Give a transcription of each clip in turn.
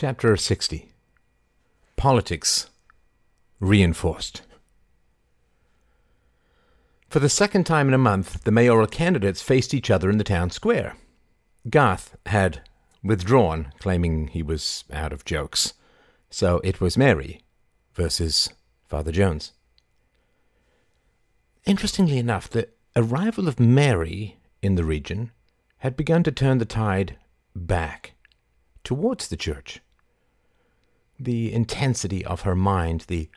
Chapter 60 Politics Reinforced. For the second time in a month, the mayoral candidates faced each other in the town square. Garth had withdrawn, claiming he was out of jokes. So it was Mary versus Father Jones. Interestingly enough, the arrival of Mary in the region had begun to turn the tide back towards the church. The intensity of her mind, the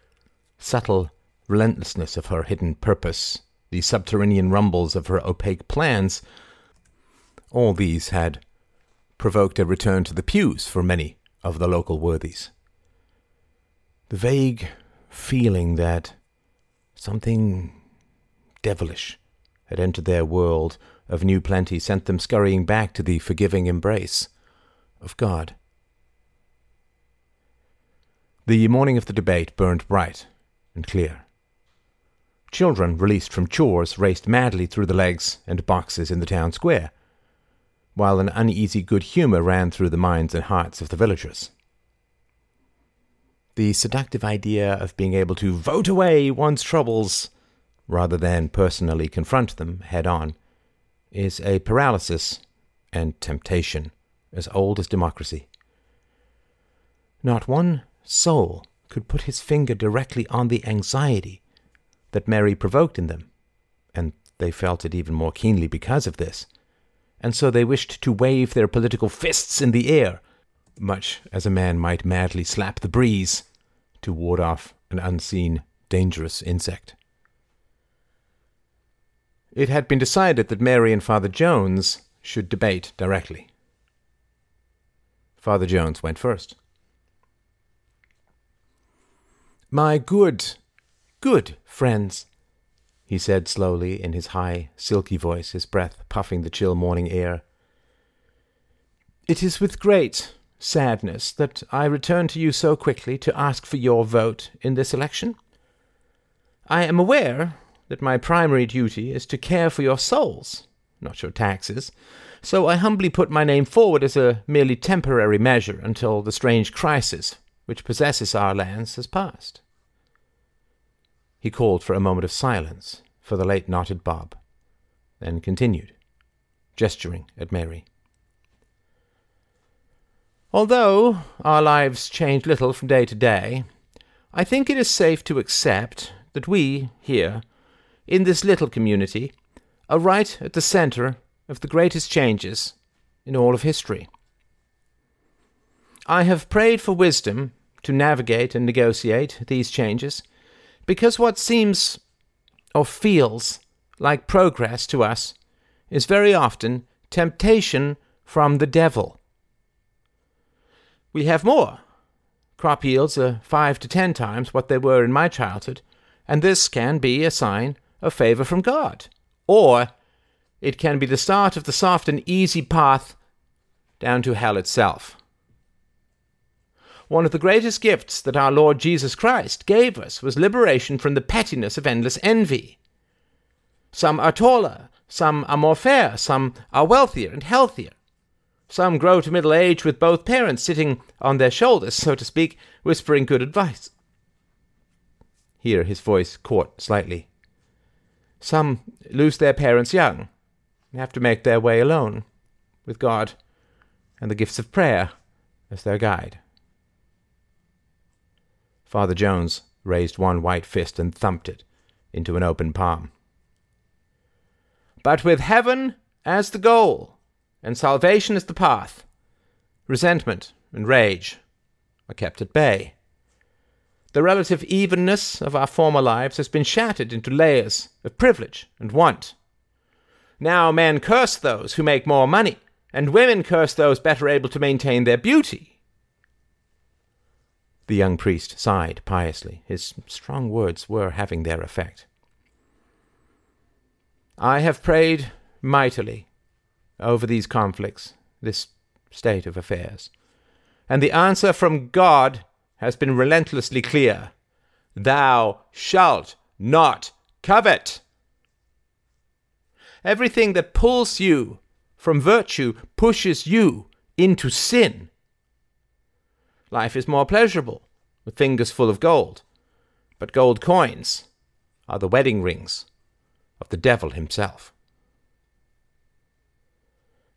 subtle relentlessness of her hidden purpose, the subterranean rumbles of her opaque plans, all these had provoked a return to the pews for many of the local worthies. The vague feeling that something devilish had entered their world of new plenty sent them scurrying back to the forgiving embrace of God. The morning of the debate burned bright and clear. Children released from chores raced madly through the legs and boxes in the town square, while an uneasy good humour ran through the minds and hearts of the villagers. The seductive idea of being able to vote away one's troubles rather than personally confront them head on is a paralysis and temptation as old as democracy. Not one soul could put his finger directly on the anxiety that Mary provoked in them, and they felt it even more keenly because of this, and so they wished to wave their political fists in the air, much as a man might madly slap the breeze to ward off an unseen, dangerous insect. It had been decided that Mary and Father Jones should debate directly. Father Jones went first. My good, good friends, he said slowly in his high, silky voice, his breath puffing the chill morning air. It is with great sadness that I return to you so quickly to ask for your vote in this election. I am aware that my primary duty is to care for your souls, not your taxes, so I humbly put my name forward as a merely temporary measure until the strange crisis which possesses our lands has passed. He called for a moment of silence for the late Knotted Bob, then continued, gesturing at Mary. Although our lives change little from day to day, I think it is safe to accept that we, here, in this little community, are right at the center of the greatest changes in all of history. I have prayed for wisdom to navigate and negotiate these changes because what seems or feels like progress to us is very often temptation from the devil. We have more. Crop yields are five to ten times what they were in my childhood, and this can be a sign of favor from God. Or it can be the start of the soft and easy path down to hell itself. One of the greatest gifts that our Lord Jesus Christ gave us was liberation from the pettiness of endless envy. Some are taller, some are more fair, some are wealthier and healthier. Some grow to middle age with both parents sitting on their shoulders, so to speak, whispering good advice. Here his voice caught slightly. Some lose their parents young, and have to make their way alone, with God and the gifts of prayer as their guide. Father Jones raised one white fist and thumped it into an open palm. But with heaven as the goal and salvation as the path, resentment and rage are kept at bay. The relative evenness of our former lives has been shattered into layers of privilege and want now men curse those who make more money, and women curse those better able to maintain their beauty. The young priest sighed piously. His strong words were having their effect. I have prayed mightily over these conflicts, this state of affairs, and the answer from God has been relentlessly clear Thou shalt not covet. Everything that pulls you from virtue pushes you into sin. Life is more pleasurable with fingers full of gold. But gold coins are the wedding rings of the devil himself.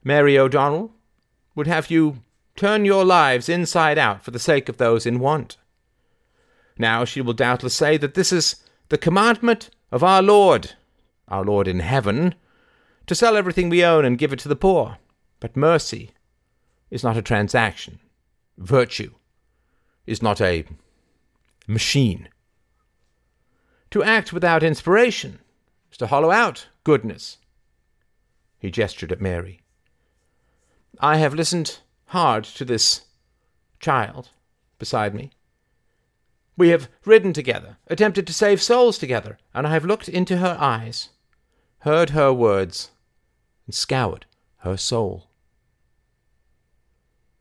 Mary O'Donnell would have you turn your lives inside out for the sake of those in want. Now she will doubtless say that this is the commandment of our Lord, our Lord in heaven, to sell everything we own and give it to the poor. But mercy is not a transaction. Virtue is not a machine. To act without inspiration is to hollow out goodness. He gestured at Mary. I have listened hard to this child beside me. We have ridden together, attempted to save souls together, and I have looked into her eyes, heard her words, and scoured her soul.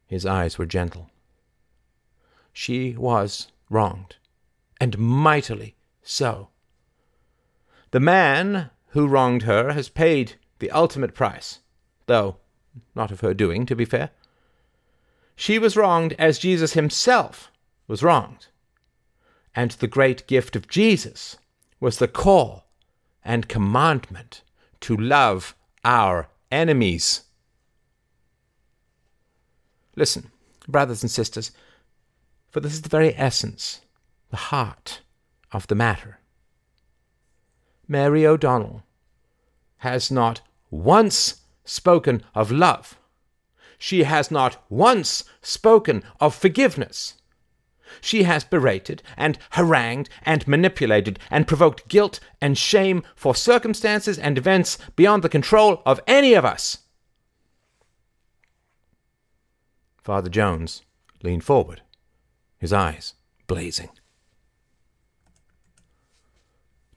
His eyes were gentle. She was wronged, and mightily so. The man who wronged her has paid the ultimate price, though not of her doing, to be fair. She was wronged as Jesus himself was wronged. And the great gift of Jesus was the call and commandment to love our enemies. Listen, brothers and sisters, for this is the very essence, the heart of the matter. Mary O'Donnell has not once spoken of love. She has not once spoken of forgiveness. She has berated and harangued and manipulated and provoked guilt and shame for circumstances and events beyond the control of any of us. Father Jones leaned forward, his eyes blazing.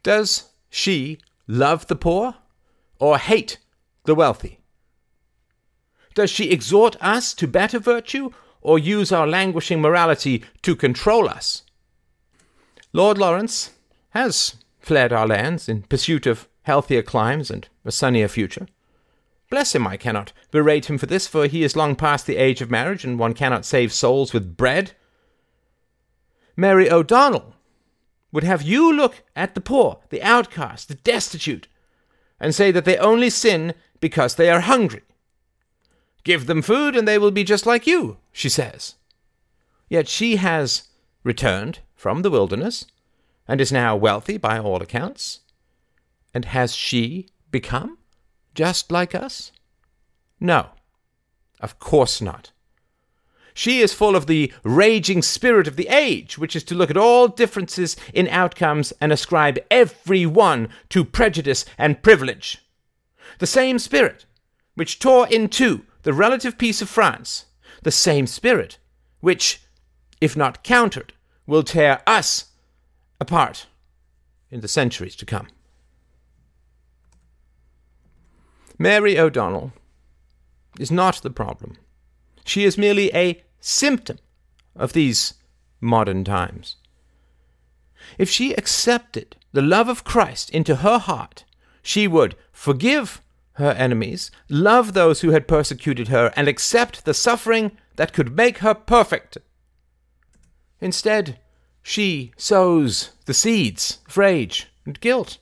Does she love the poor or hate the wealthy? Does she exhort us to better virtue or use our languishing morality to control us? Lord Lawrence has fled our lands in pursuit of healthier climes and a sunnier future. Bless him, I cannot berate him for this, for he is long past the age of marriage, and one cannot save souls with bread. Mary O'Donnell would have you look at the poor, the outcast, the destitute, and say that they only sin because they are hungry. Give them food and they will be just like you, she says. Yet she has returned from the wilderness and is now wealthy by all accounts. And has she become just like us? No, of course not. She is full of the raging spirit of the age, which is to look at all differences in outcomes and ascribe every one to prejudice and privilege. The same spirit which tore in two the relative peace of France, the same spirit which, if not countered, will tear us apart in the centuries to come. Mary O'Donnell is not the problem. She is merely a symptom of these modern times. If she accepted the love of Christ into her heart, she would forgive her enemies, love those who had persecuted her, and accept the suffering that could make her perfect. Instead, she sows the seeds of rage and guilt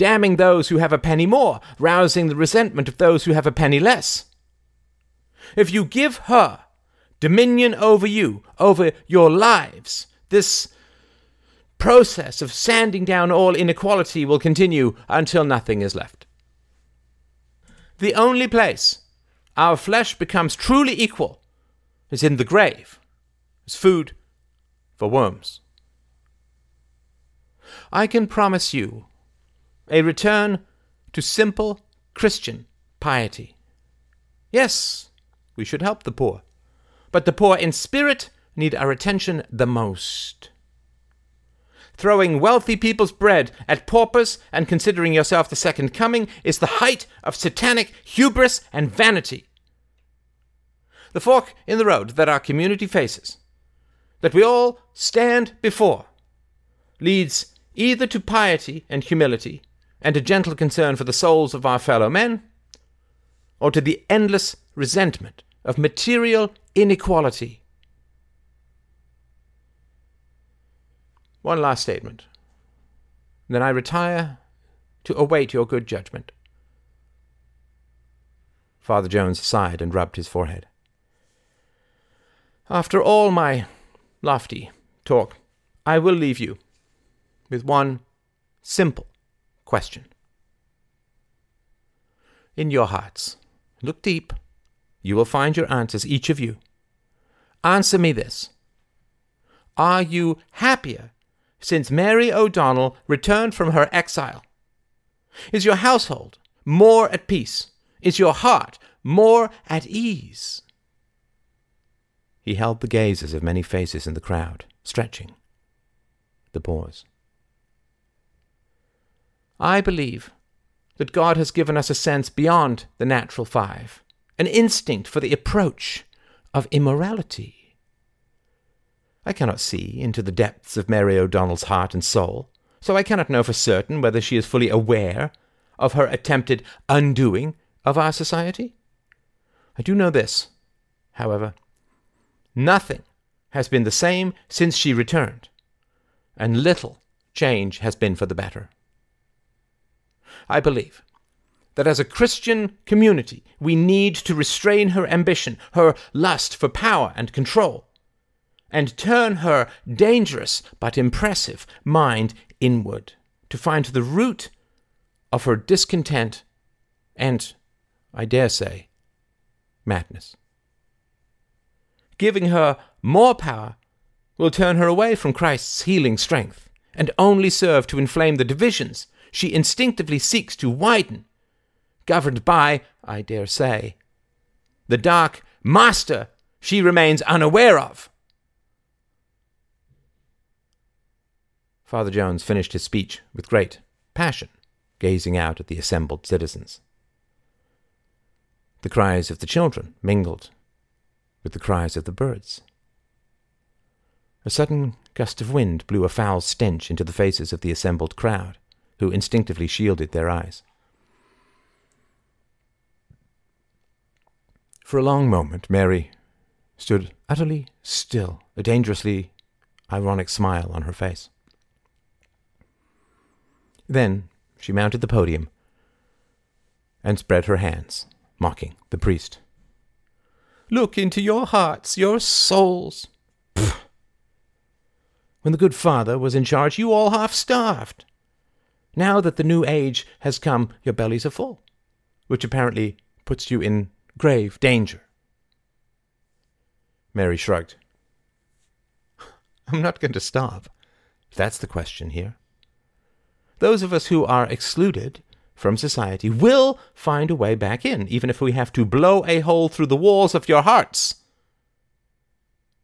damning those who have a penny more, rousing the resentment of those who have a penny less. If you give her dominion over you, over your lives, this process of sanding down all inequality will continue until nothing is left. The only place our flesh becomes truly equal is in the grave, as food for worms. I can promise you a return to simple Christian piety. Yes, we should help the poor, but the poor in spirit need our attention the most. Throwing wealthy people's bread at paupers and considering yourself the second coming is the height of satanic hubris and vanity. The fork in the road that our community faces, that we all stand before, leads either to piety and humility and a gentle concern for the souls of our fellow men, or to the endless resentment of material inequality. One last statement. Then I retire to await your good judgment. Father Jones sighed and rubbed his forehead. After all my lofty talk, I will leave you with one simple question. In your hearts, look deep. You will find your answers, each of you. Answer me this Are you happier since Mary O'Donnell returned from her exile? Is your household more at peace? Is your heart more at ease? He held the gazes of many faces in the crowd, stretching. The pause. I believe that God has given us a sense beyond the natural five, an instinct for the approach of immorality. I cannot see into the depths of Mary O'Donnell's heart and soul, so I cannot know for certain whether she is fully aware of her attempted undoing of our society. I do know this, however. Nothing has been the same since she returned, and little change has been for the better. I believe that as a Christian community, we need to restrain her ambition, her lust for power and control, and turn her dangerous but impressive mind inward to find the root of her discontent and, I dare say, madness. Giving her more power will turn her away from Christ's healing strength and only serve to inflame the divisions she instinctively seeks to widen, governed by, I dare say, the dark master she remains unaware of. Father Jones finished his speech with great passion, gazing out at the assembled citizens. The cries of the children mingled with the cries of the birds. A sudden gust of wind blew a foul stench into the faces of the assembled crowd who instinctively shielded their eyes. For a long moment, Mary stood utterly still, a dangerously ironic smile on her face. Then she mounted the podium and spread her hands, mocking the priest. Look into your hearts, your souls. When the good father was in charge, you all half starved. Now that the new age has come, your bellies are full, which apparently puts you in grave danger. Mary shrugged. I'm not going to starve. That's the question here. Those of us who are excluded from society will find a way back in, even if we have to blow a hole through the walls of your hearts.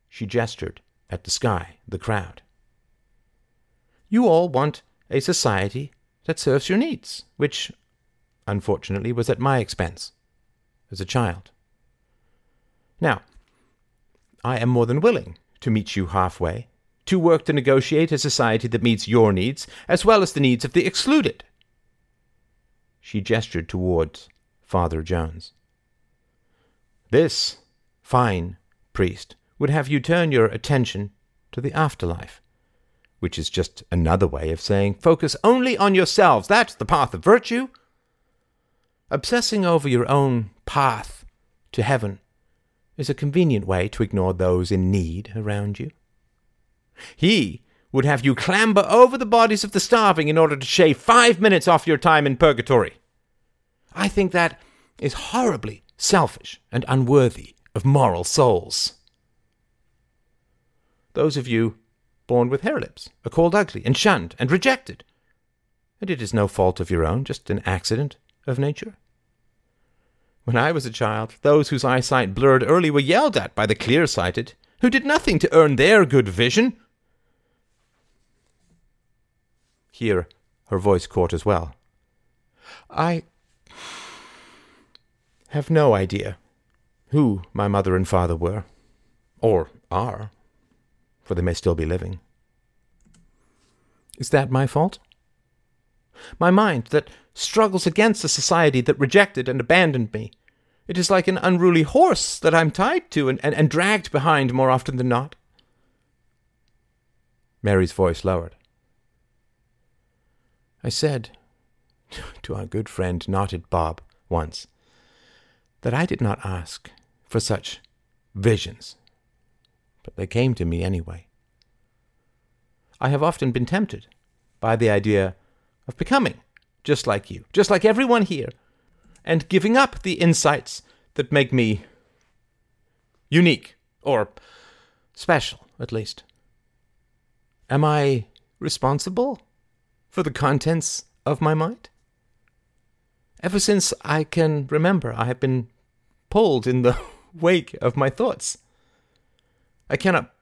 She gestured at the sky, the crowd. You all want a society that serves your needs, which, unfortunately, was at my expense as a child. Now, I am more than willing to meet you halfway, to work to negotiate a society that meets your needs as well as the needs of the excluded. She gestured towards Father Jones. This fine priest would have you turn your attention to the afterlife which is just another way of saying focus only on yourselves. That's the path of virtue. Obsessing over your own path to heaven is a convenient way to ignore those in need around you. He would have you clamber over the bodies of the starving in order to shave five minutes off your time in purgatory. I think that is horribly selfish and unworthy of moral souls. Those of you born with hare lips, are called ugly, and shunned, and rejected. And it is no fault of your own, just an accident of nature. When I was a child, those whose eyesight blurred early were yelled at by the clear sighted, who did nothing to earn their good vision. Here her voice caught as well. I have no idea who my mother and father were, or are for they may still be living. Is that my fault? My mind that struggles against a society that rejected and abandoned me. It is like an unruly horse that I'm tied to and, and, and dragged behind more often than not. Mary's voice lowered. I said to our good friend Knotted Bob once that I did not ask for such visions, but they came to me anyway. I have often been tempted by the idea of becoming just like you, just like everyone here, and giving up the insights that make me unique, or special, at least. Am I responsible for the contents of my mind? Ever since I can remember, I have been pulled in the wake of my thoughts. I cannot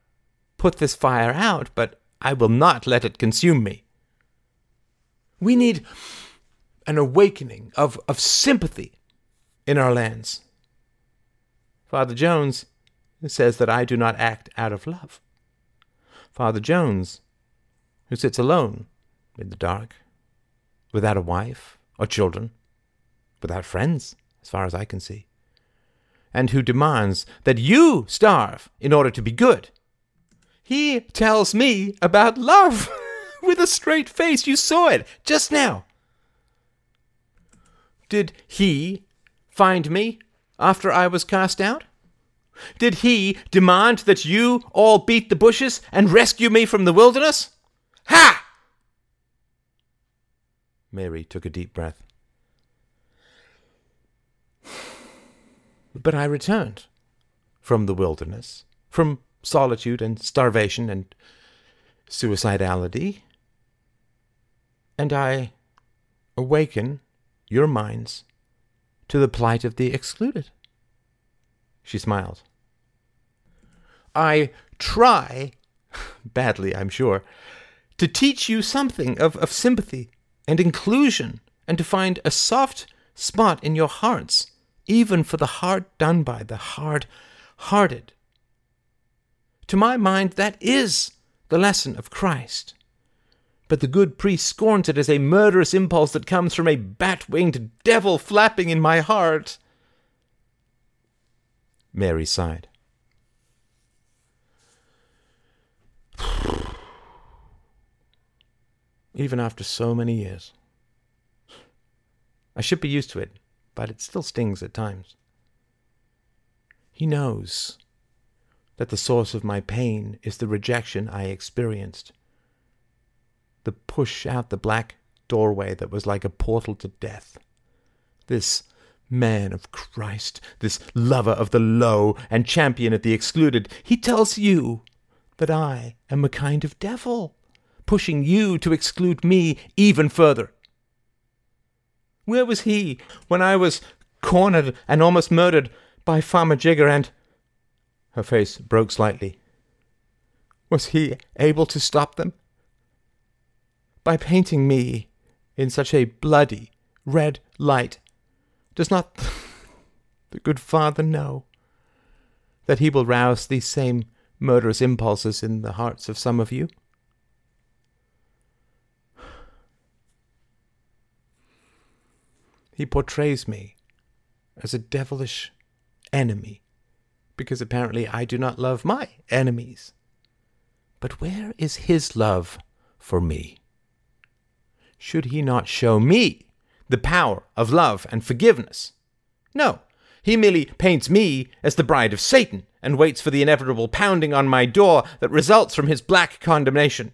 put this fire out, but I will not let it consume me. We need an awakening of, of sympathy in our lands. Father Jones says that I do not act out of love. Father Jones, who sits alone in the dark, without a wife or children, without friends, as far as I can see, and who demands that you starve in order to be good. He tells me about love with a straight face. You saw it just now. Did he find me after I was cast out? Did he demand that you all beat the bushes and rescue me from the wilderness? Ha! Mary took a deep breath. But I returned from the wilderness, from solitude and starvation and suicidality, and I awaken your minds to the plight of the excluded. She smiled. I try, badly I'm sure, to teach you something of, of sympathy and inclusion, and to find a soft spot in your hearts, even for the hard done by, the hard hearted. To my mind, that is the lesson of Christ. But the good priest scorns it as a murderous impulse that comes from a bat winged devil flapping in my heart. Mary sighed. Even after so many years. I should be used to it, but it still stings at times. He knows that the source of my pain is the rejection I experienced. The push out the black doorway that was like a portal to death. This man of Christ, this lover of the low and champion of the excluded, he tells you that I am a kind of devil, pushing you to exclude me even further. Where was he when I was cornered and almost murdered by Farmer Jigger and. Her face broke slightly. Was he able to stop them? By painting me in such a bloody red light does not the good Father know that he will rouse these same murderous impulses in the hearts of some of you? He portrays me as a devilish enemy, because apparently I do not love my enemies. But where is his love for me? Should he not show me the power of love and forgiveness. No, he merely paints me as the bride of Satan and waits for the inevitable pounding on my door that results from his black condemnation.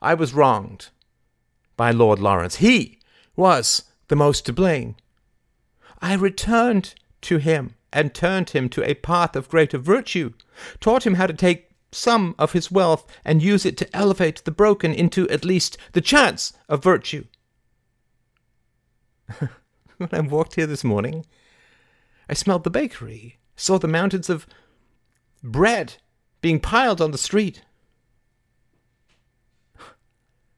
I was wronged by Lord Lawrence. He was the most to blame. I returned to him and turned him to a path of greater virtue, taught him how to take some of his wealth and use it to elevate the broken into at least the chance of virtue. when I walked here this morning, I smelled the bakery, saw the mountains of bread being piled on the street.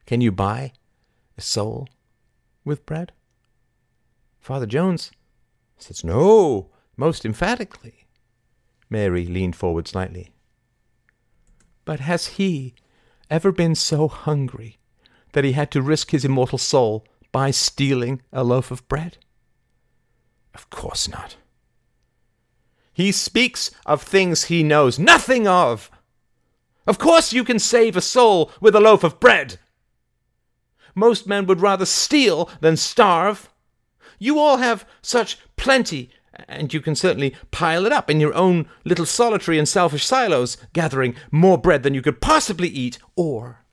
Can you buy a soul with bread? Father Jones says, No, most emphatically. Mary leaned forward slightly. But has he ever been so hungry that he had to risk his immortal soul by stealing a loaf of bread? Of course not. He speaks of things he knows nothing of. Of course, you can save a soul with a loaf of bread. Most men would rather steal than starve. You all have such plenty, and you can certainly pile it up in your own little solitary and selfish silos, gathering more bread than you could possibly eat, or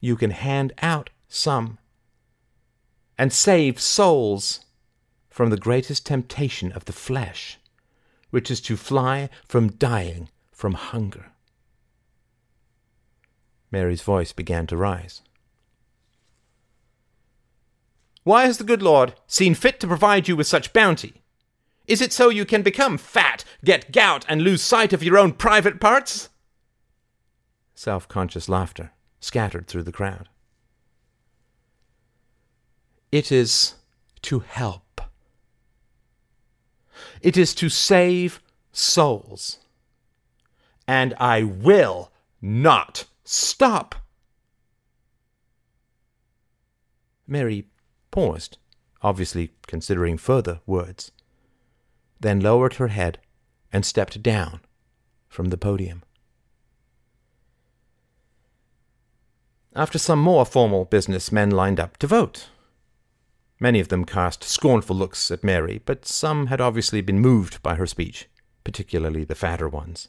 you can hand out some and save souls from the greatest temptation of the flesh, which is to fly from dying from hunger. Mary's voice began to rise. Why has the good Lord seen fit to provide you with such bounty? Is it so you can become fat, get gout, and lose sight of your own private parts? Self conscious laughter scattered through the crowd. It is to help. It is to save souls. And I will not stop. Mary paused, obviously considering further words, then lowered her head and stepped down from the podium. After some more formal business, men lined up to vote. Many of them cast scornful looks at Mary, but some had obviously been moved by her speech, particularly the fatter ones.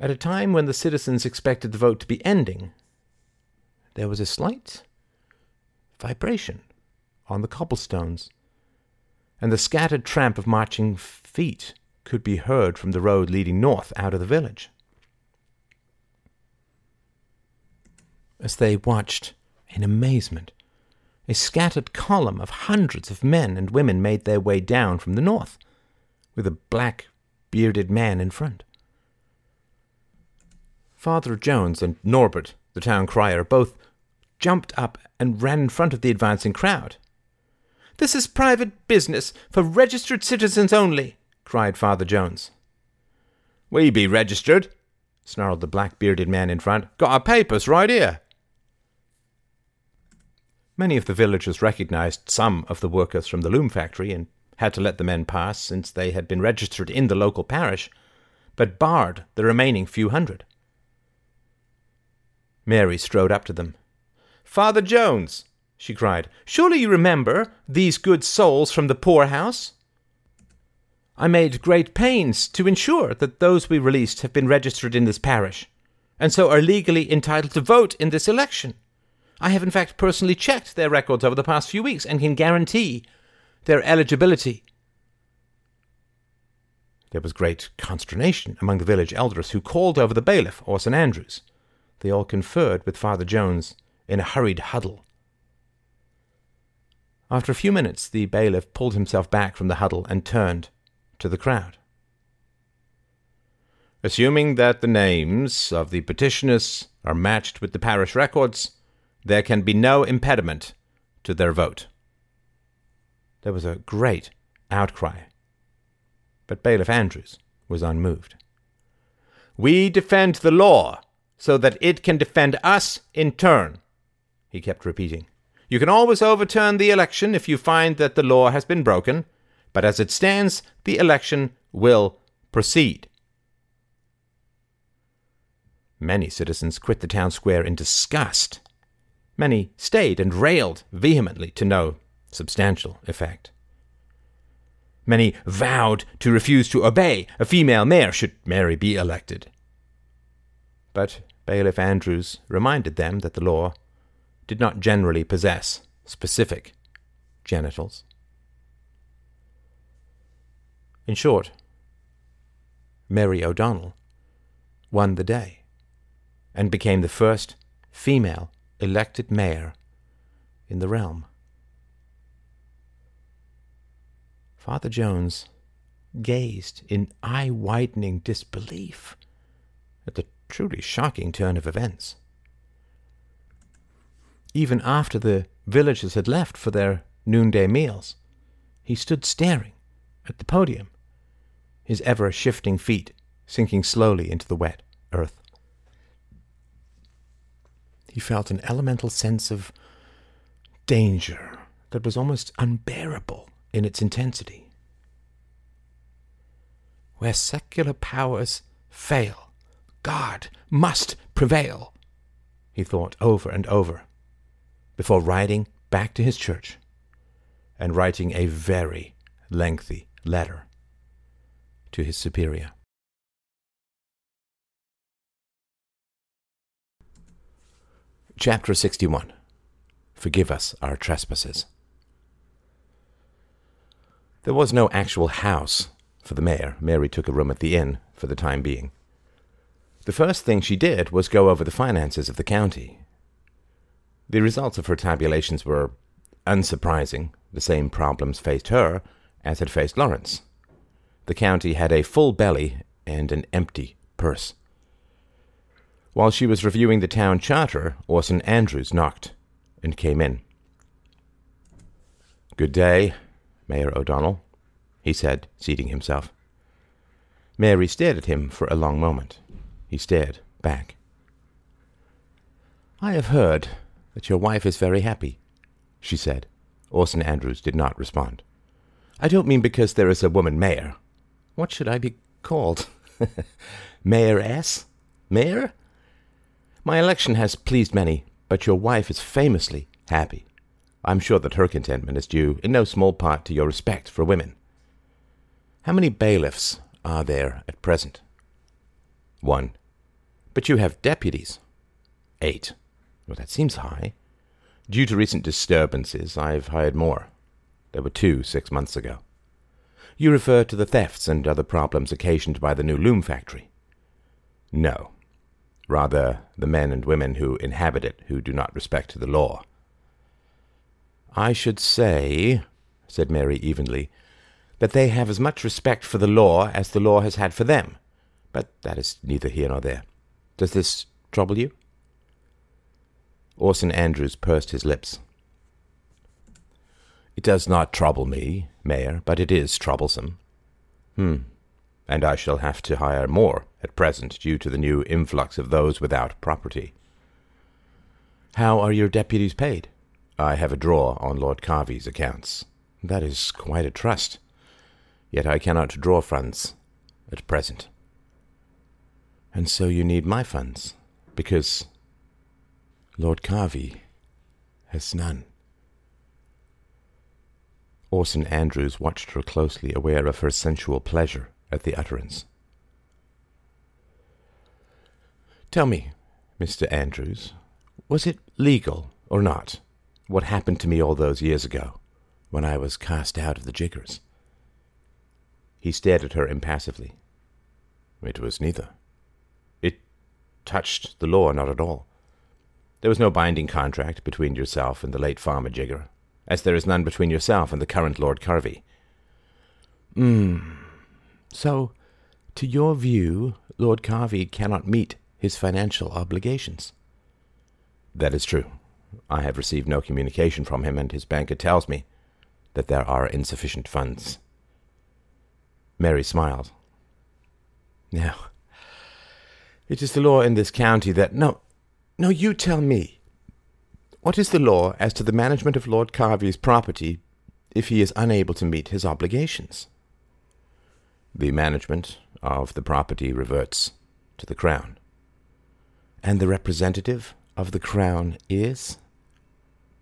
At a time when the citizens expected the vote to be ending, there was a slight vibration on the cobblestones, and the scattered tramp of marching feet could be heard from the road leading north out of the village. As they watched in amazement, a scattered column of hundreds of men and women made their way down from the north, with a black bearded man in front. Father Jones and Norbert, the town crier, both jumped up and ran in front of the advancing crowd. This is private business for registered citizens only, cried Father Jones. We be registered, snarled the black bearded man in front. Got our papers right here. Many of the villagers recognized some of the workers from the loom factory and had to let the men pass since they had been registered in the local parish, but barred the remaining few hundred. Mary strode up to them. Father Jones, she cried, surely you remember these good souls from the poorhouse? I made great pains to ensure that those we released have been registered in this parish, and so are legally entitled to vote in this election. I have in fact personally checked their records over the past few weeks and can guarantee their eligibility. There was great consternation among the village elders who called over the bailiff Orson Andrews. They all conferred with Father Jones in a hurried huddle. After a few minutes, the bailiff pulled himself back from the huddle and turned to the crowd. Assuming that the names of the petitioners are matched with the parish records, there can be no impediment to their vote. There was a great outcry, but Bailiff Andrews was unmoved. We defend the law so that it can defend us in turn, he kept repeating. You can always overturn the election if you find that the law has been broken, but as it stands, the election will proceed. Many citizens quit the town square in disgust Many stayed and railed vehemently to no substantial effect. Many vowed to refuse to obey a female mayor should Mary be elected. But Bailiff Andrews reminded them that the law did not generally possess specific genitals. In short, Mary O'Donnell won the day and became the first female elected mayor in the realm. Father Jones gazed in eye widening disbelief at the truly shocking turn of events. Even after the villagers had left for their noonday meals, he stood staring at the podium, his ever shifting feet sinking slowly into the wet earth. He felt an elemental sense of danger that was almost unbearable in its intensity. Where secular powers fail, God must prevail, he thought over and over, before riding back to his church and writing a very lengthy letter to his superior. Chapter 61 Forgive us our trespasses. There was no actual house for the mayor. Mary took a room at the inn for the time being. The first thing she did was go over the finances of the county. The results of her tabulations were unsurprising. The same problems faced her as had faced Lawrence. The county had a full belly and an empty purse. While she was reviewing the town charter, Orson Andrews knocked and came in. Good day, Mayor O'Donnell, he said, seating himself. Mary stared at him for a long moment. He stared back. I have heard that your wife is very happy, she said. Orson Andrews did not respond. I don't mean because there is a woman mayor. What should I be called? Mayoress? Mayor? My election has pleased many, but your wife is famously happy. I'm sure that her contentment is due in no small part to your respect for women. How many bailiffs are there at present? One. But you have deputies. Eight. Well, that seems high. Due to recent disturbances, I've hired more. There were two six months ago. You refer to the thefts and other problems occasioned by the new loom factory. No. Rather, the men and women who inhabit it who do not respect the law. I should say, said Mary evenly, that they have as much respect for the law as the law has had for them. But that is neither here nor there. Does this trouble you? Orson Andrews pursed his lips. It does not trouble me, Mayor, but it is troublesome. Hmm. And I shall have to hire more at present due to the new influx of those without property. How are your deputies paid? I have a draw on Lord Carvey's accounts. That is quite a trust. Yet I cannot draw funds at present. And so you need my funds, because Lord Carvey has none. Orson Andrews watched her closely, aware of her sensual pleasure at the utterance. Tell me, Mr. Andrews, was it legal or not, what happened to me all those years ago, when I was cast out of the Jiggers? He stared at her impassively. It was neither. It touched the law not at all. There was no binding contract between yourself and the late Farmer Jigger, as there is none between yourself and the current Lord Carvey. Hmm. So, to your view, Lord Carvey cannot meet his financial obligations. That is true. I have received no communication from him, and his banker tells me that there are insufficient funds. Mary smiled. Now, it is the law in this county that. No, no, you tell me. What is the law as to the management of Lord Carvey's property if he is unable to meet his obligations? The management of the property reverts to the Crown. And the representative of the Crown is?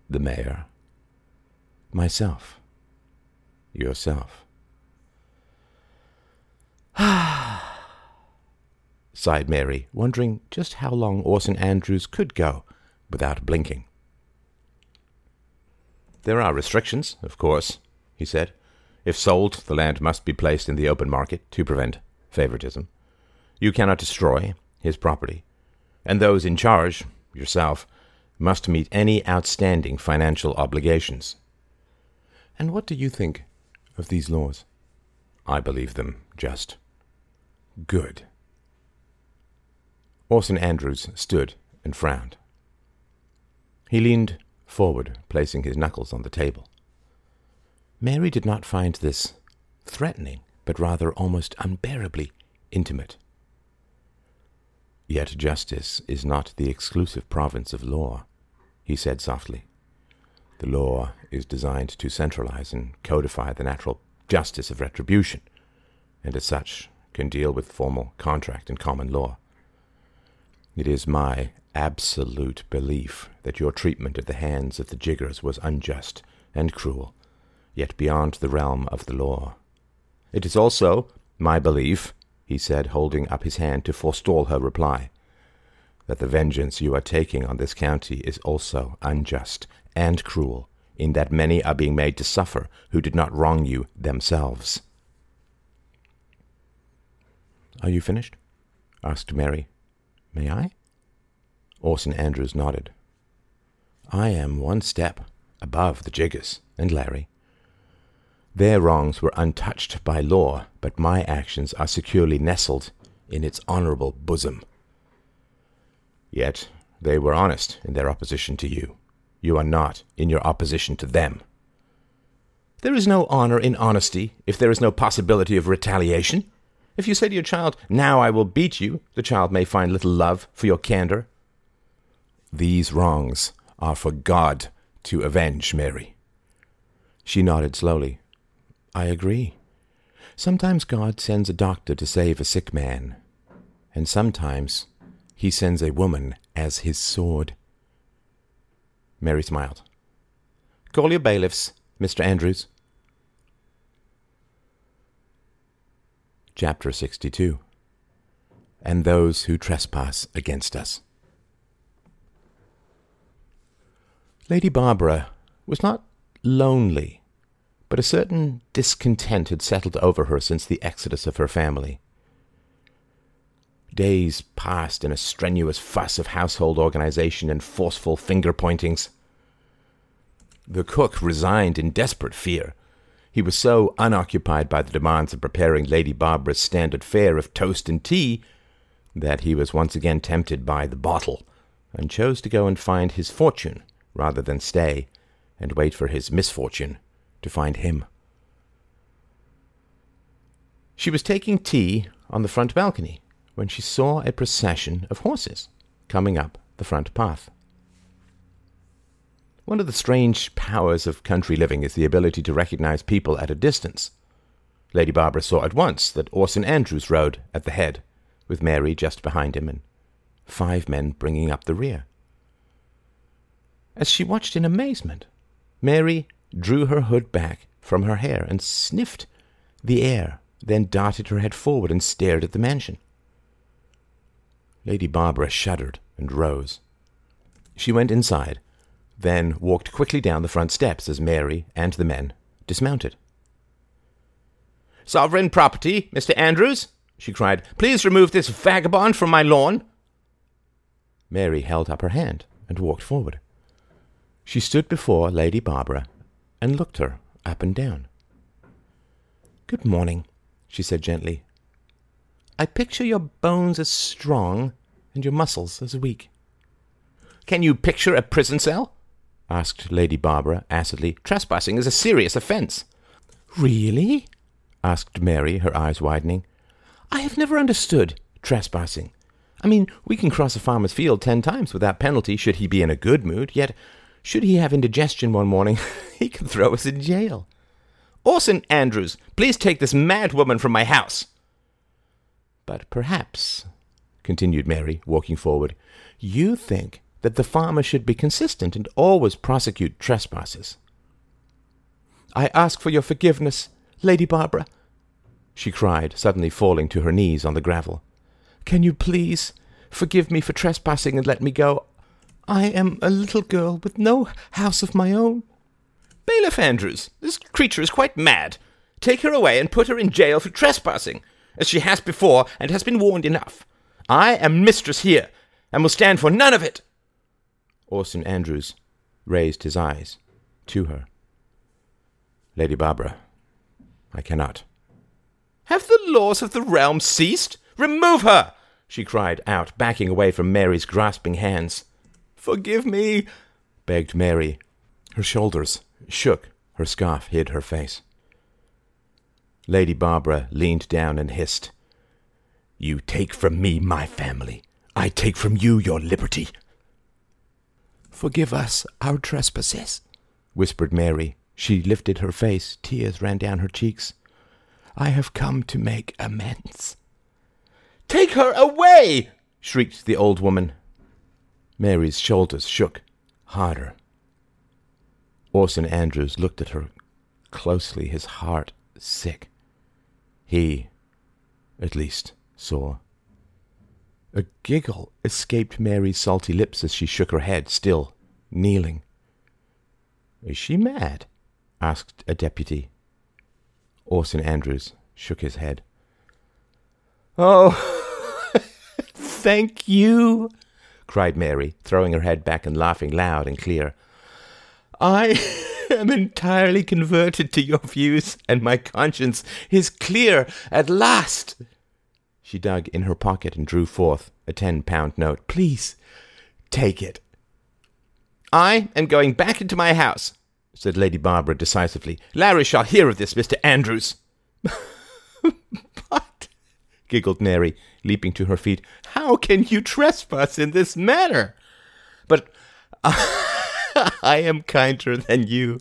The mayor. Myself. Yourself. Ah, sighed Mary, wondering just how long Orson Andrews could go without blinking. There are restrictions, of course, he said. If sold, the land must be placed in the open market to prevent favoritism. You cannot destroy his property, and those in charge, yourself, must meet any outstanding financial obligations. And what do you think of these laws? I believe them just. Good. Orson Andrews stood and frowned. He leaned forward, placing his knuckles on the table. Mary did not find this threatening, but rather almost unbearably intimate. Yet justice is not the exclusive province of law, he said softly. The law is designed to centralize and codify the natural justice of retribution, and as such can deal with formal contract and common law. It is my absolute belief that your treatment at the hands of the Jiggers was unjust and cruel, yet beyond the realm of the law. It is also my belief, he said, holding up his hand to forestall her reply, that the vengeance you are taking on this county is also unjust and cruel, in that many are being made to suffer who did not wrong you themselves. Are you finished? asked Mary. May I? Orson Andrews nodded. I am one step above the Jiggers and Larry. Their wrongs were untouched by law, but my actions are securely nestled in its honorable bosom. Yet they were honest in their opposition to you. You are not in your opposition to them. There is no honor in honesty if there is no possibility of retaliation. If you say to your child, Now I will beat you, the child may find little love for your candor. These wrongs are for God to avenge, Mary. She nodded slowly. I agree. Sometimes God sends a doctor to save a sick man, and sometimes he sends a woman as his sword. Mary smiled. Call your bailiffs, Mr. Andrews. Chapter 62 And Those Who Trespass Against Us. Lady Barbara was not lonely, but a certain discontent had settled over her since the exodus of her family. Days passed in a strenuous fuss of household organization and forceful finger pointings. The cook resigned in desperate fear. He was so unoccupied by the demands of preparing Lady Barbara's standard fare of toast and tea that he was once again tempted by the bottle, and chose to go and find his fortune rather than stay and wait for his misfortune to find him. She was taking tea on the front balcony when she saw a procession of horses coming up the front path. One of the strange powers of country living is the ability to recognize people at a distance. Lady Barbara saw at once that Orson Andrews rode at the head, with Mary just behind him and five men bringing up the rear. As she watched in amazement, Mary drew her hood back from her hair and sniffed the air, then darted her head forward and stared at the mansion. Lady Barbara shuddered and rose. She went inside, then walked quickly down the front steps as Mary and the men dismounted. Sovereign property, Mr. Andrews, she cried. Please remove this vagabond from my lawn. Mary held up her hand and walked forward. She stood before Lady Barbara and looked her up and down. Good morning, she said gently. I picture your bones as strong and your muscles as weak. Can you picture a prison cell? Asked Lady Barbara acidly. Trespassing is a serious offence. Really? asked Mary, her eyes widening. I have never understood trespassing. I mean, we can cross a farmer's field ten times without penalty should he be in a good mood, yet should he have indigestion one morning, he can throw us in jail. Oh, Orson Andrews, please take this mad woman from my house. But perhaps, continued Mary, walking forward, you think that the farmer should be consistent and always prosecute trespassers. I ask for your forgiveness, Lady Barbara, she cried, suddenly falling to her knees on the gravel. Can you please forgive me for trespassing and let me go? I am a little girl with no house of my own. Bailiff Andrews, this creature is quite mad. Take her away and put her in jail for trespassing as she has before, and has been warned enough. I am mistress here, and will stand for none of it. Orson Andrews raised his eyes to her. Lady Barbara, I cannot. Have the laws of the realm ceased? Remove her! she cried out, backing away from Mary's grasping hands. Forgive me, begged Mary. Her shoulders shook, her scarf hid her face. Lady Barbara leaned down and hissed, You take from me my family. I take from you your liberty. Forgive us our trespasses, whispered Mary. She lifted her face. Tears ran down her cheeks. I have come to make amends. Take her away! shrieked the old woman. Mary's shoulders shook harder. Orson Andrews looked at her closely, his heart sick. He, at least, saw. A giggle escaped Mary's salty lips as she shook her head, still kneeling. Is she mad? asked a deputy. Orson Andrews shook his head. Oh, thank you, cried Mary, throwing her head back and laughing loud and clear. I am entirely converted to your views, and my conscience is clear at last. She dug in her pocket and drew forth a ten pound note. Please, take it. I am going back into my house, said Lady Barbara decisively. Larry shall hear of this, Mr. Andrews. but, giggled Mary, leaping to her feet, how can you trespass in this manner? But I am kinder than you.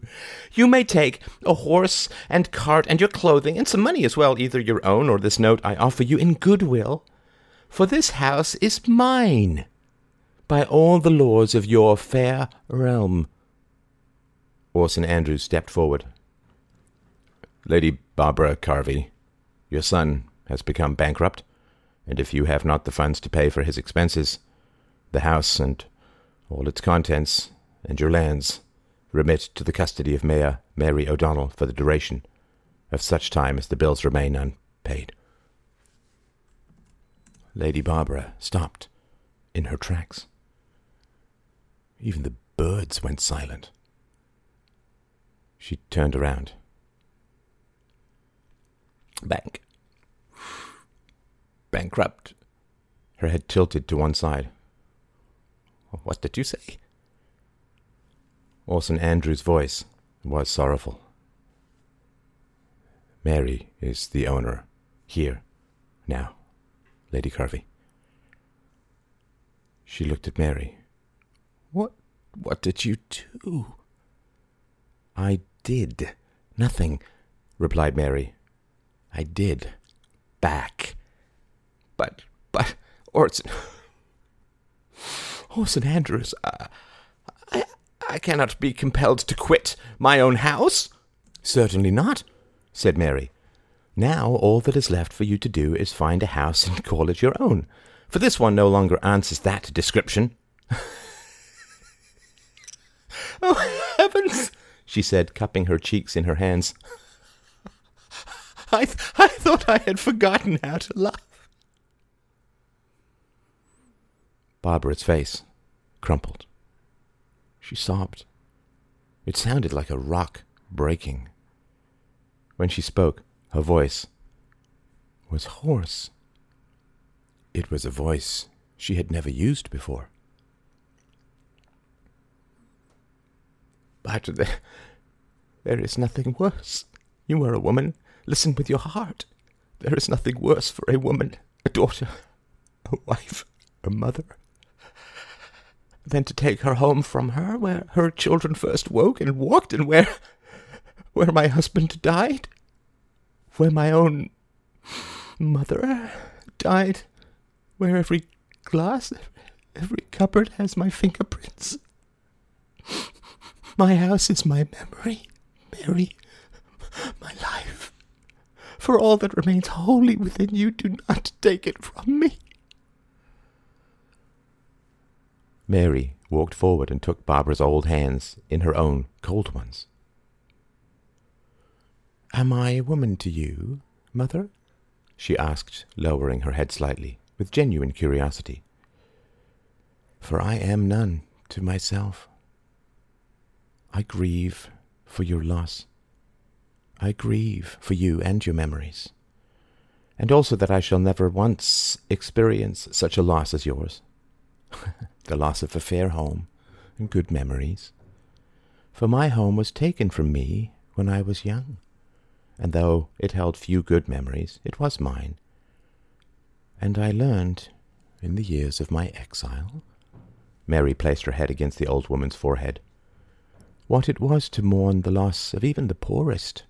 You may take a horse and cart and your clothing and some money as well, either your own or this note I offer you in goodwill, for this house is mine by all the laws of your fair realm. Orson Andrews stepped forward. Lady Barbara Carvey, your son has become bankrupt, and if you have not the funds to pay for his expenses, the house and all its contents and your lands remit to the custody of Mayor Mary O'Donnell for the duration of such time as the bills remain unpaid. Lady Barbara stopped in her tracks. Even the birds went silent. She turned around. Bank. Bankrupt. Her head tilted to one side. What did you say? Orson Andrews' voice was sorrowful. Mary is the owner here, now, Lady Carvey. She looked at Mary. What what did you do? I did nothing, replied Mary. I did. Back. But but Orson Orson Andrews, uh, I I cannot be compelled to quit my own house. Certainly not, said Mary. Now all that is left for you to do is find a house and call it your own, for this one no longer answers that description. oh, heavens! she said, cupping her cheeks in her hands. I, th- I thought I had forgotten how to laugh. Barbara's face crumpled. She sobbed. It sounded like a rock breaking. When she spoke, her voice was hoarse. It was a voice she had never used before. But there, there is nothing worse. You are a woman. Listen with your heart. There is nothing worse for a woman, a daughter, a wife, a mother, than to take her home from her, where her children first woke and walked, and where, where my husband died, where my own mother died, where every glass, every cupboard has my fingerprints. My house is my memory, Mary, my life. For all that remains wholly within you, do not take it from me. Mary walked forward and took Barbara's old hands in her own cold ones. Am I a woman to you, mother? she asked, lowering her head slightly, with genuine curiosity. For I am none to myself. I grieve for your loss. I grieve for you and your memories, and also that I shall never once experience such a loss as yours the loss of a fair home and good memories. For my home was taken from me when I was young, and though it held few good memories, it was mine. And I learned, in the years of my exile, Mary placed her head against the old woman's forehead, what it was to mourn the loss of even the poorest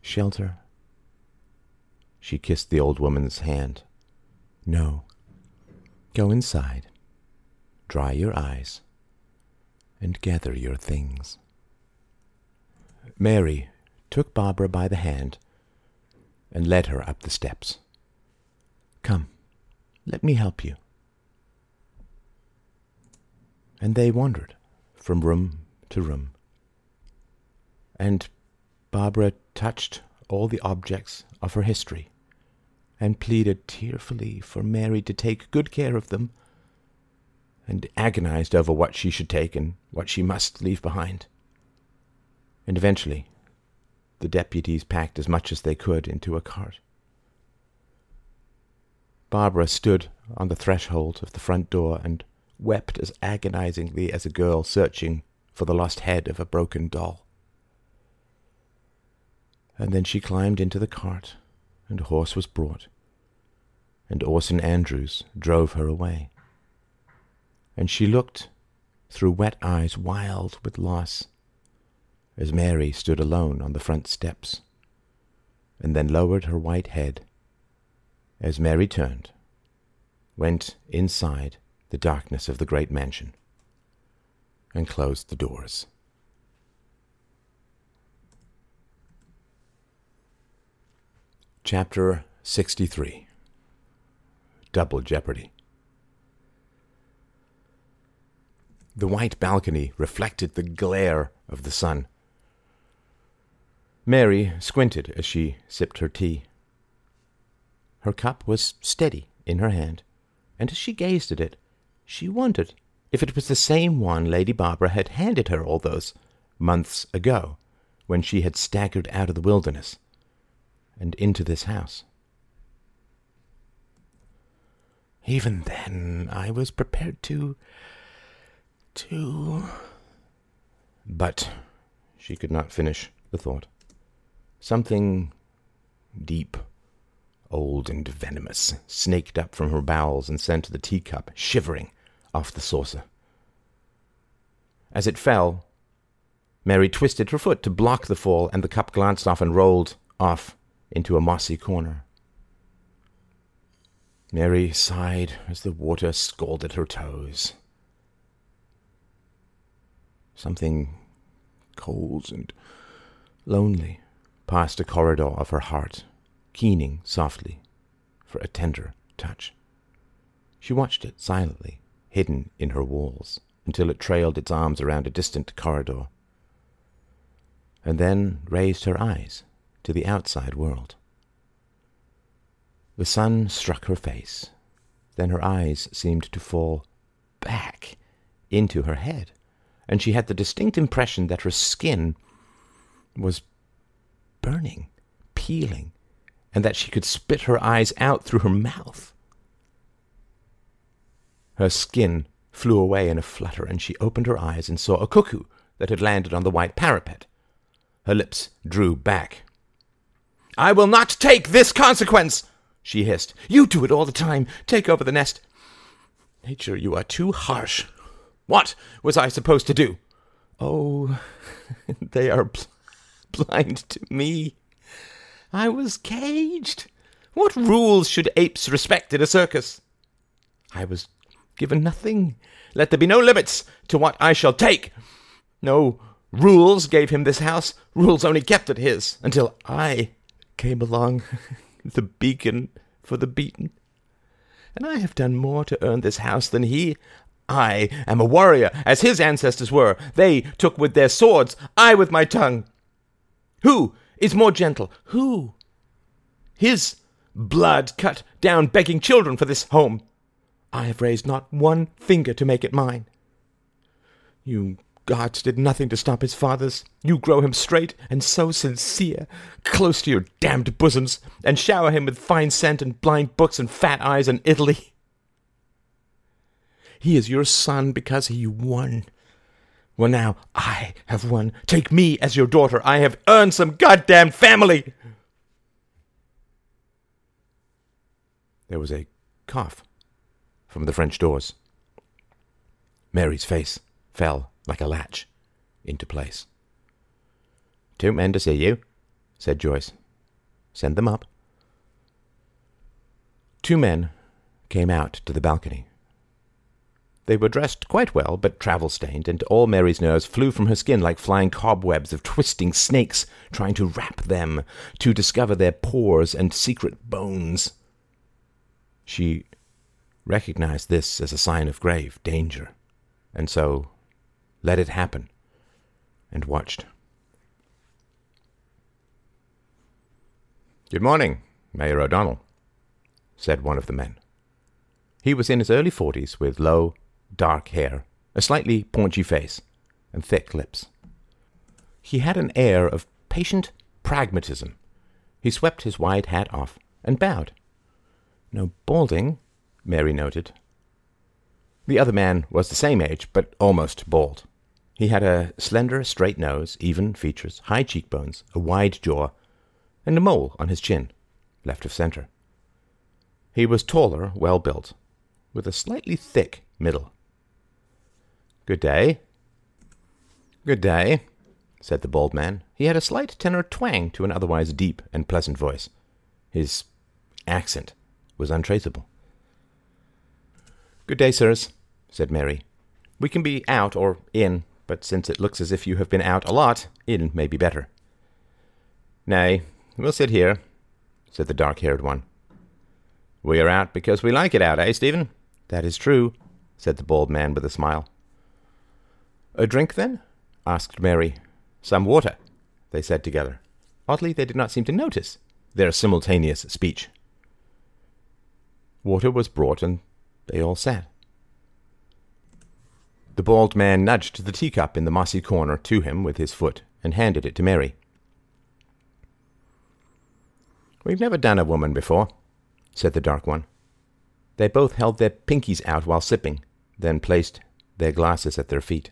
shelter. She kissed the old woman's hand. No. Go inside, dry your eyes, and gather your things. Mary took Barbara by the hand and led her up the steps. Come, let me help you. And they wandered from room to room. And Barbara touched all the objects of her history and pleaded tearfully for Mary to take good care of them, and agonized over what she should take and what she must leave behind. And eventually, the deputies packed as much as they could into a cart. Barbara stood on the threshold of the front door and wept as agonizingly as a girl searching for the lost head of a broken doll. And then she climbed into the cart, and a horse was brought, and Orson Andrews drove her away. And she looked through wet eyes wild with loss as Mary stood alone on the front steps, and then lowered her white head as Mary turned, went inside the darkness of the great mansion, and closed the doors. Chapter 63 Double Jeopardy The white balcony reflected the glare of the sun. Mary squinted as she sipped her tea. Her cup was steady in her hand, and as she gazed at it, she wondered if it was the same one Lady Barbara had handed her all those months ago, when she had staggered out of the wilderness and into this house. Even then, I was prepared to. To. But she could not finish the thought. Something deep, old, and venomous snaked up from her bowels and sent the teacup shivering off the saucer. As it fell, Mary twisted her foot to block the fall, and the cup glanced off and rolled off into a mossy corner. Mary sighed as the water scalded her toes. Something cold and lonely passed the corridor of her heart, keening softly for a tender touch. She watched it silently, hidden in her walls, until it trailed its arms around a distant corridor, and then raised her eyes to the outside world. The sun struck her face. Then her eyes seemed to fall back into her head, and she had the distinct impression that her skin was burning, peeling, and that she could spit her eyes out through her mouth. Her skin flew away in a flutter, and she opened her eyes and saw a cuckoo that had landed on the white parapet. Her lips drew back. I will not take this consequence, she hissed. You do it all the time. Take over the nest. Nature, you are too harsh. What was I supposed to do? Oh, they are bl- blind to me. I was caged. What rules should apes respect in a circus? I was given nothing. Let there be no limits to what I shall take. No rules gave him this house. Rules only kept it his until I came along, the beacon for the beaten. And I have done more to earn this house than he. I am a warrior, as his ancestors were. They took with their swords, I with my tongue. Who is more gentle? Who? His blood cut down begging children for this home. I have raised not one finger to make it mine. You gods did nothing to stop his fathers. You grow him straight and so sincere, close to your damned bosoms, and shower him with fine scent and blind books and fat eyes and Italy. He is your son because he won. Well, now I have won. Take me as your daughter. I have earned some goddamn family. There was a cough from the French doors. Mary's face fell like a latch into place. Two men to see you, said Joyce. Send them up. Two men came out to the balcony. They were dressed quite well, but travel stained, and all Mary's nerves flew from her skin like flying cobwebs of twisting snakes trying to wrap them, to discover their pores and secret bones. She recognized this as a sign of grave danger, and so let it happen, and watched. Good morning, Mayor O'Donnell, said one of the men. He was in his early forties, with low, dark hair, a slightly paunchy face, and thick lips. He had an air of patient pragmatism. He swept his wide hat off and bowed. No balding, Mary noted. The other man was the same age, but almost bald. He had a slender, straight nose, even features, high cheekbones, a wide jaw, and a mole on his chin, left of center. He was taller, well built, with a slightly thick middle. Good day. Good day, said the bald man. He had a slight tenor twang to an otherwise deep and pleasant voice. His accent was untraceable. Good day, sirs, said Mary. We can be out or in, but since it looks as if you have been out a lot, in may be better. Nay, we'll sit here, said the dark haired one. We are out because we like it out, eh, Stephen? That is true, said the bald man with a smile. A drink, then? asked Mary. Some water, they said together. Oddly, they did not seem to notice their simultaneous speech. Water was brought, and they all sat. The bald man nudged the teacup in the mossy corner to him with his foot and handed it to Mary. We've never done a woman before, said the dark one. They both held their pinkies out while sipping, then placed their glasses at their feet.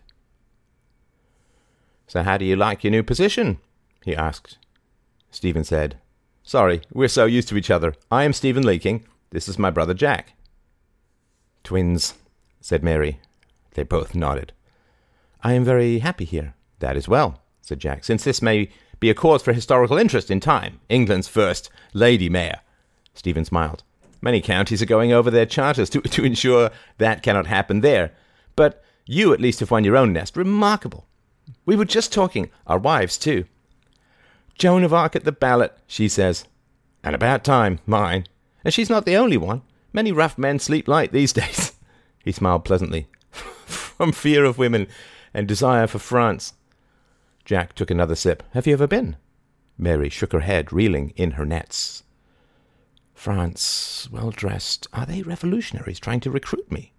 So how do you like your new position? he asked. Stephen said, Sorry, we're so used to each other. I am Stephen Leaking. This is my brother Jack. Twins, said Mary. They both nodded. I am very happy here. That is well, said Jack, since this may be a cause for historical interest in time. England's first lady mayor. Stephen smiled. Many counties are going over their charters to, to ensure that cannot happen there. But you at least have won your own nest. Remarkable. We were just talking, our wives too. Joan of Arc at the ballot, she says. And about time, mine. And she's not the only one. Many rough men sleep light these days. he smiled pleasantly. From fear of women and desire for France. Jack took another sip. Have you ever been? Mary shook her head, reeling in her nets. France, well dressed. Are they revolutionaries trying to recruit me?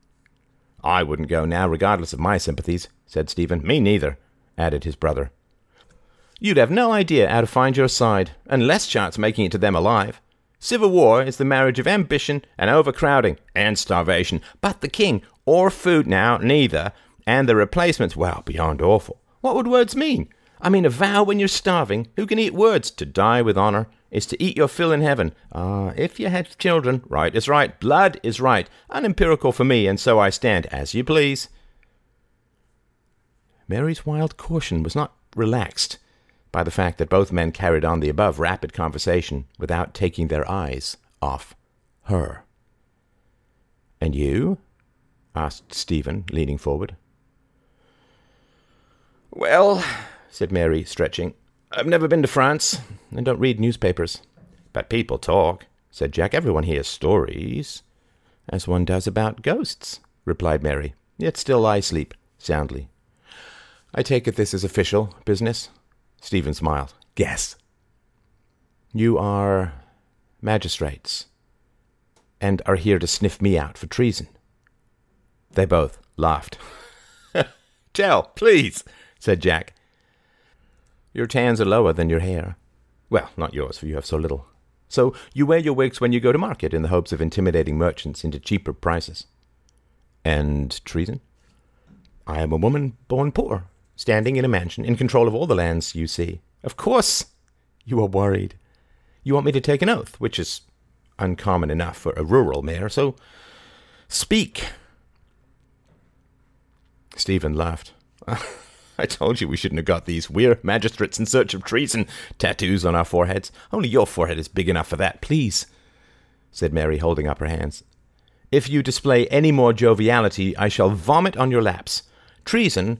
I wouldn't go now, regardless of my sympathies, said Stephen. Me neither, added his brother. You'd have no idea how to find your side, and less chance making it to them alive. Civil war is the marriage of ambition and overcrowding and starvation. But the king, or food now, neither, and the replacements, well, beyond awful. What would words mean? I mean, a vow when you're starving. Who can eat words? To die with honor is to eat your fill in heaven. Ah, uh, if you had children, right is right, blood is right. Unempirical for me, and so I stand as you please. Mary's wild caution was not relaxed by the fact that both men carried on the above rapid conversation without taking their eyes off her. And you? asked Stephen, leaning forward. Well, said Mary, stretching, I've never been to France, and don't read newspapers. But people talk, said Jack. Everyone hears stories. As one does about ghosts, replied Mary. Yet still I sleep soundly. I take it this is official business? Stephen smiled. Guess. You are magistrates, and are here to sniff me out for treason. They both laughed. Tell, please, said Jack. Your tans are lower than your hair. Well, not yours, for you have so little. So you wear your wigs when you go to market in the hopes of intimidating merchants into cheaper prices. And treason? I am a woman born poor, standing in a mansion in control of all the lands you see. Of course, you are worried. You want me to take an oath, which is uncommon enough for a rural mayor, so speak. Stephen laughed. I told you we shouldn't have got these. We're magistrates in search of treason tattoos on our foreheads. Only your forehead is big enough for that, please, said Mary, holding up her hands. If you display any more joviality, I shall vomit on your laps. Treason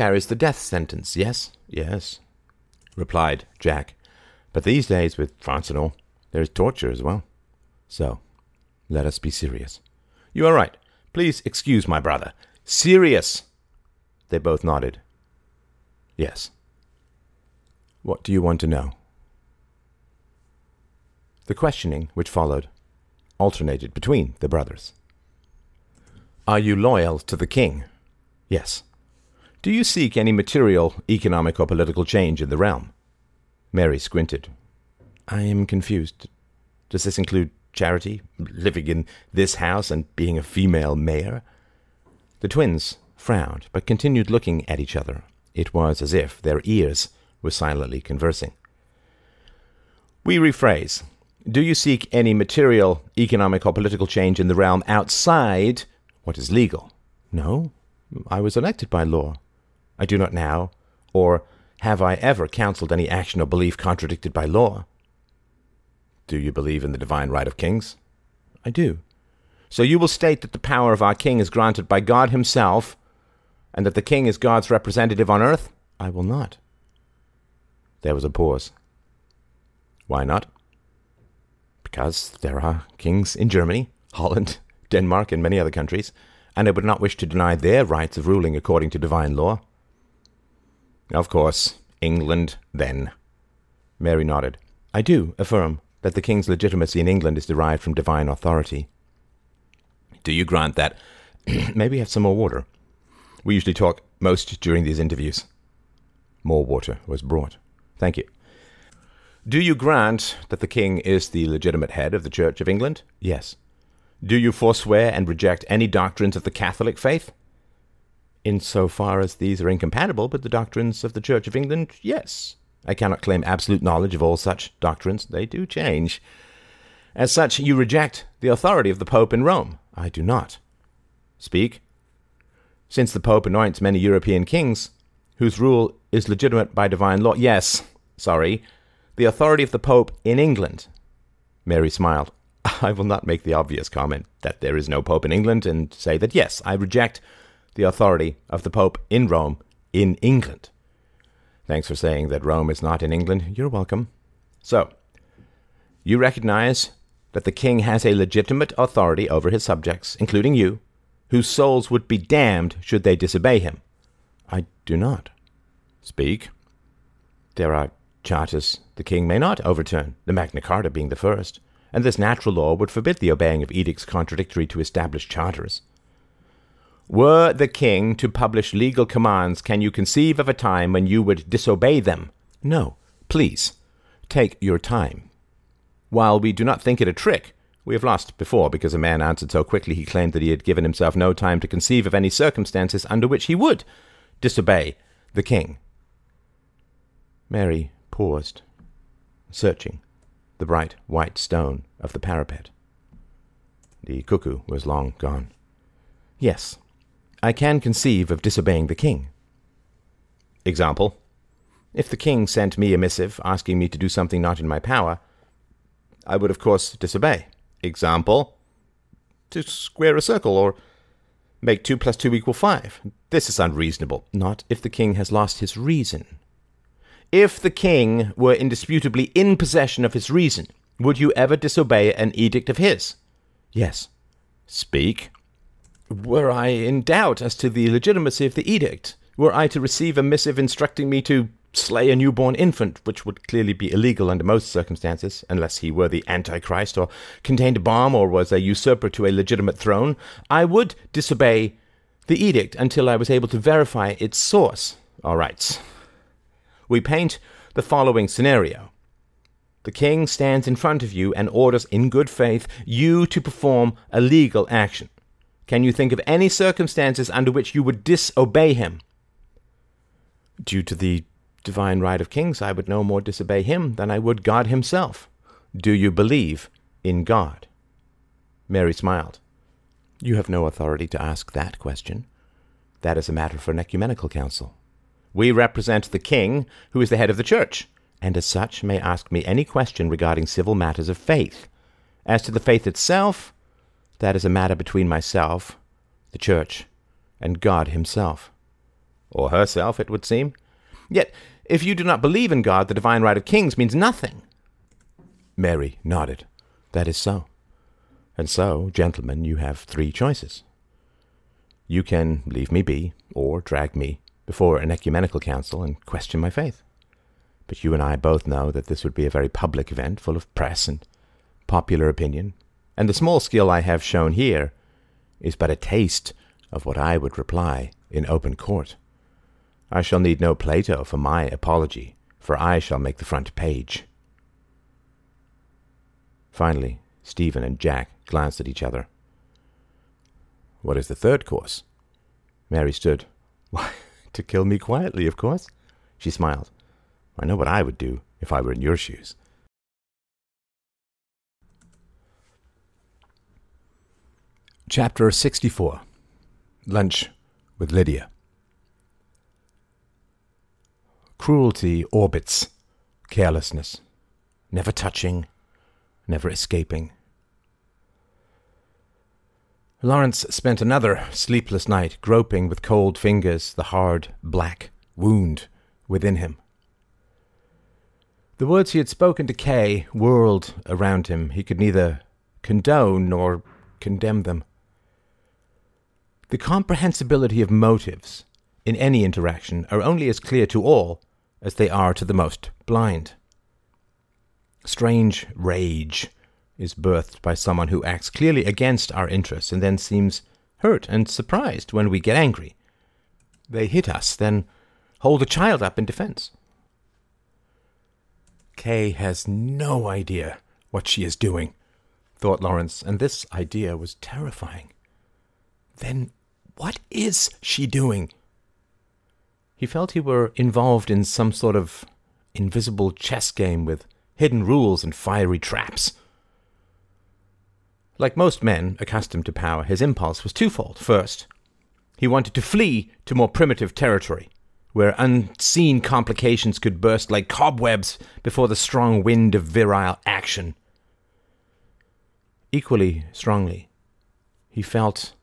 carries the death sentence, yes? Yes, replied Jack. But these days, with France and all, there is torture as well. So, let us be serious. You are right. Please excuse my brother. Serious! They both nodded. Yes. What do you want to know? The questioning which followed alternated between the brothers. Are you loyal to the king? Yes. Do you seek any material, economic, or political change in the realm? Mary squinted. I am confused. Does this include charity, living in this house, and being a female mayor? The twins frowned, but continued looking at each other. It was as if their ears were silently conversing. We rephrase. Do you seek any material, economic, or political change in the realm outside what is legal? No. I was elected by law. I do not now, or have I ever counseled any action or belief contradicted by law? Do you believe in the divine right of kings? I do. So you will state that the power of our king is granted by God himself, and that the king is God's representative on earth? I will not. There was a pause. Why not? Because there are kings in Germany, Holland, Denmark, and many other countries, and I would not wish to deny their rights of ruling according to divine law. Of course, England, then. Mary nodded. I do affirm that the king's legitimacy in England is derived from divine authority. Do you grant that? Maybe have some more water. We usually talk most during these interviews. More water was brought. Thank you. Do you grant that the king is the legitimate head of the Church of England? Yes. Do you forswear and reject any doctrines of the Catholic faith? In so far as these are incompatible with the doctrines of the Church of England, yes. I cannot claim absolute knowledge of all such doctrines. They do change. As such, you reject the authority of the Pope in Rome. I do not. Speak. Since the Pope anoints many European kings, whose rule is legitimate by divine law. Yes, sorry. The authority of the Pope in England. Mary smiled. I will not make the obvious comment that there is no Pope in England and say that yes, I reject the authority of the Pope in Rome in England. Thanks for saying that Rome is not in England. You're welcome. So, you recognize that the king has a legitimate authority over his subjects, including you, whose souls would be damned should they disobey him. I do not. Speak. There are charters the king may not overturn, the Magna Carta being the first, and this natural law would forbid the obeying of edicts contradictory to established charters. Were the king to publish legal commands, can you conceive of a time when you would disobey them? No. Please, take your time. While we do not think it a trick, we have lost before because a man answered so quickly he claimed that he had given himself no time to conceive of any circumstances under which he would disobey the king. Mary paused, searching the bright white stone of the parapet. The cuckoo was long gone. Yes, I can conceive of disobeying the king. Example If the king sent me a missive asking me to do something not in my power, I would, of course, disobey. Example to square a circle or make 2 plus 2 equal 5. This is unreasonable. Not if the king has lost his reason. If the king were indisputably in possession of his reason, would you ever disobey an edict of his? Yes. Speak. Were I in doubt as to the legitimacy of the edict, were I to receive a missive instructing me to slay a newborn infant, which would clearly be illegal under most circumstances, unless he were the Antichrist, or contained a bomb, or was a usurper to a legitimate throne, I would disobey the edict until I was able to verify its source. All right. We paint the following scenario. The king stands in front of you and orders in good faith you to perform a legal action. Can you think of any circumstances under which you would disobey him? Due to the divine right of kings, I would no more disobey him than I would God himself. Do you believe in God? Mary smiled. You have no authority to ask that question. That is a matter for an ecumenical council. We represent the king, who is the head of the church, and as such may ask me any question regarding civil matters of faith. As to the faith itself, that is a matter between myself, the church, and God himself. Or herself, it would seem. Yet, if you do not believe in God, the divine right of kings means nothing. Mary nodded. That is so. And so, gentlemen, you have three choices. You can leave me be, or drag me before an ecumenical council and question my faith. But you and I both know that this would be a very public event full of press and popular opinion, and the small skill I have shown here is but a taste of what I would reply in open court. I shall need no Plato for my apology, for I shall make the front page. Finally, Stephen and Jack glanced at each other. What is the third course? Mary stood. Why, to kill me quietly, of course. She smiled. I know what I would do if I were in your shoes. Chapter 64 Lunch with Lydia. Cruelty orbits carelessness, never touching, never escaping. Lawrence spent another sleepless night groping with cold fingers the hard, black wound within him. The words he had spoken to Kay whirled around him. He could neither condone nor condemn them. The comprehensibility of motives in any interaction are only as clear to all as they are to the most blind. Strange rage is birthed by someone who acts clearly against our interests and then seems hurt and surprised when we get angry. They hit us, then hold a child up in defense. Kay has no idea what she is doing, thought Lawrence, and this idea was terrifying. Then what is she doing? He felt he were involved in some sort of invisible chess game with hidden rules and fiery traps. Like most men accustomed to power, his impulse was twofold. First, he wanted to flee to more primitive territory, where unseen complications could burst like cobwebs before the strong wind of virile action. Equally strongly, he felt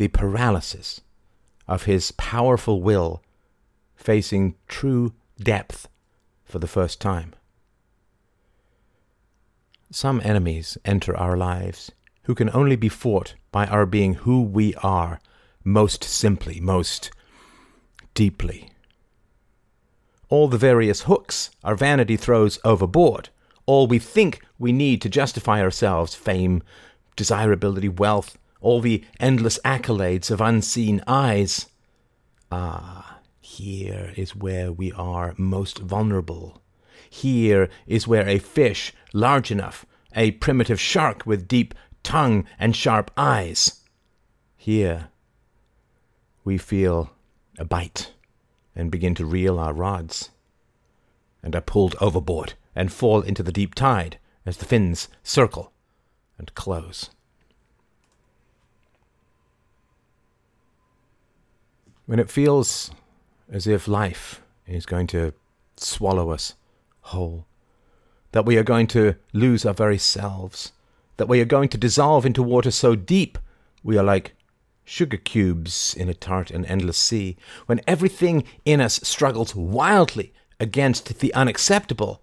the paralysis of his powerful will facing true depth for the first time. Some enemies enter our lives who can only be fought by our being who we are most simply, most deeply. All the various hooks our vanity throws overboard, all we think we need to justify ourselves fame, desirability, wealth, all the endless accolades of unseen eyes. Ah, here is where we are most vulnerable here is where a fish large enough, a primitive shark with deep tongue and sharp eyes. Here we feel a bite and begin to reel our rods, and are pulled overboard and fall into the deep tide as the fins circle and close. When it feels as if life is going to swallow us whole. That we are going to lose our very selves. That we are going to dissolve into water so deep we are like sugar cubes in a tart and endless sea. When everything in us struggles wildly against the unacceptable.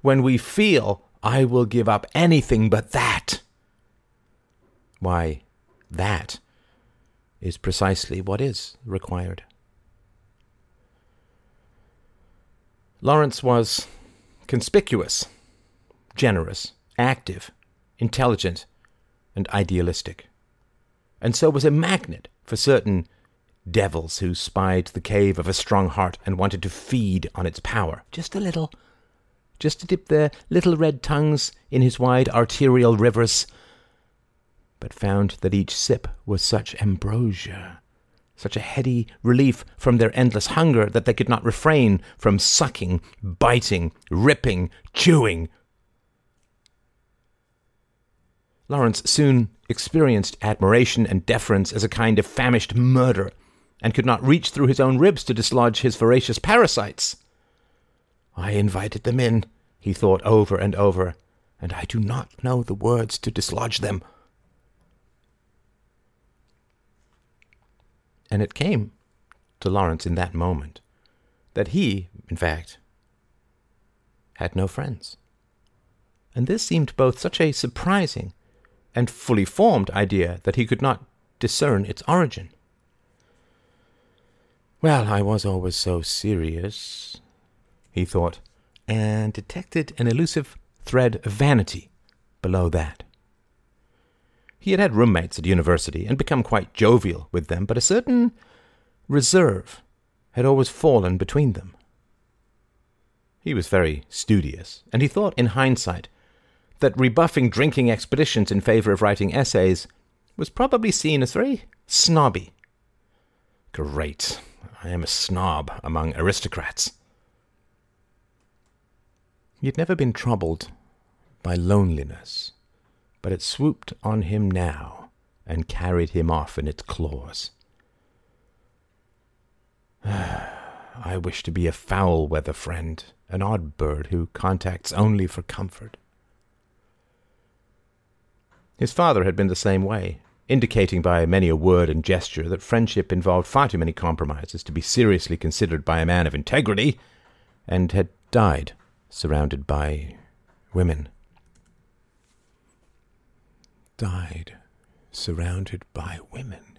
When we feel, I will give up anything but that. Why, that is precisely what is required. Lawrence was conspicuous, generous, active, intelligent, and idealistic. And so was a magnet for certain devils who spied the cave of a strong heart and wanted to feed on its power, just a little, just to dip their little red tongues in his wide arterial rivers, but found that each sip was such ambrosia such a heady relief from their endless hunger that they could not refrain from sucking, biting, ripping, chewing. Lawrence soon experienced admiration and deference as a kind of famished murder, and could not reach through his own ribs to dislodge his voracious parasites. I invited them in, he thought over and over, and I do not know the words to dislodge them. And it came to Lawrence in that moment that he, in fact, had no friends. And this seemed both such a surprising and fully formed idea that he could not discern its origin. Well, I was always so serious, he thought, and detected an elusive thread of vanity below that. He had had roommates at university and become quite jovial with them, but a certain reserve had always fallen between them. He was very studious, and he thought in hindsight that rebuffing drinking expeditions in favor of writing essays was probably seen as very snobby. Great, I am a snob among aristocrats. He had never been troubled by loneliness but it swooped on him now and carried him off in its claws. I wish to be a foul weather friend, an odd bird who contacts only for comfort. His father had been the same way, indicating by many a word and gesture that friendship involved far too many compromises to be seriously considered by a man of integrity, and had died surrounded by women died surrounded by women.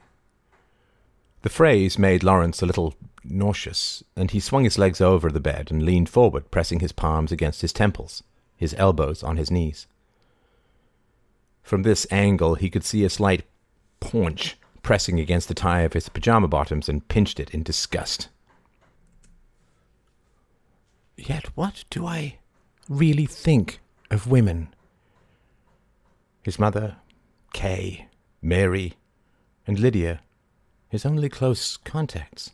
The phrase made Lawrence a little nauseous, and he swung his legs over the bed and leaned forward, pressing his palms against his temples, his elbows on his knees. From this angle he could see a slight paunch pressing against the tie of his pajama bottoms and pinched it in disgust. Yet what do I really think of women? His mother Kay, Mary, and Lydia, his only close contacts.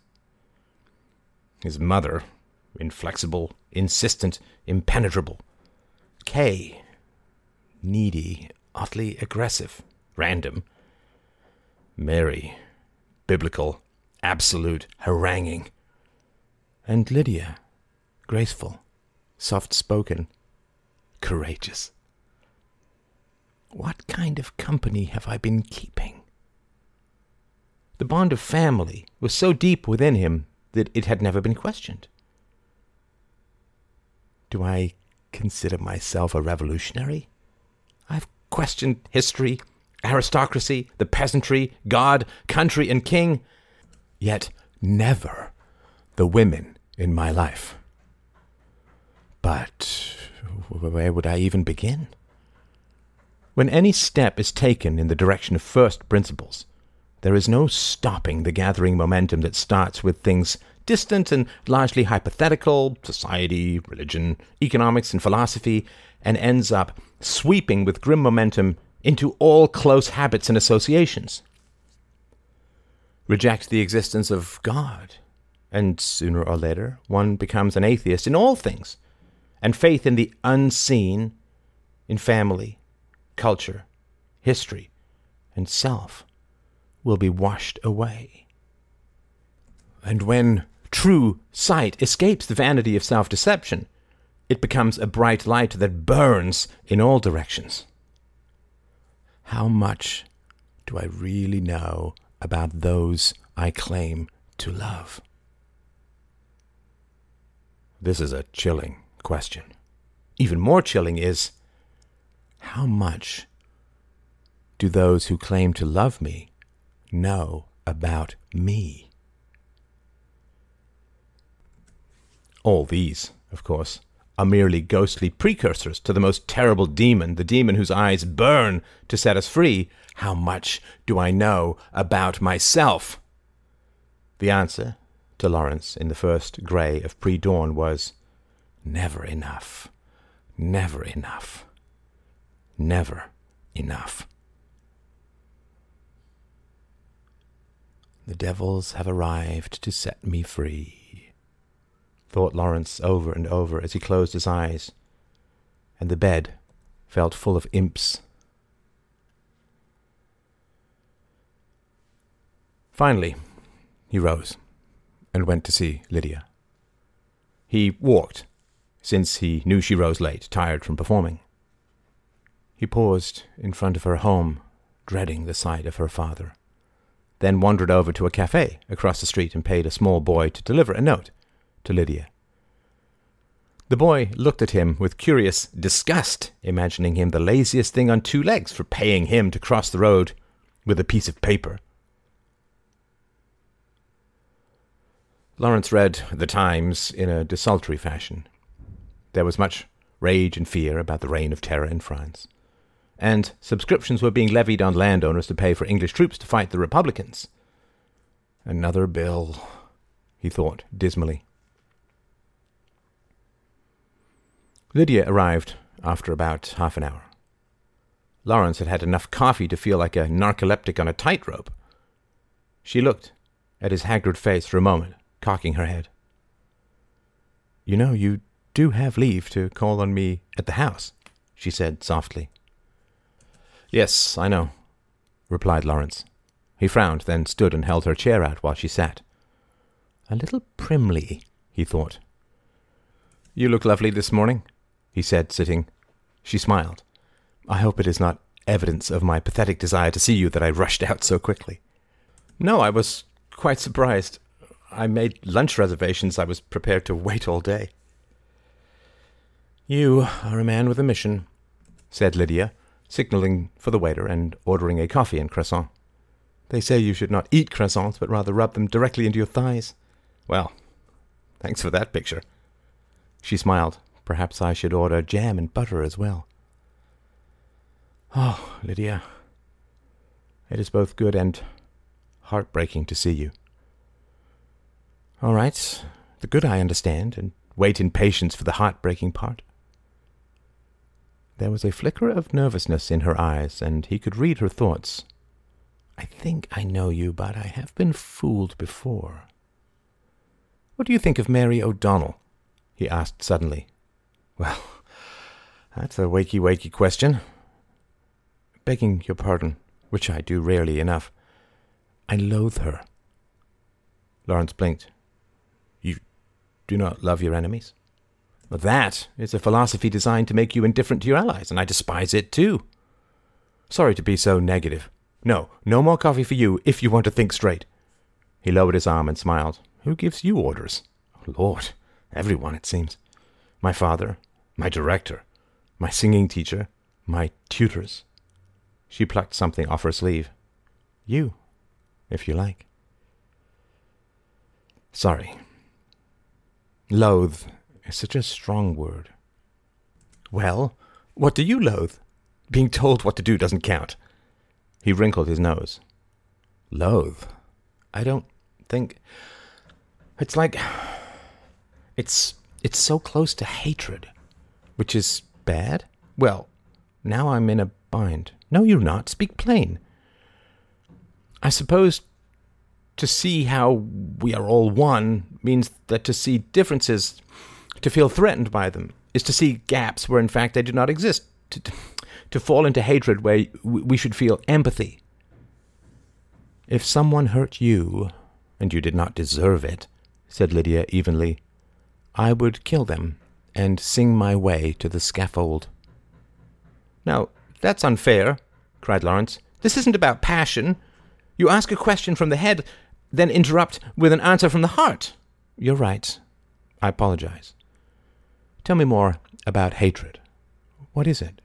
His mother, inflexible, insistent, impenetrable. Kay, needy, oddly aggressive, random. Mary, biblical, absolute, haranguing. And Lydia, graceful, soft spoken, courageous. What kind of company have I been keeping? The bond of family was so deep within him that it had never been questioned. Do I consider myself a revolutionary? I've questioned history, aristocracy, the peasantry, God, country, and king, yet never the women in my life. But where would I even begin? When any step is taken in the direction of first principles, there is no stopping the gathering momentum that starts with things distant and largely hypothetical, society, religion, economics, and philosophy, and ends up sweeping with grim momentum into all close habits and associations. Reject the existence of God, and sooner or later one becomes an atheist in all things, and faith in the unseen, in family, culture, history, and self will be washed away. And when true sight escapes the vanity of self deception, it becomes a bright light that burns in all directions. How much do I really know about those I claim to love? This is a chilling question. Even more chilling is how much do those who claim to love me know about me? All these, of course, are merely ghostly precursors to the most terrible demon, the demon whose eyes burn to set us free. How much do I know about myself? The answer to Lawrence in the first grey of pre dawn was never enough, never enough never enough. The devils have arrived to set me free, thought Lawrence over and over as he closed his eyes, and the bed felt full of imps. Finally, He rose and went to see Lydia. He walked, since he knew she rose late, tired from performing. He paused in front of her home, dreading the sight of her father, then wandered over to a cafe across the street and paid a small boy to deliver a note to Lydia. The boy looked at him with curious disgust, imagining him the laziest thing on two legs for paying him to cross the road with a piece of paper. Lawrence read The Times in a desultory fashion. There was much rage and fear about the reign of terror in France, and subscriptions were being levied on landowners to pay for English troops to fight the Republicans. Another bill, he thought dismally. Lydia arrived after about half an hour. Lawrence had had enough coffee to feel like a narcoleptic on a tightrope. She looked at his haggard face for a moment cocking her head. You know, you do have leave to call on me at the house, she said softly. Yes, I know, replied Lawrence. He frowned, then stood and held her chair out while she sat. A little primly, he thought. You look lovely this morning, he said, sitting. She smiled. I hope it is not evidence of my pathetic desire to see you that I rushed out so quickly. No, I was quite surprised. I made lunch reservations. I was prepared to wait all day. You are a man with a mission, said Lydia, signaling for the waiter and ordering a coffee and croissant. They say you should not eat croissants, but rather rub them directly into your thighs. Well, thanks for that picture. She smiled. Perhaps I should order jam and butter as well. Oh, Lydia, it is both good and heartbreaking to see you. All right, the good I understand, and wait in patience for the heartbreaking part. There was a flicker of nervousness in her eyes, and he could read her thoughts. I think I know you, but I have been fooled before. What do you think of Mary O'Donnell? he asked suddenly. Well, that's a wakey wakey question. Begging your pardon, which I do rarely enough, I loathe her. Lawrence blinked You do not love your enemies. That is a philosophy designed to make you indifferent to your allies, and I despise it too. Sorry to be so negative. No, no more coffee for you if you want to think straight. He lowered his arm and smiled. Who gives you orders? Oh, Lord, everyone, it seems. My father, my director, my singing teacher, my tutors. She plucked something off her sleeve. You, if you like. Sorry, Loathe such a strong word. Well, what do you loathe? Being told what to do doesn't count. He wrinkled his nose. Loathe? I don't think. It's like. It's. It's so close to hatred. Which is bad? Well, now I'm in a bind. No, you're not. Speak plain. I suppose to see how we are all one means that to see differences, to feel threatened by them, is to see gaps where in fact they do not exist, to, to fall into hatred where we should feel empathy. If someone hurt you, and you did not deserve it, said Lydia evenly, I would kill them and sing my way to the scaffold. Now, that's unfair, cried Lawrence. This isn't about passion. You ask a question from the head, then interrupt with an answer from the heart. You're right. I apologize. Tell me more about hatred. What is it?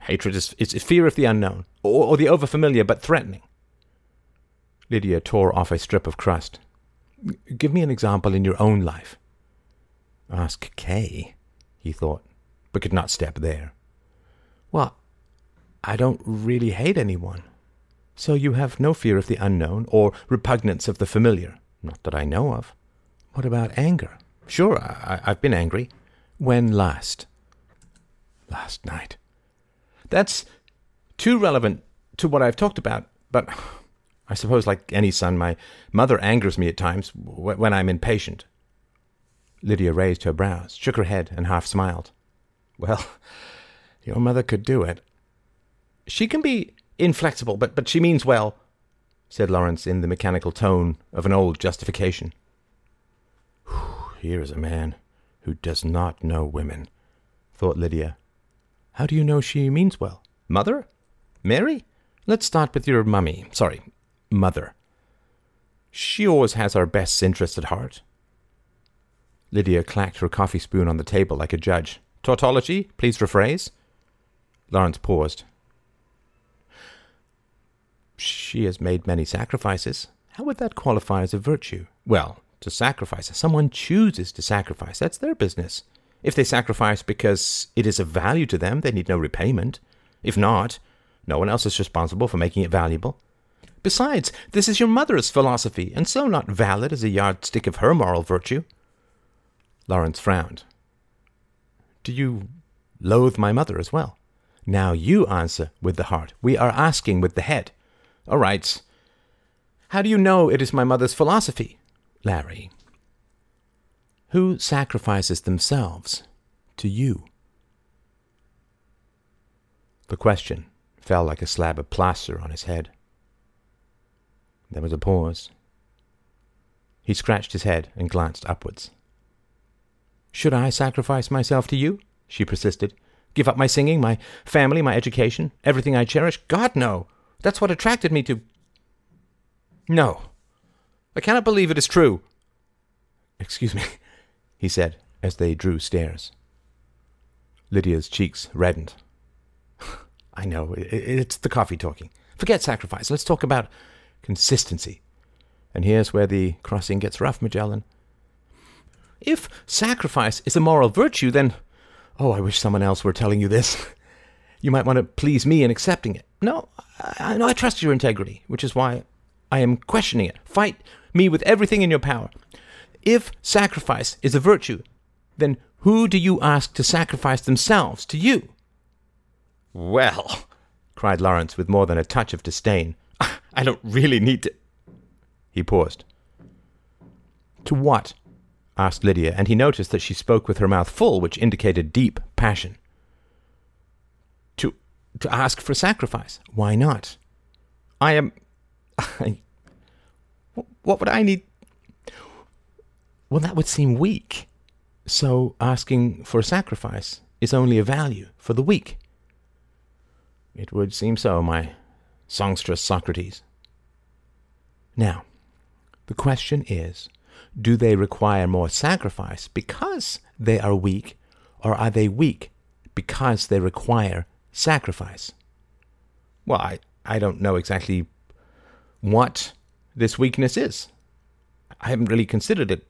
Hatred is, is fear of the unknown, or, or the overfamiliar but threatening. Lydia tore off a strip of crust. Give me an example in your own life. Ask Kay, he thought, but could not step there. Well, I don't really hate anyone. So you have no fear of the unknown or repugnance of the familiar? Not that I know of. What about anger? Sure, I, have been angry. When last? Last night. That's too relevant to what I've talked about, but I suppose, like any son, my mother angers me at times when I'm impatient. Lydia raised her brows, shook her head, and half smiled. Well, your mother could do it. She can be inflexible, but, but she means well. said Lawrence in the mechanical tone of an old justification. Here is a man who does not know women, thought Lydia. How do you know she means well? Mother? Mary? Let's start with your mummy. Sorry, mother. She always has our best interests at heart. Lydia clacked her coffee spoon on the table like a judge. Tautology, please rephrase. Lawrence paused. She has made many sacrifices. How would that qualify as a virtue? Well, to sacrifice. Someone chooses to sacrifice. That's their business. If they sacrifice because it is of value to them, they need no repayment. If not, no one else is responsible for making it valuable. Besides, this is your mother's philosophy, and so not valid as a yardstick of her moral virtue. Lawrence frowned. Do you loathe my mother as well? Now you answer with the heart. We are asking with the head. All right. How do you know it is my mother's philosophy? Larry. Who sacrifices themselves to you? The question fell like a slab of plaster on his head. There was a pause. He scratched his head and glanced upwards. Should I sacrifice myself to you? she persisted. Give up my singing, my family, my education, everything I cherish? God, no! That's what attracted me to. No. I cannot believe it is true. Excuse me, he said as they drew stares. Lydia's cheeks reddened. I know, it's the coffee talking. Forget sacrifice. Let's talk about consistency. And here's where the crossing gets rough, Magellan. If sacrifice is a moral virtue, then. Oh, I wish someone else were telling you this. you might want to please me in accepting it. No, I, I trust your integrity, which is why I am questioning it. Fight me with everything in your power. If sacrifice is a virtue, then who do you ask to sacrifice themselves to you? Well, cried Lawrence with more than a touch of disdain, I don't really need to. He paused. To what? asked Lydia, and he noticed that she spoke with her mouth full, which indicated deep passion. To to ask for sacrifice. Why not? I am. I, what would I need? Well, that would seem weak. So asking for a sacrifice is only a value for the weak. It would seem so, my songstress Socrates. Now, the question is do they require more sacrifice because they are weak, or are they weak because they require sacrifice? Well, I, I don't know exactly what this weakness is. I haven't really considered it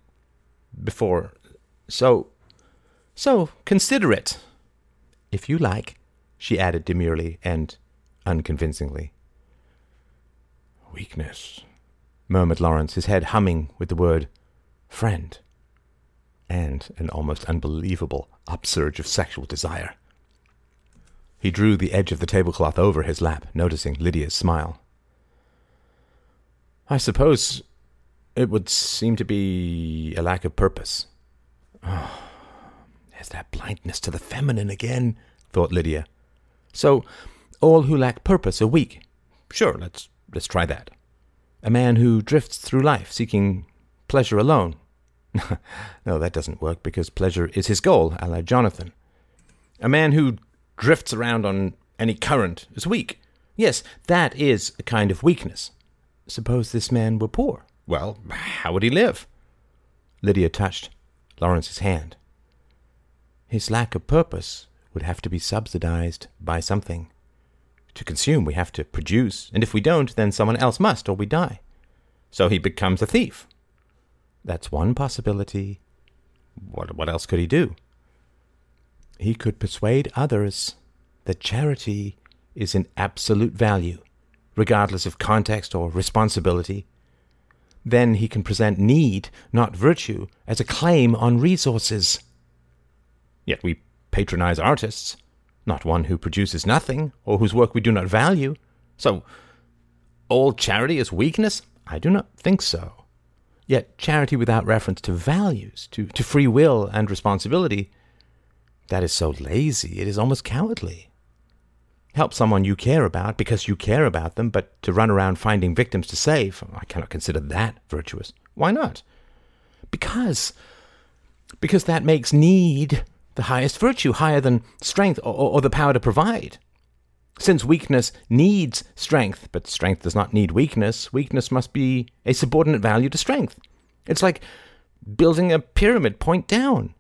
before. So, so consider it, if you like, she added demurely and unconvincingly. Weakness, murmured Lawrence, his head humming with the word friend, and an almost unbelievable upsurge of sexual desire. He drew the edge of the tablecloth over his lap, noticing Lydia's smile. I suppose it would seem to be a lack of purpose. Oh, there's that blindness to the feminine again, thought Lydia. So, all who lack purpose are weak. Sure, let's let's try that. A man who drifts through life seeking pleasure alone no, that doesn't work because pleasure is his goal, a la Jonathan. A man who drifts around on any current is weak. Yes, that is a kind of weakness. Suppose this man were poor. Well, how would he live? Lydia touched Lawrence's hand. His lack of purpose would have to be subsidized by something. To consume, we have to produce, and if we don't, then someone else must, or we die. So he becomes a thief, that's one possibility. What, what else could he do? He could persuade others that charity is an absolute value, regardless of context or responsibility. Then he can present need, not virtue, as a claim on resources. Yet we patronize artists, not one who produces nothing or whose work we do not value. So, all charity is weakness? I do not think so. Yet charity without reference to values, to, to free will and responsibility, that is so lazy, it is almost cowardly. Help someone you care about because you care about them, but to run around finding victims to save, I cannot consider that virtuous. Why not? Because because that makes need the highest virtue, higher than strength or, or the power to provide. Since weakness needs strength, but strength does not need weakness, weakness must be a subordinate value to strength. It's like building a pyramid point down.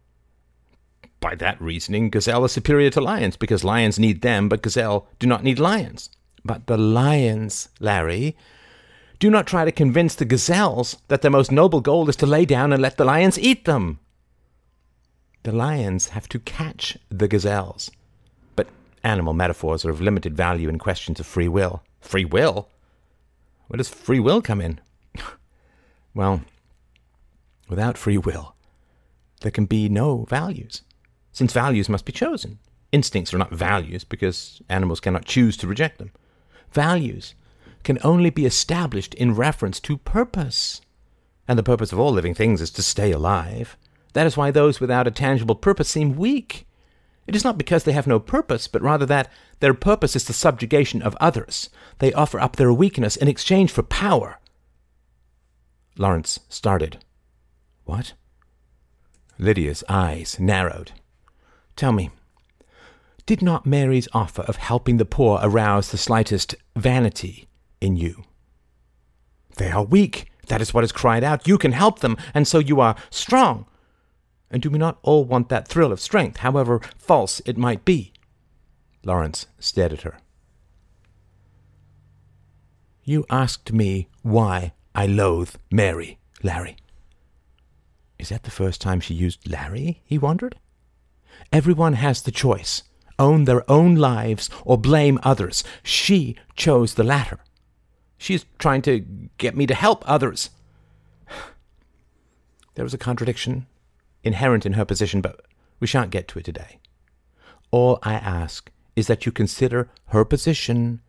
By that reasoning, gazelle is superior to lions because lions need them, but gazelle do not need lions. But the lions, Larry, do not try to convince the gazelles that their most noble goal is to lay down and let the lions eat them. The lions have to catch the gazelles. But animal metaphors are of limited value in questions of free will. Free will? Where does free will come in? well, without free will, there can be no values, since values must be chosen. Instincts are not values because animals cannot choose to reject them. Values can only be established in reference to purpose. And the purpose of all living things is to stay alive. That is why those without a tangible purpose seem weak. It is not because they have no purpose, but rather that their purpose is the subjugation of others. They offer up their weakness in exchange for power. Lawrence started. What? Lydia's eyes narrowed. Tell me, did not Mary's offer of helping the poor arouse the slightest vanity in you? They are weak. That is what is cried out. You can help them, and so you are strong. And do we not all want that thrill of strength, however false it might be? Lawrence stared at her. You asked me why I loathe Mary, Larry. Is that the first time she used Larry? he wondered. Everyone has the choice own their own lives or blame others. She chose the latter. She's trying to get me to help others. There was a contradiction inherent in her position, but we shan't get to it today. All I ask is that you consider her position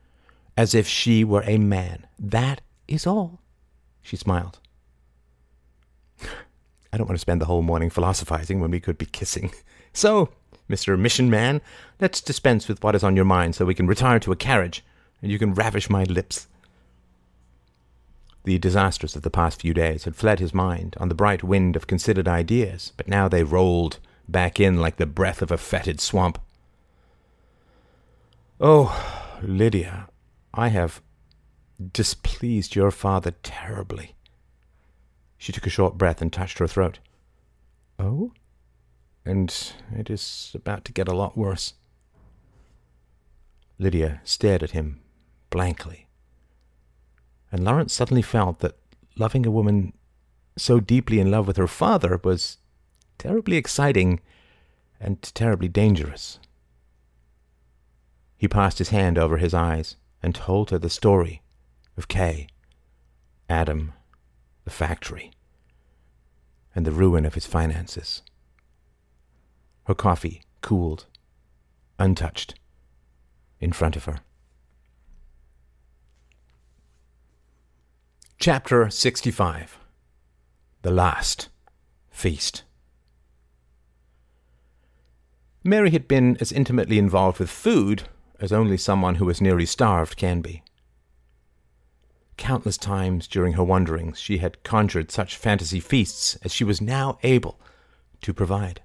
as if she were a man. That is all. She smiled. I don't want to spend the whole morning philosophizing when we could be kissing. So, Mr. Mission Man, let's dispense with what is on your mind so we can retire to a carriage and you can ravish my lips. The disasters of the past few days had fled his mind on the bright wind of considered ideas, but now they rolled back in like the breath of a fetid swamp. Oh, Lydia, I have displeased your father terribly. She took a short breath and touched her throat. Oh? And it is about to get a lot worse. Lydia stared at him blankly and Lawrence suddenly felt that loving a woman so deeply in love with her father was terribly exciting and terribly dangerous. He passed his hand over his eyes and told her the story of Kay, Adam, the factory, and the ruin of his finances. Her coffee cooled, untouched, in front of her. Chapter 65 The Last Feast. Mary had been as intimately involved with food as only someone who is nearly starved can be. Countless times during her wanderings she had conjured such fantasy feasts as she was now able to provide.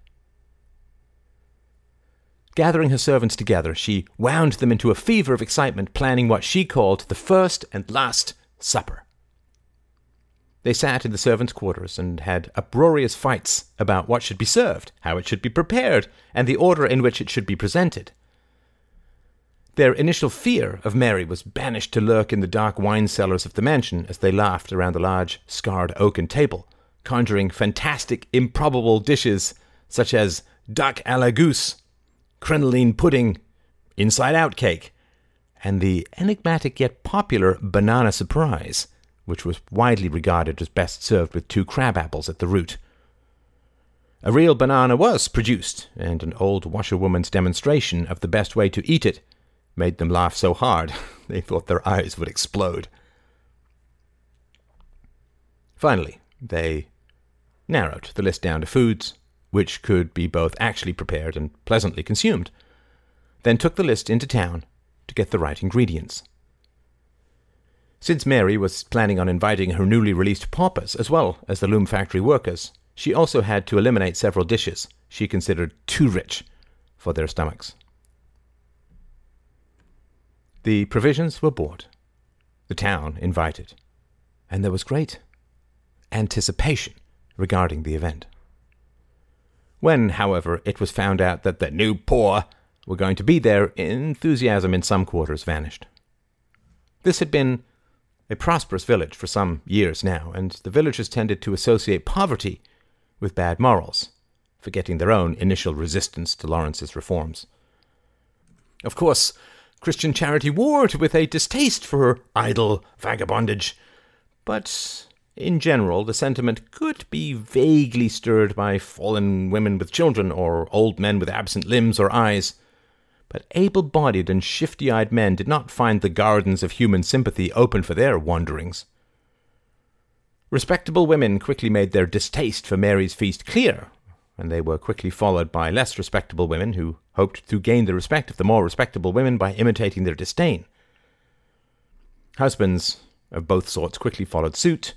Gathering her servants together, she wound them into a fever of excitement, planning what she called the first and last supper. They sat in the servants' quarters and had uproarious fights about what should be served, how it should be prepared, and the order in which it should be presented. Their initial fear of Mary was banished to lurk in the dark wine cellars of the mansion as they laughed around the large, scarred oaken table, conjuring fantastic, improbable dishes such as duck a la goose, crinoline pudding, inside out cake, and the enigmatic yet popular banana surprise which was widely regarded as best served with two crab apples at the root. A real banana was produced, and an old washerwoman's demonstration of the best way to eat it made them laugh so hard they thought their eyes would explode. Finally, they narrowed the list down to foods which could be both actually prepared and pleasantly consumed, then took the list into town to get the right ingredients. Since Mary was planning on inviting her newly released paupers as well as the loom factory workers, she also had to eliminate several dishes she considered too rich for their stomachs. The provisions were bought, the town invited, and there was great anticipation regarding the event. When, however, it was found out that the new poor were going to be there, enthusiasm in some quarters vanished. This had been a prosperous village for some years now, and the villagers tended to associate poverty with bad morals, forgetting their own initial resistance to Lawrence's reforms. Of course, Christian charity warred with a distaste for idle vagabondage, but in general, the sentiment could be vaguely stirred by fallen women with children or old men with absent limbs or eyes. But able bodied and shifty eyed men did not find the gardens of human sympathy open for their wanderings. Respectable women quickly made their distaste for Mary's feast clear, and they were quickly followed by less respectable women who hoped to gain the respect of the more respectable women by imitating their disdain. Husbands of both sorts quickly followed suit.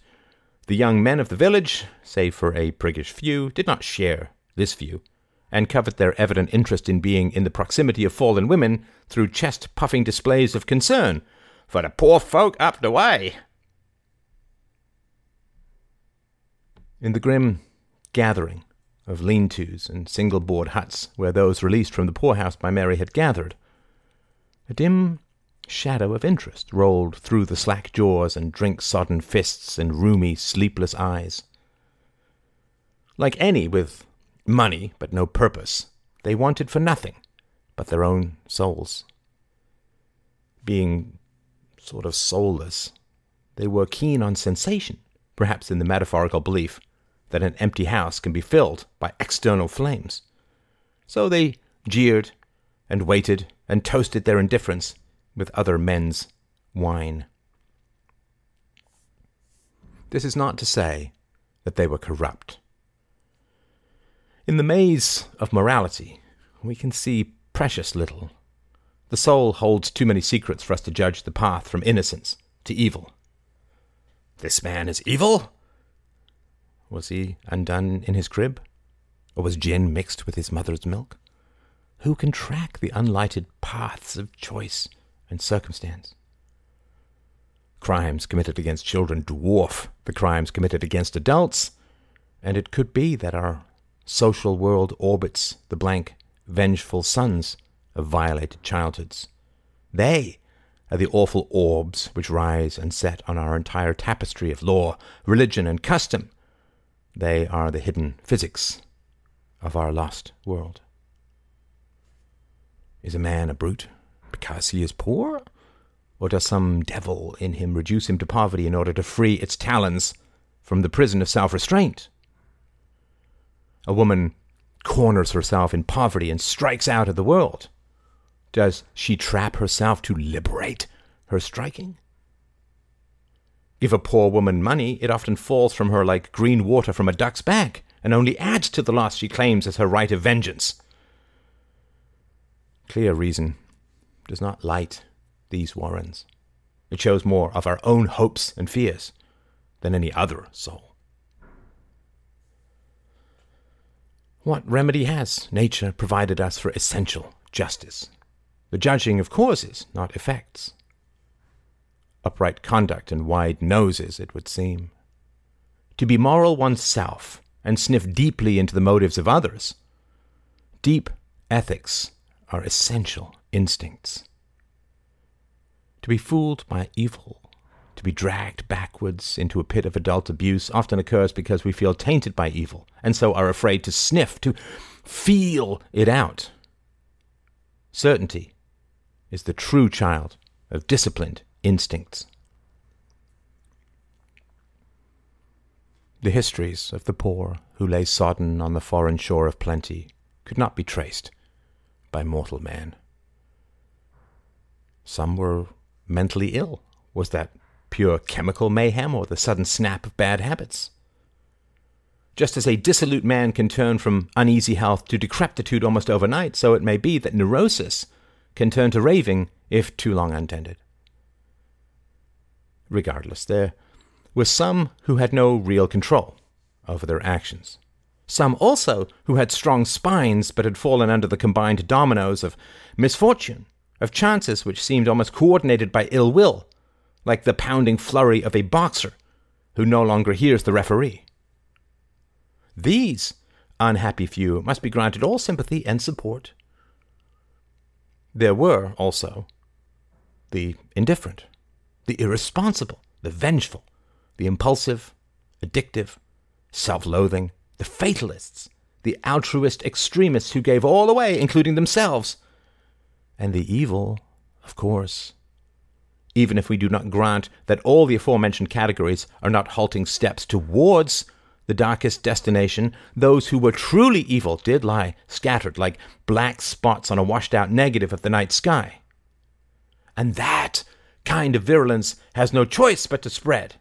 The young men of the village, save for a priggish few, did not share this view and covered their evident interest in being in the proximity of fallen women through chest puffing displays of concern for the poor folk up the way. In the grim gathering of lean tos and single board huts where those released from the poorhouse by Mary had gathered, a dim shadow of interest rolled through the slack jaws and drink sodden fists and rheumy, sleepless eyes. Like any with money, but no purpose. They wanted for nothing but their own souls. Being sort of soulless, they were keen on sensation, perhaps in the metaphorical belief that an empty house can be filled by external flames. So they jeered and waited and toasted their indifference with other men's wine. This is not to say that they were corrupt. In the maze of morality, we can see precious little. The soul holds too many secrets for us to judge the path from innocence to evil. This man is evil? Was he undone in his crib? Or was gin mixed with his mother's milk? Who can track the unlighted paths of choice and circumstance? Crimes committed against children dwarf the crimes committed against adults, and it could be that our social world orbits the blank, vengeful suns of violated childhoods. They are the awful orbs which rise and set on our entire tapestry of law, religion, and custom. They are the hidden physics of our lost world. Is a man a brute because he is poor? Or does some devil in him reduce him to poverty in order to free its talons from the prison of self restraint? A woman corners herself in poverty and strikes out of the world. Does she trap herself to liberate her striking? Give a poor woman money, it often falls from her like green water from a duck's back, and only adds to the loss she claims as her right of vengeance. Clear reason does not light these warrens. It shows more of our own hopes and fears than any other soul. What remedy has nature provided us for essential justice? The judging of causes, not effects. Upright conduct and wide noses, it would seem. To be moral oneself and sniff deeply into the motives of others. Deep ethics are essential instincts. To be fooled by evil to be dragged backwards into a pit of adult abuse often occurs because we feel tainted by evil and so are afraid to sniff, to feel it out. Certainty is the true child of disciplined instincts. The histories of the poor who lay sodden on the foreign shore of plenty could not be traced by mortal man. Some were mentally ill. Was that pure chemical mayhem or the sudden snap of bad habits. Just as a dissolute man can turn from uneasy health to decrepitude almost overnight, so it may be that neurosis can turn to raving if too long untended. Regardless, there were some who had no real control over their actions. Some also who had strong spines but had fallen under the combined dominoes of misfortune, of chances which seemed almost coordinated by ill will, like the pounding flurry of a boxer who no longer hears the referee. These unhappy few must be granted all sympathy and support. There were also the indifferent, the irresponsible, the vengeful, the impulsive, addictive, self loathing, the fatalists, the altruist extremists who gave all away, including themselves, and the evil, of course. Even if we do not grant that all the aforementioned categories are not halting steps towards the darkest destination, those who were truly evil did lie scattered like black spots on a washed out negative of the night sky. And that kind of virulence has no choice but to spread.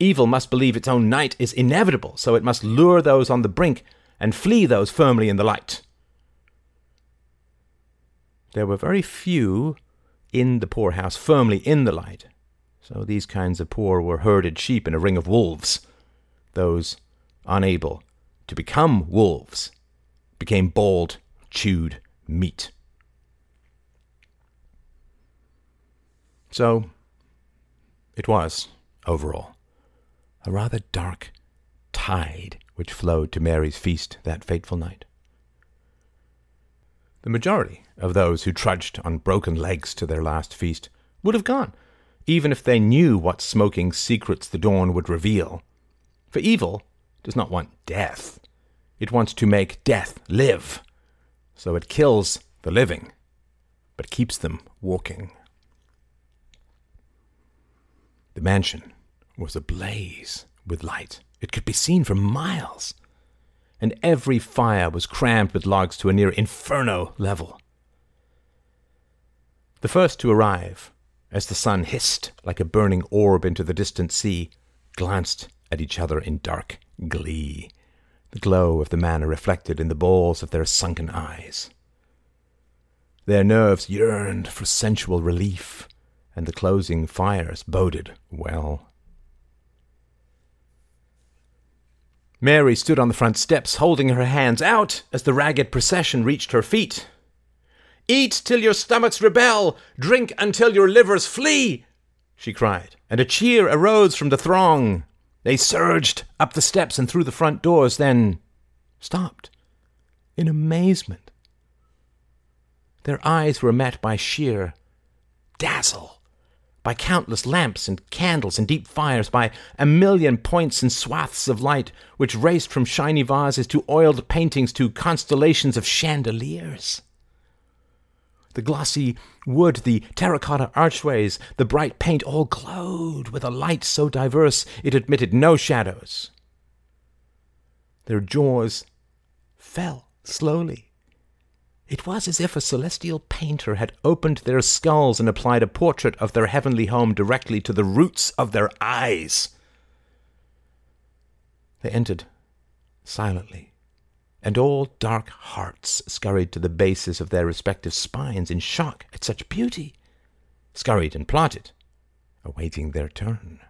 Evil must believe its own night is inevitable, so it must lure those on the brink and flee those firmly in the light. There were very few in the poorhouse, firmly in the light, so these kinds of poor were herded sheep in a ring of wolves. Those unable to become wolves became bald, chewed meat. So, it was, overall, a rather dark tide which flowed to Mary's feast that fateful night. The majority of those who trudged on broken legs to their last feast would have gone, even if they knew what smoking secrets the dawn would reveal. For evil does not want death, it wants to make death live. So it kills the living, but keeps them walking. The mansion was ablaze with light. It could be seen for miles, and every fire was crammed with logs to a near inferno level. The first to arrive, as the sun hissed like a burning orb into the distant sea, glanced at each other in dark glee, the glow of the manor reflected in the balls of their sunken eyes. Their nerves yearned for sensual relief, and the closing fires boded well. Mary stood on the front steps, holding her hands out as the ragged procession reached her feet. Eat till your stomachs rebel, drink until your livers flee, she cried, and a cheer arose from the throng. They surged up the steps and through the front doors, then stopped in amazement. Their eyes were met by sheer dazzle by countless lamps and candles and deep fires, by a million points and swaths of light which raced from shiny vases to oiled paintings to constellations of chandeliers. The glossy wood, the terracotta archways, the bright paint all glowed with a light so diverse it admitted no shadows. Their jaws fell slowly it was as if a celestial painter had opened their skulls and applied a portrait of their heavenly home directly to the roots of their eyes. They entered silently, and all dark hearts scurried to the bases of their respective spines in shock at such beauty, scurried and plotted, awaiting their turn.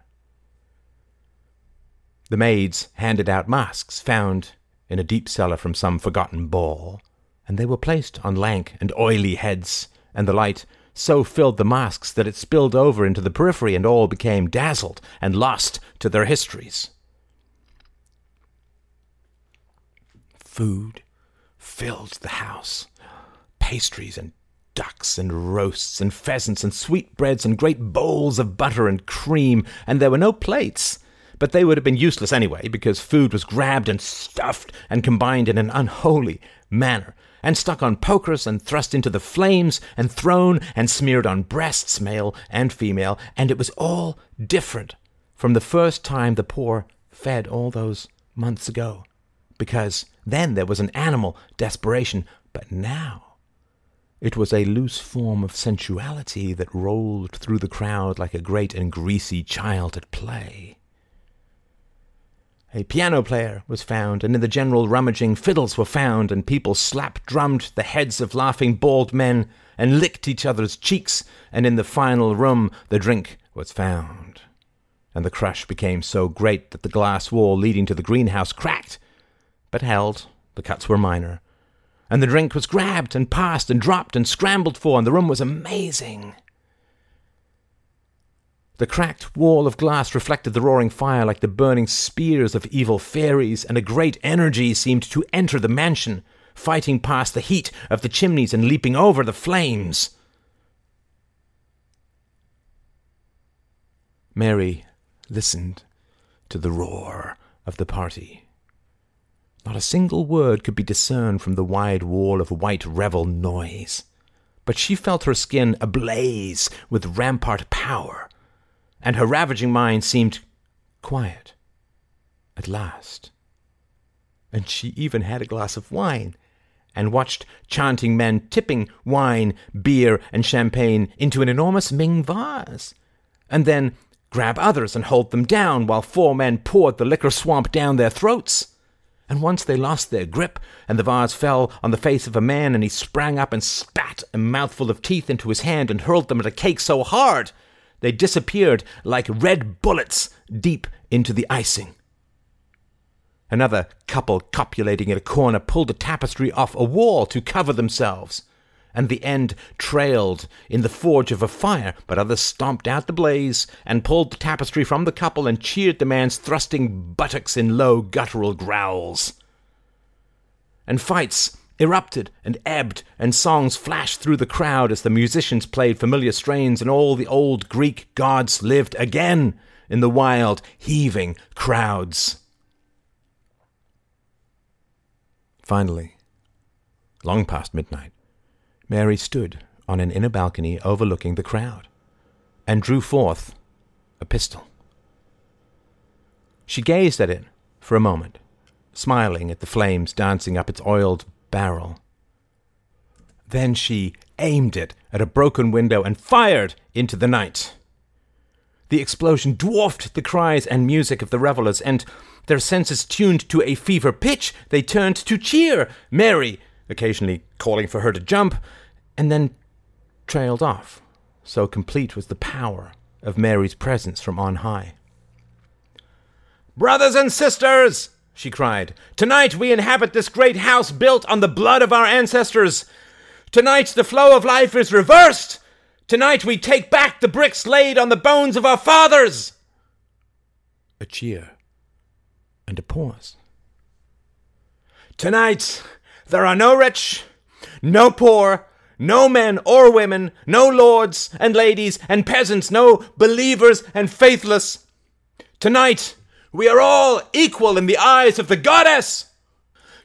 The maids handed out masks found in a deep cellar from some forgotten ball and they were placed on lank and oily heads, and the light so filled the masks that it spilled over into the periphery, and all became dazzled and lost to their histories. Food filled the house pastries and ducks and roasts and pheasants and sweetbreads and great bowls of butter and cream, and there were no plates. But they would have been useless anyway, because food was grabbed and stuffed and combined in an unholy manner and stuck on pokers and thrust into the flames and thrown and smeared on breasts, male and female, and it was all different from the first time the poor fed all those months ago. Because then there was an animal desperation, but now it was a loose form of sensuality that rolled through the crowd like a great and greasy child at play. A piano player was found, and in the general rummaging, fiddles were found, and people slap drummed the heads of laughing bald men and licked each other's cheeks, and in the final room the drink was found. And the crush became so great that the glass wall leading to the greenhouse cracked, but held, the cuts were minor, and the drink was grabbed and passed and dropped and scrambled for, and the room was amazing. The cracked wall of glass reflected the roaring fire like the burning spears of evil fairies, and a great energy seemed to enter the mansion, fighting past the heat of the chimneys and leaping over the flames. Mary listened to the roar of the party. Not a single word could be discerned from the wide wall of white revel noise, but she felt her skin ablaze with rampart power and her ravaging mind seemed quiet at last. And she even had a glass of wine and watched chanting men tipping wine, beer, and champagne into an enormous Ming vase, and then grab others and hold them down while four men poured the liquor swamp down their throats. And once they lost their grip, and the vase fell on the face of a man, and he sprang up and spat a mouthful of teeth into his hand and hurled them at a cake so hard they disappeared like red bullets deep into the icing. Another couple copulating in a corner pulled a tapestry off a wall to cover themselves, and the end trailed in the forge of a fire, but others stomped out the blaze and pulled the tapestry from the couple and cheered the man's thrusting buttocks in low guttural growls. And fights erupted and ebbed, and songs flashed through the crowd as the musicians played familiar strains, and all the old Greek gods lived again in the wild, heaving crowds. Finally, long past midnight, Mary stood on an inner balcony overlooking the crowd and drew forth a pistol. She gazed at it for a moment, smiling at the flames dancing up its oiled barrel. Then she aimed it at a broken window and fired into the night. The explosion dwarfed the cries and music of the revelers, and their senses tuned to a fever pitch, they turned to cheer Mary, occasionally calling for her to jump, and then trailed off. So complete was the power of Mary's presence from on high. Brothers and sisters, she cried. Tonight we inhabit this great house built on the blood of our ancestors. Tonight the flow of life is reversed. Tonight we take back the bricks laid on the bones of our fathers. A cheer and a pause. Tonight there are no rich, no poor, no men or women, no lords and ladies and peasants, no believers and faithless. Tonight we are all equal in the eyes of the goddess.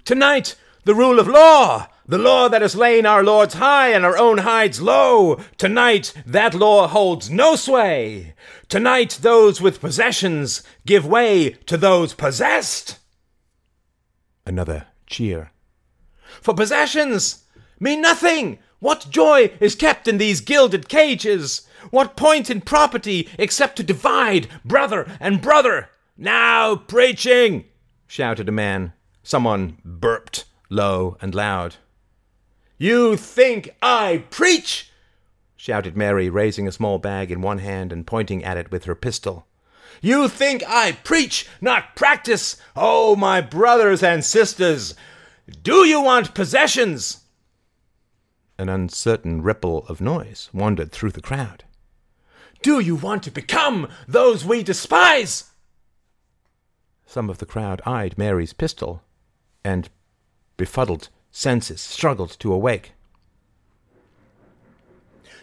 Tonight, the rule of law, the law that has lain our lords high and our own hides low, tonight that law holds no sway. Tonight, those with possessions give way to those possessed. Another cheer. For possessions mean nothing. What joy is kept in these gilded cages? What point in property except to divide brother and brother? Now preaching! shouted a man. Someone burped low and loud. You think I preach? shouted Mary, raising a small bag in one hand and pointing at it with her pistol. You think I preach, not practice? Oh, my brothers and sisters, do you want possessions? An uncertain ripple of noise wandered through the crowd. Do you want to become those we despise? Some of the crowd eyed Mary's pistol, and, befuddled senses, struggled to awake.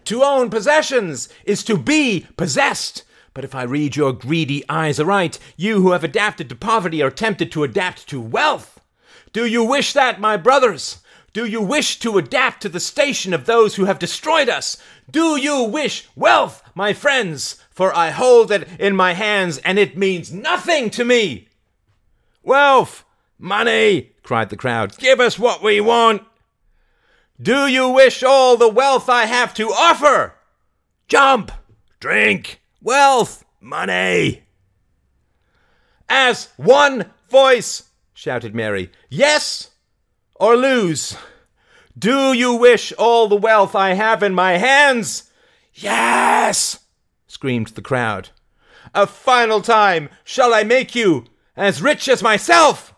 To own possessions is to be possessed. But if I read your greedy eyes aright, you who have adapted to poverty are tempted to adapt to wealth. Do you wish that, my brothers? Do you wish to adapt to the station of those who have destroyed us? Do you wish wealth, my friends? For I hold it in my hands, and it means nothing to me. Wealth! Money! cried the crowd. Give us what we want! Do you wish all the wealth I have to offer? Jump! Drink! Wealth! Money! As one voice! shouted Mary. Yes or lose? Do you wish all the wealth I have in my hands? Yes! screamed the crowd. A final time, shall I make you as rich as myself?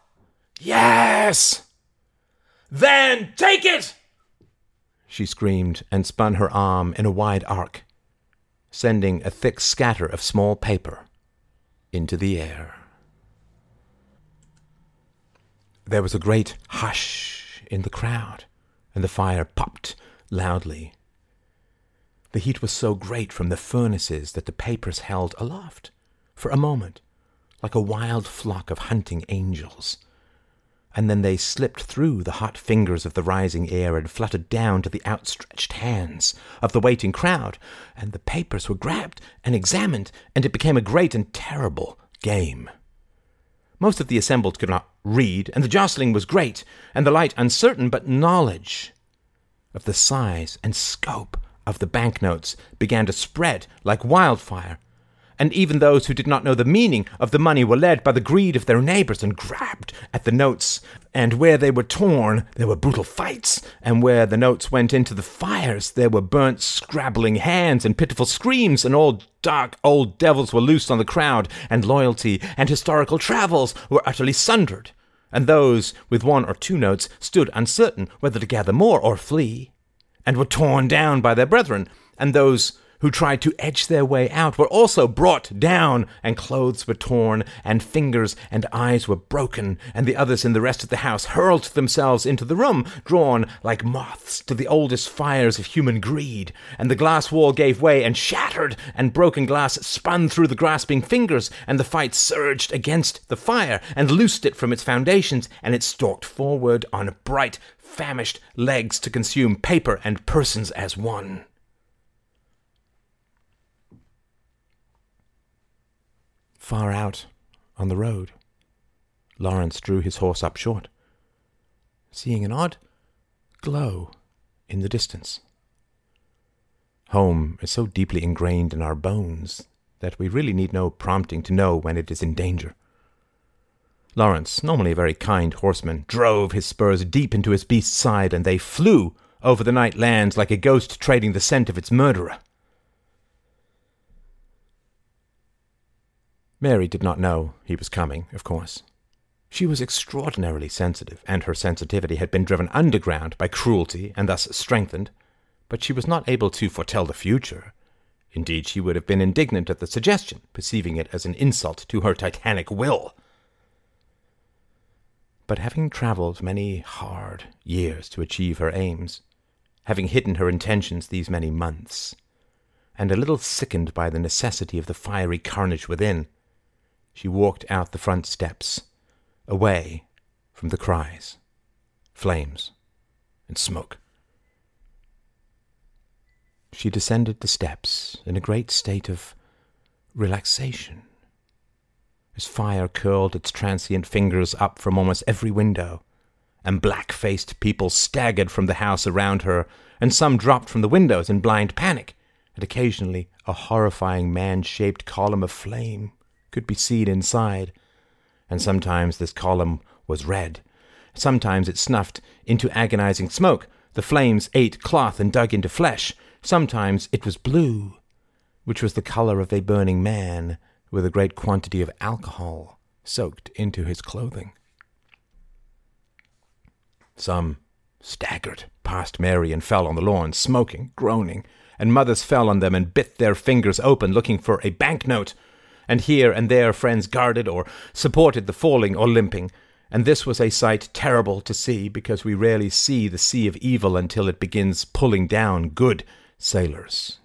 Yes! Then take it! She screamed and spun her arm in a wide arc, sending a thick scatter of small paper into the air. There was a great hush in the crowd, and the fire popped loudly. The heat was so great from the furnaces that the papers held aloft, for a moment, like a wild flock of hunting angels. And then they slipped through the hot fingers of the rising air and fluttered down to the outstretched hands of the waiting crowd, and the papers were grabbed and examined, and it became a great and terrible game. Most of the assembled could not read, and the jostling was great, and the light uncertain, but knowledge of the size and scope of the banknotes began to spread like wildfire, and even those who did not know the meaning of the money were led by the greed of their neighbors and grabbed at the notes. And where they were torn, there were brutal fights, and where the notes went into the fires, there were burnt, scrabbling hands and pitiful screams, and all dark old devils were loosed on the crowd, and loyalty and historical travels were utterly sundered, and those with one or two notes stood uncertain whether to gather more or flee, and were torn down by their brethren, and those who tried to edge their way out were also brought down, and clothes were torn, and fingers and eyes were broken, and the others in the rest of the house hurled themselves into the room, drawn like moths to the oldest fires of human greed, and the glass wall gave way and shattered, and broken glass spun through the grasping fingers, and the fight surged against the fire, and loosed it from its foundations, and it stalked forward on bright, famished legs to consume paper and persons as one. Far out on the road, Lawrence drew his horse up short, seeing an odd glow in the distance. Home is so deeply ingrained in our bones that we really need no prompting to know when it is in danger. Lawrence, normally a very kind horseman, drove his spurs deep into his beast's side, and they flew over the night lands like a ghost trading the scent of its murderer. Mary did not know he was coming, of course. She was extraordinarily sensitive, and her sensitivity had been driven underground by cruelty and thus strengthened, but she was not able to foretell the future. Indeed, she would have been indignant at the suggestion, perceiving it as an insult to her titanic will. But having travelled many hard years to achieve her aims, having hidden her intentions these many months, and a little sickened by the necessity of the fiery carnage within, she walked out the front steps, away from the cries, flames, and smoke. She descended the steps in a great state of relaxation, as fire curled its transient fingers up from almost every window, and black faced people staggered from the house around her, and some dropped from the windows in blind panic, and occasionally a horrifying man shaped column of flame could be seen inside, and sometimes this column was red. Sometimes it snuffed into agonizing smoke. The flames ate cloth and dug into flesh. Sometimes it was blue, which was the color of a burning man with a great quantity of alcohol soaked into his clothing. Some staggered past Mary and fell on the lawn, smoking, groaning, and mothers fell on them and bit their fingers open looking for a banknote and here and there friends guarded or supported the falling or limping. And this was a sight terrible to see, because we rarely see the sea of evil until it begins pulling down good sailors.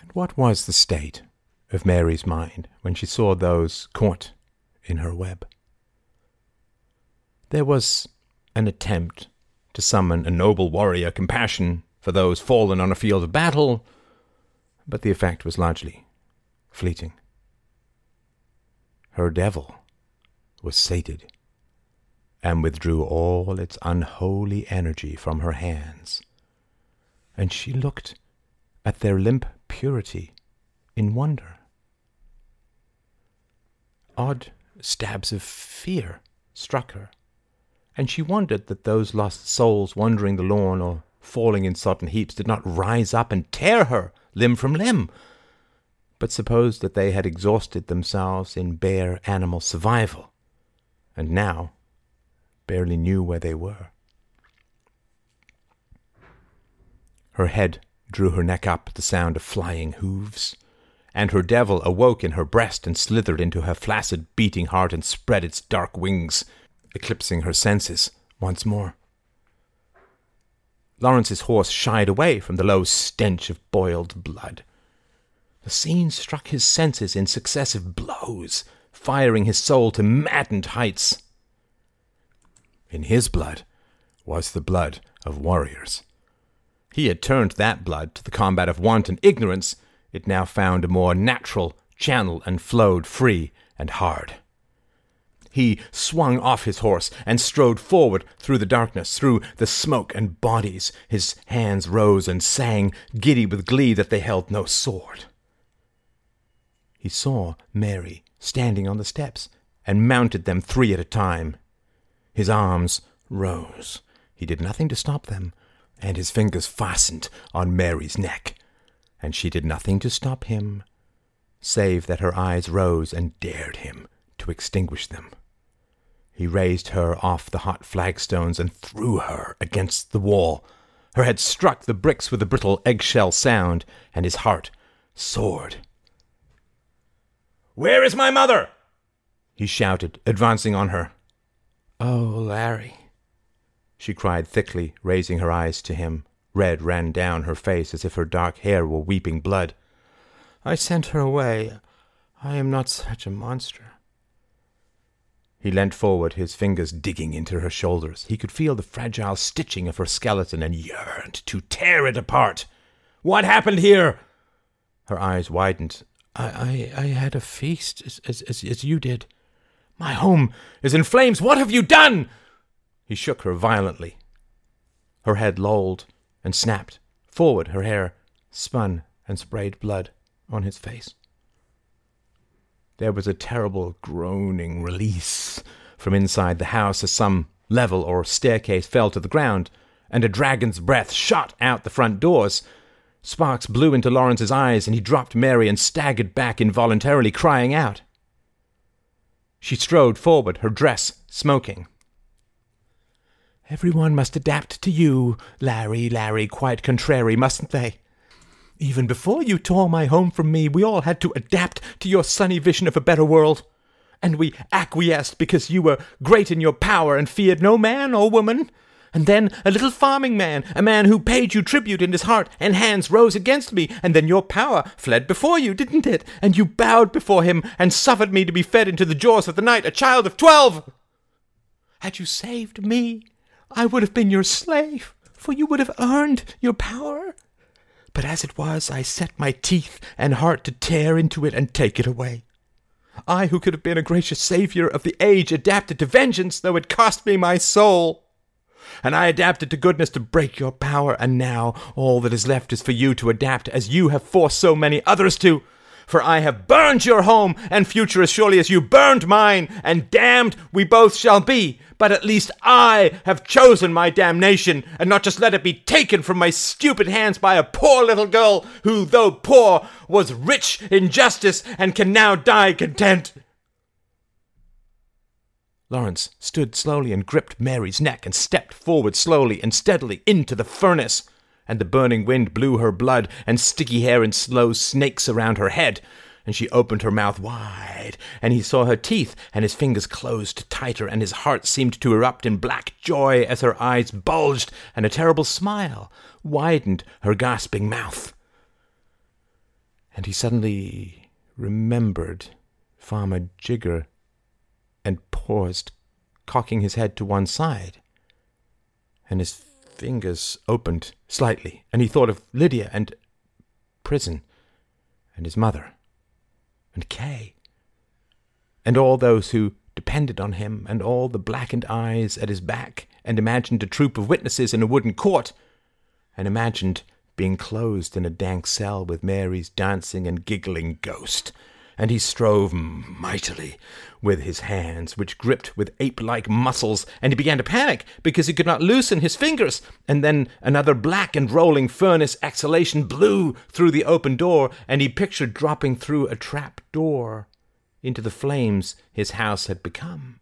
And what was the state of Mary's mind when she saw those caught in her web? There was an attempt to summon a noble warrior compassion for those fallen on a field of battle, but the effect was largely fleeting. Her devil was sated and withdrew all its unholy energy from her hands, and she looked at their limp purity in wonder. Odd stabs of fear struck her, and she wondered that those lost souls wandering the lawn or falling in sodden heaps did not rise up and tear her limb from limb, but supposed that they had exhausted themselves in bare animal survival, and now barely knew where they were. Her head drew her neck up at the sound of flying hoofs, and her devil awoke in her breast and slithered into her flaccid, beating heart and spread its dark wings, eclipsing her senses once more. Lawrence's horse shied away from the low stench of boiled blood. The scene struck his senses in successive blows, firing his soul to maddened heights. In his blood was the blood of warriors. He had turned that blood to the combat of wanton ignorance. It now found a more natural channel and flowed free and hard. He swung off his horse and strode forward through the darkness, through the smoke and bodies. His hands rose and sang, giddy with glee that they held no sword. He saw Mary standing on the steps and mounted them three at a time. His arms rose. He did nothing to stop them, and his fingers fastened on Mary's neck, and she did nothing to stop him, save that her eyes rose and dared him to extinguish them. He raised her off the hot flagstones and threw her against the wall. Her head struck the bricks with a brittle eggshell sound, and his heart soared. Where is my mother? he shouted, advancing on her. Oh, Larry, she cried thickly, raising her eyes to him. Red ran down her face as if her dark hair were weeping blood. I sent her away. I am not such a monster. He leant forward, his fingers digging into her shoulders. He could feel the fragile stitching of her skeleton and yearned to tear it apart. What happened here? Her eyes widened. I, I, I had a feast, as, as, as, as you did. My home is in flames. What have you done? He shook her violently. Her head lolled and snapped. Forward, her hair spun and sprayed blood on his face. There was a terrible groaning release from inside the house as some level or staircase fell to the ground, and a dragon's breath shot out the front doors. Sparks blew into Lawrence's eyes, and he dropped Mary and staggered back involuntarily, crying out. She strode forward, her dress smoking. Everyone must adapt to you, Larry, Larry, quite contrary, mustn't they? Even before you tore my home from me, we all had to adapt to your sunny vision of a better world. And we acquiesced because you were great in your power and feared no man or woman. And then a little farming man, a man who paid you tribute in his heart and hands, rose against me, and then your power fled before you, didn't it? And you bowed before him and suffered me to be fed into the jaws of the night, a child of twelve. Had you saved me, I would have been your slave, for you would have earned your power. But as it was, I set my teeth and heart to tear into it and take it away. I, who could have been a gracious saviour of the age, adapted to vengeance, though it cost me my soul. And I adapted to goodness to break your power, and now all that is left is for you to adapt as you have forced so many others to. For I have burned your home and future as surely as you burned mine, and damned we both shall be. But at least I have chosen my damnation, and not just let it be taken from my stupid hands by a poor little girl who, though poor, was rich in justice and can now die content. Lawrence stood slowly and gripped Mary's neck and stepped forward slowly and steadily into the furnace and the burning wind blew her blood and sticky hair in slow snakes around her head. And she opened her mouth wide, and he saw her teeth, and his fingers closed tighter, and his heart seemed to erupt in black joy as her eyes bulged, and a terrible smile widened her gasping mouth. And he suddenly remembered Farmer Jigger, and paused, cocking his head to one side, and his fingers opened slightly, and he thought of Lydia and prison, and his mother, and Kay, and all those who depended on him, and all the blackened eyes at his back, and imagined a troop of witnesses in a wooden court, and imagined being closed in a dank cell with Mary's dancing and giggling ghost, and he strove mightily with his hands, which gripped with ape like muscles, and he began to panic because he could not loosen his fingers. And then another black and rolling furnace exhalation blew through the open door, and he pictured dropping through a trap door into the flames his house had become.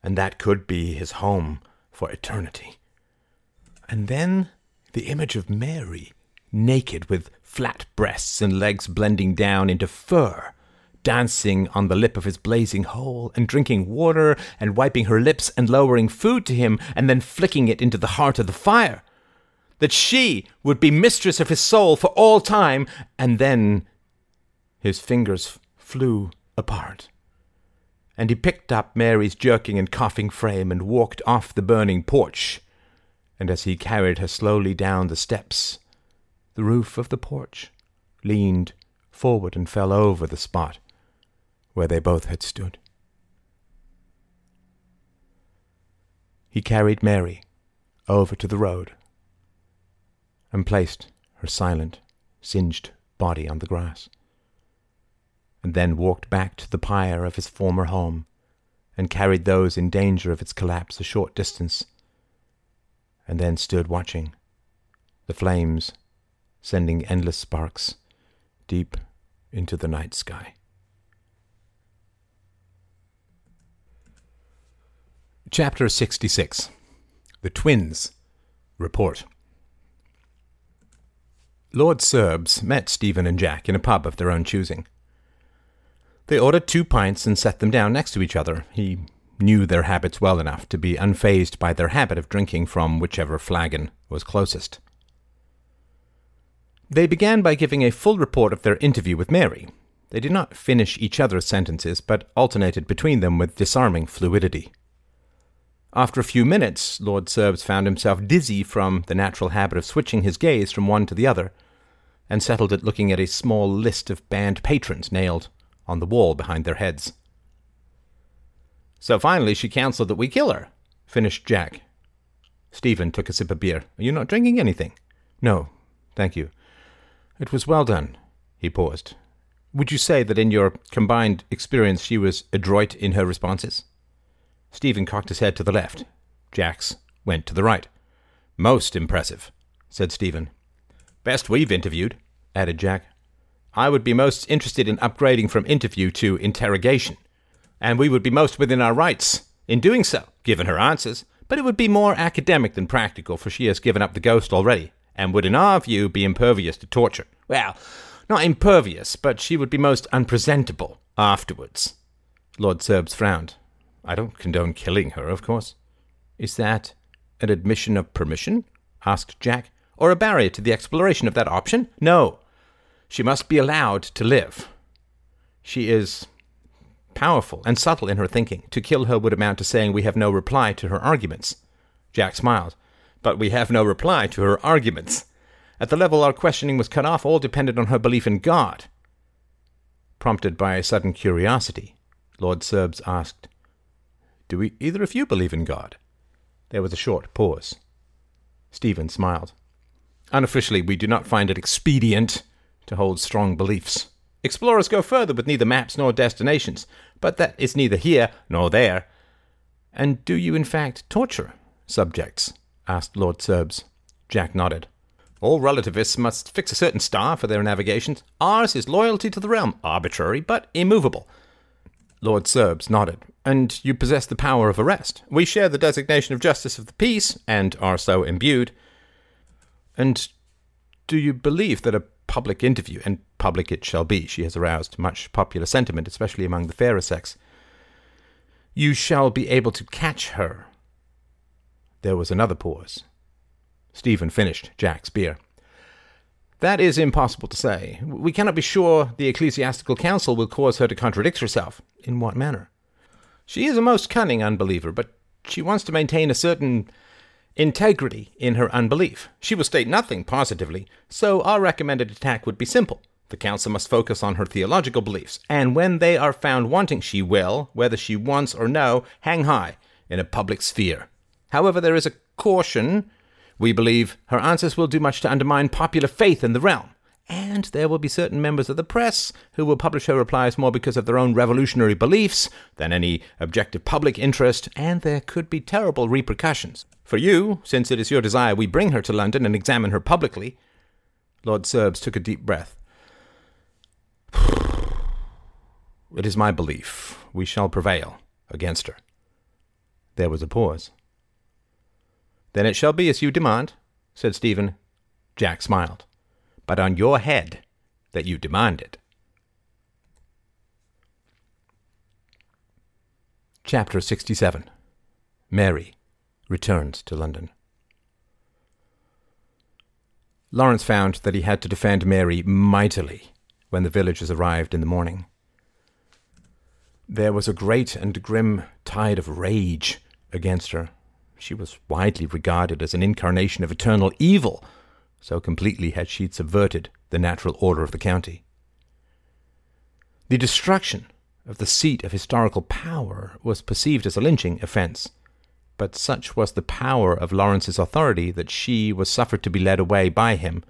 And that could be his home for eternity. And then the image of Mary, naked with flat breasts and legs blending down into fur, dancing on the lip of his blazing hole, and drinking water, and wiping her lips, and lowering food to him, and then flicking it into the heart of the fire. That she would be mistress of his soul for all time, and then his fingers flew apart. And he picked up Mary's jerking and coughing frame and walked off the burning porch. And as he carried her slowly down the steps, the roof of the porch leaned forward and fell over the spot where they both had stood. He carried Mary over to the road and placed her silent, singed body on the grass, and then walked back to the pyre of his former home and carried those in danger of its collapse a short distance, and then stood watching the flames sending endless sparks deep into the night sky. Chapter 66 The Twins Report Lord Serbs met Stephen and Jack in a pub of their own choosing. They ordered two pints and set them down next to each other. He knew their habits well enough to be unfazed by their habit of drinking from whichever flagon was closest. They began by giving a full report of their interview with Mary. They did not finish each other's sentences, but alternated between them with disarming fluidity. After a few minutes, Lord Serbs found himself dizzy from the natural habit of switching his gaze from one to the other, and settled at looking at a small list of band patrons nailed on the wall behind their heads. So finally, she counseled that we kill her, finished Jack. Stephen took a sip of beer. Are you not drinking anything? No, thank you. It was well done. He paused. Would you say that in your combined experience she was adroit in her responses? Stephen cocked his head to the left. Jack's went to the right. Most impressive, said Stephen. Best we've interviewed, added Jack. I would be most interested in upgrading from interview to interrogation, and we would be most within our rights in doing so, given her answers, but it would be more academic than practical, for she has given up the ghost already, and would, in our view, be impervious to torture. Well, not impervious, but she would be most unpresentable afterwards. Lord Serbs frowned. I don't condone killing her, of course. Is that an admission of permission? asked Jack. Or a barrier to the exploration of that option? No. She must be allowed to live. She is powerful and subtle in her thinking. To kill her would amount to saying we have no reply to her arguments. Jack smiled. But we have no reply to her arguments. At the level our questioning was cut off, all depended on her belief in God. Prompted by a sudden curiosity, Lord Serbs asked, do we, either of you believe in God? There was a short pause. Stephen smiled. Unofficially, we do not find it expedient to hold strong beliefs. Explorers go further with neither maps nor destinations, but that is neither here nor there. And do you, in fact, torture subjects? Asked Lord Serbs. Jack nodded. All relativists must fix a certain star for their navigations. Ours is loyalty to the realm, arbitrary but immovable. Lord Serbs nodded. And you possess the power of arrest. We share the designation of Justice of the Peace, and are so imbued. And do you believe that a public interview, and public it shall be, she has aroused much popular sentiment, especially among the fairer sex, you shall be able to catch her? There was another pause. Stephen finished Jack's beer. That is impossible to say. We cannot be sure the ecclesiastical council will cause her to contradict herself. In what manner? She is a most cunning unbeliever, but she wants to maintain a certain integrity in her unbelief. She will state nothing positively, so our recommended attack would be simple. The council must focus on her theological beliefs, and when they are found wanting, she will, whether she wants or no, hang high in a public sphere. However, there is a caution. We believe her answers will do much to undermine popular faith in the realm, and there will be certain members of the press who will publish her replies more because of their own revolutionary beliefs than any objective public interest, and there could be terrible repercussions. For you, since it is your desire we bring her to London and examine her publicly. Lord Serbs took a deep breath. It is my belief we shall prevail against her. There was a pause. Then it shall be as you demand, said Stephen. Jack smiled but on your head that you demand it. Chapter 67 Mary returns to London. Lawrence found that he had to defend Mary mightily when the villagers arrived in the morning. There was a great and grim tide of rage against her. She was widely regarded as an incarnation of eternal evil so completely had she subverted the natural order of the county. The destruction of the seat of historical power was perceived as a lynching offence, but such was the power of Lawrence's authority that she was suffered to be led away by him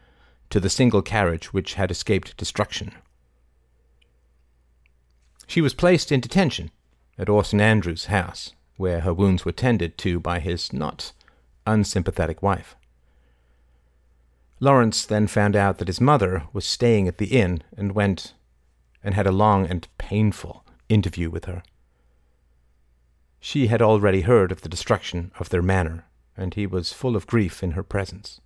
to the single carriage which had escaped destruction. She was placed in detention at Orson Andrews' house, where her wounds were tended to by his not unsympathetic wife. Lawrence then found out that his mother was staying at the inn and went and had a long and painful interview with her. She had already heard of the destruction of their manor, and he was full of grief in her presence.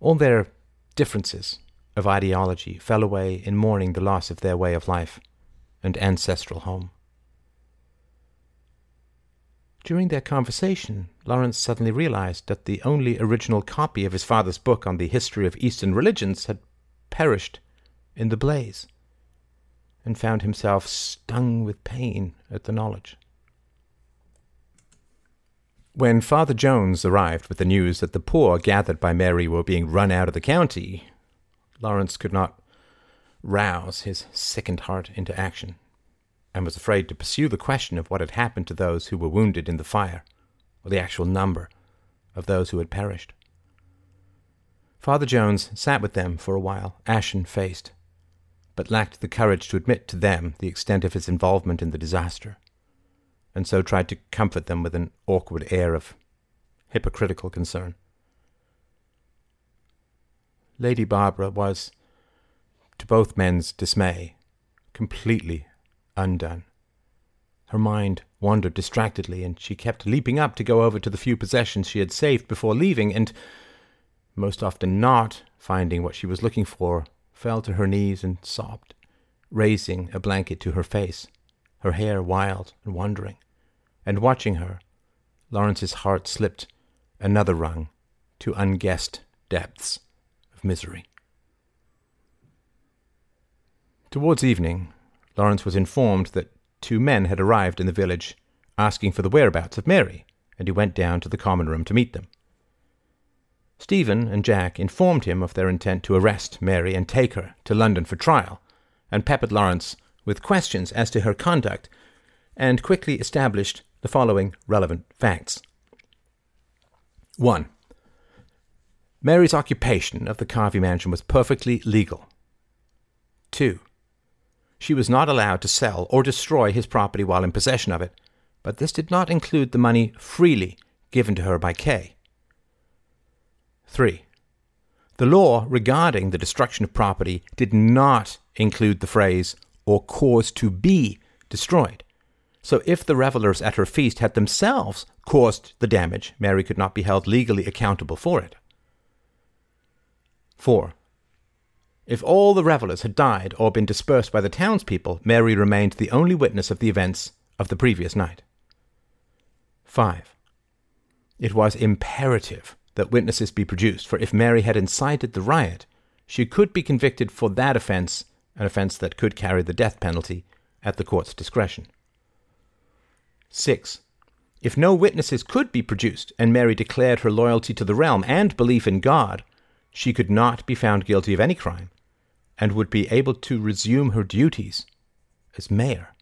All their differences of ideology fell away in mourning the loss of their way of life and ancestral home. During their conversation, Lawrence suddenly realized that the only original copy of his father's book on the history of Eastern religions had perished in the blaze, and found himself stung with pain at the knowledge. When Father Jones arrived with the news that the poor gathered by Mary were being run out of the county, Lawrence could not rouse his sickened heart into action and was afraid to pursue the question of what had happened to those who were wounded in the fire, or the actual number of those who had perished. Father Jones sat with them for a while, ashen faced, but lacked the courage to admit to them the extent of his involvement in the disaster, and so tried to comfort them with an awkward air of hypocritical concern. Lady Barbara was, to both men's dismay, completely undone. Her mind wandered distractedly, and she kept leaping up to go over to the few possessions she had saved before leaving, and, most often not finding what she was looking for, fell to her knees and sobbed, raising a blanket to her face, her hair wild and wandering. And watching her, Lawrence's heart slipped another rung to unguessed depths of misery. Towards evening, Lawrence was informed that two men had arrived in the village asking for the whereabouts of Mary, and he went down to the common room to meet them. Stephen and Jack informed him of their intent to arrest Mary and take her to London for trial, and peppered Lawrence with questions as to her conduct, and quickly established the following relevant facts. 1. Mary's occupation of the Carvey mansion was perfectly legal. 2 she was not allowed to sell or destroy his property while in possession of it, but this did not include the money freely given to her by Kay. 3. The law regarding the destruction of property did not include the phrase, or cause to be destroyed. So if the revelers at her feast had themselves caused the damage, Mary could not be held legally accountable for it. 4. If all the revellers had died or been dispersed by the townspeople, Mary remained the only witness of the events of the previous night. 5. It was imperative that witnesses be produced, for if Mary had incited the riot, she could be convicted for that offence, an offence that could carry the death penalty, at the court's discretion. 6. If no witnesses could be produced, and Mary declared her loyalty to the realm and belief in God, she could not be found guilty of any crime, and would be able to resume her duties as mayor.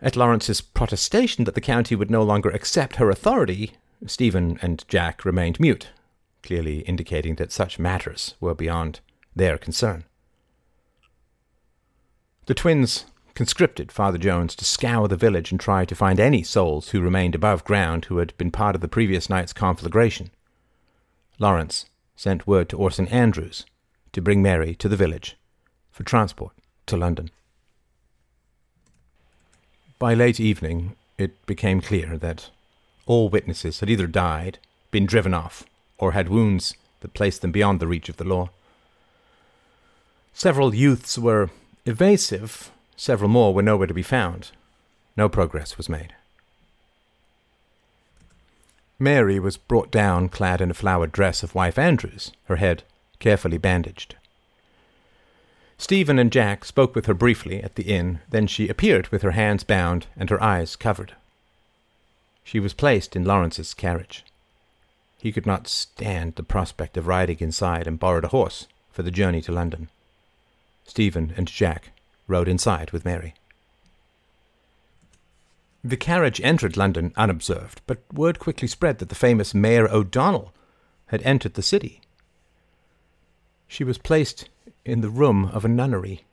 At Lawrence's protestation that the county would no longer accept her authority, Stephen and Jack remained mute, clearly indicating that such matters were beyond their concern. The twins conscripted Father Jones to scour the village and try to find any souls who remained above ground who had been part of the previous night's conflagration. Lawrence sent word to Orson Andrews to bring Mary to the village for transport to London. By late evening, it became clear that all witnesses had either died, been driven off, or had wounds that placed them beyond the reach of the law. Several youths were evasive, several more were nowhere to be found. No progress was made. Mary was brought down clad in a flowered dress of wife Andrews, her head carefully bandaged. Stephen and Jack spoke with her briefly at the inn, then she appeared with her hands bound and her eyes covered. She was placed in Lawrence's carriage. He could not stand the prospect of riding inside and borrowed a horse for the journey to London. Stephen and Jack rode inside with Mary. The carriage entered London unobserved, but word quickly spread that the famous Mayor O'Donnell had entered the city. She was placed in the room of a nunnery.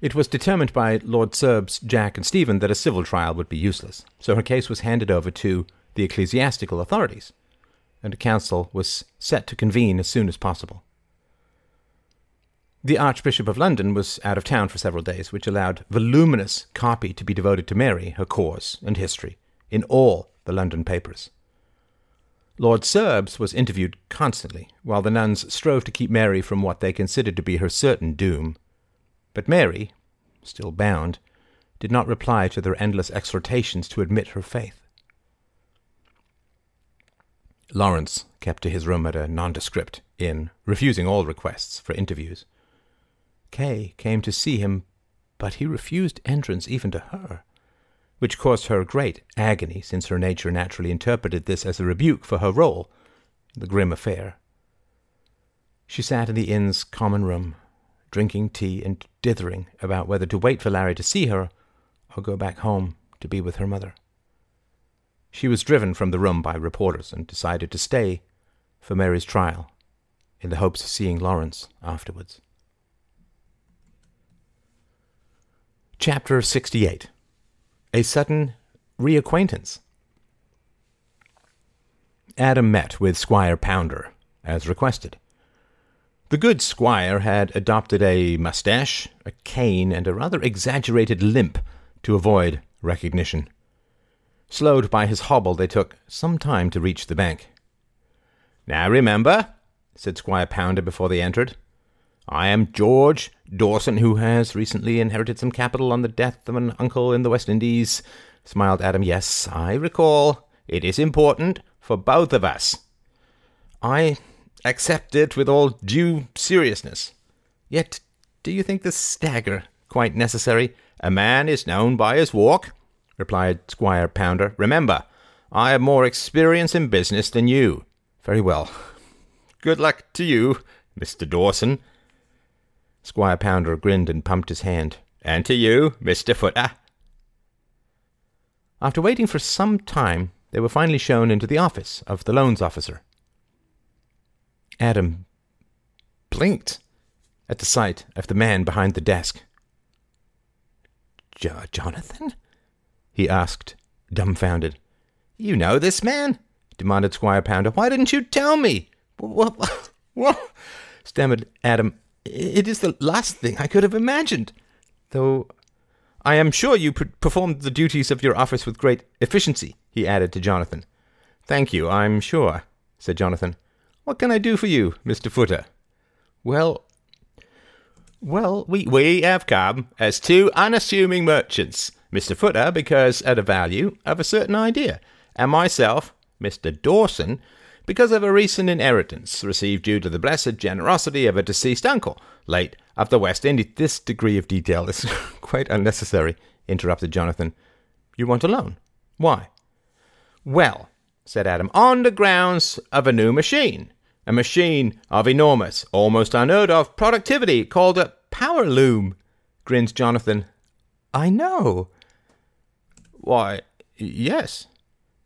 It was determined by Lord Serbs, Jack, and Stephen that a civil trial would be useless, so her case was handed over to the ecclesiastical authorities, and a council was set to convene as soon as possible. The Archbishop of London was out of town for several days, which allowed voluminous copy to be devoted to Mary, her cause, and history in all the London papers. Lord Serbs was interviewed constantly, while the nuns strove to keep Mary from what they considered to be her certain doom. But Mary, still bound, did not reply to their endless exhortations to admit her faith. Lawrence kept to his room at a nondescript inn, refusing all requests for interviews. Kay came to see him, but he refused entrance even to her which caused her great agony, since her nature naturally interpreted this as a rebuke for her role in the grim affair. She sat in the inn's common room, drinking tea and dithering about whether to wait for Larry to see her or go back home to be with her mother. She was driven from the room by reporters and decided to stay for Mary's trial in the hopes of seeing Lawrence afterwards. Chapter 68 a sudden reacquaintance. Adam met with Squire Pounder, as requested. The good squire had adopted a mustache, a cane, and a rather exaggerated limp to avoid recognition. Slowed by his hobble, they took some time to reach the bank. Now remember, said Squire Pounder before they entered, I am George Dawson, who has recently inherited some capital on the death of an uncle in the West Indies, smiled Adam. Yes, I recall. It is important for both of us. I accept it with all due seriousness. Yet, do you think the stagger quite necessary? A man is known by his walk, replied Squire Pounder. Remember, I have more experience in business than you. Very well. Good luck to you, Mr. Dawson. Squire Pounder grinned and pumped his hand. And to you, Mr. Footer. After waiting for some time, they were finally shown into the office of the loans officer. Adam blinked at the sight of the man behind the desk. Jo- Jonathan? he asked, dumbfounded. You know this man? demanded Squire Pounder. Why didn't you tell me? What? What? stammered Adam. It is the last thing I could have imagined. Though I am sure you performed the duties of your office with great efficiency, he added to Jonathan. Thank you, I'm sure, said Jonathan. What can I do for you, Mr. Footer? Well, well, we, we have come as two unassuming merchants, Mr. Footer because at a value of a certain idea, and myself, Mr. Dawson, because of a recent inheritance received due to the blessed generosity of a deceased uncle, late of the West Indies. This degree of detail is quite unnecessary, interrupted Jonathan. You want a loan? Why? Well, said Adam, on the grounds of a new machine. A machine of enormous, almost unheard of productivity called a power loom, grinned Jonathan. I know. Why, yes,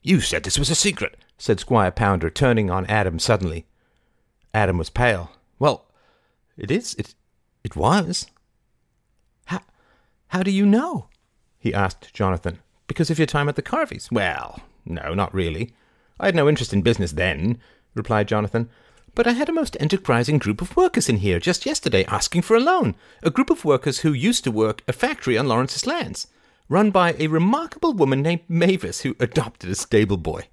You said this was a secret, said Squire Pounder, turning on Adam suddenly. Adam was pale. Well, it is. It, it was. How, how do you know? he asked Jonathan. Because of your time at the Carveys. Well, no, not really. I had no interest in business then, replied Jonathan. But I had a most enterprising group of workers in here just yesterday asking for a loan. A group of workers who used to work a factory on Lawrence's lands, run by a remarkable woman named Mavis who adopted a stable boy.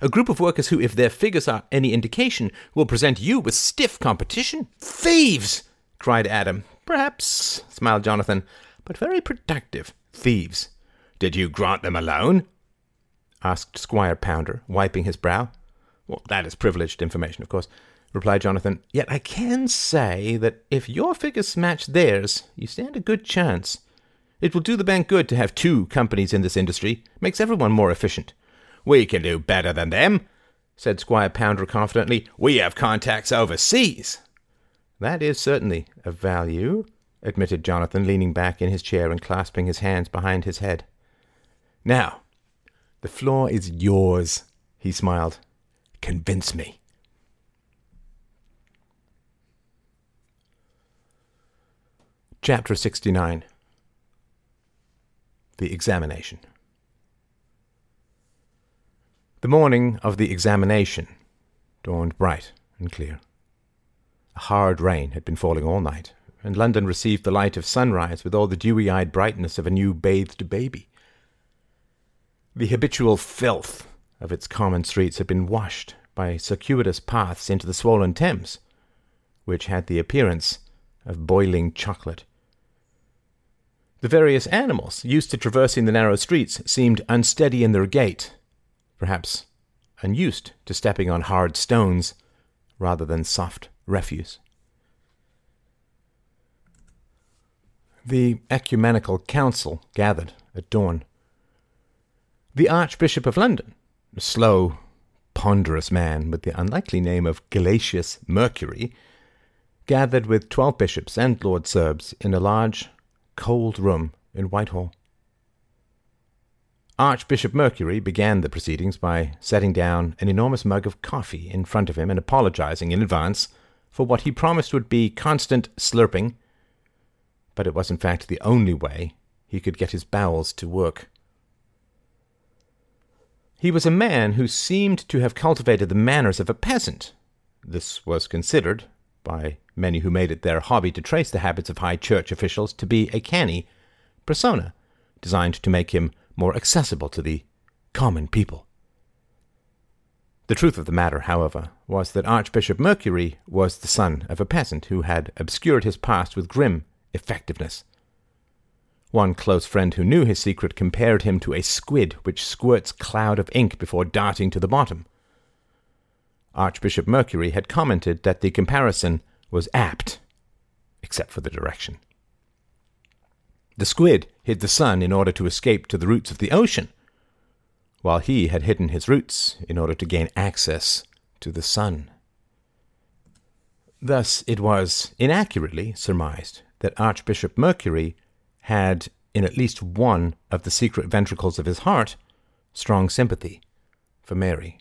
A group of workers who, if their figures are any indication, will present you with stiff competition. Thieves! cried Adam. Perhaps, smiled Jonathan, but very productive thieves. Did you grant them a loan? asked Squire Pounder, wiping his brow. Well, that is privileged information, of course, replied Jonathan. Yet I can say that if your figures match theirs, you stand a good chance. It will do the bank good to have two companies in this industry. Makes everyone more efficient. We can do better than them, said Squire Pounder confidently. We have contacts overseas. That is certainly of value, admitted Jonathan, leaning back in his chair and clasping his hands behind his head. Now, the floor is yours, he smiled. Convince me. Chapter 69 The Examination The morning of the examination dawned bright and clear. A hard rain had been falling all night, and London received the light of sunrise with all the dewy eyed brightness of a new bathed baby. The habitual filth of its common streets had been washed by circuitous paths into the swollen Thames, which had the appearance of boiling chocolate. The various animals used to traversing the narrow streets seemed unsteady in their gait, perhaps unused to stepping on hard stones rather than soft refuse. The Ecumenical Council gathered at dawn. The Archbishop of London, a slow, ponderous man with the unlikely name of Gelasius Mercury, gathered with twelve bishops and Lord Serbs in a large, cold room in Whitehall. Archbishop Mercury began the proceedings by setting down an enormous mug of coffee in front of him and apologizing in advance for what he promised would be constant slurping but it was in fact the only way he could get his bowels to work. He was a man who seemed to have cultivated the manners of a peasant. This was considered, by many who made it their hobby to trace the habits of high church officials, to be a canny persona, designed to make him more accessible to the common people. The truth of the matter, however, was that Archbishop Mercury was the son of a peasant who had obscured his past with grim effectiveness. One close friend who knew his secret compared him to a squid which squirts cloud of ink before darting to the bottom. Archbishop Mercury had commented that the comparison was apt, except for the direction. The squid hid the sun in order to escape to the roots of the ocean, while he had hidden his roots in order to gain access to the sun. Thus it was inaccurately surmised that Archbishop Mercury had, in at least one of the secret ventricles of his heart, strong sympathy for Mary.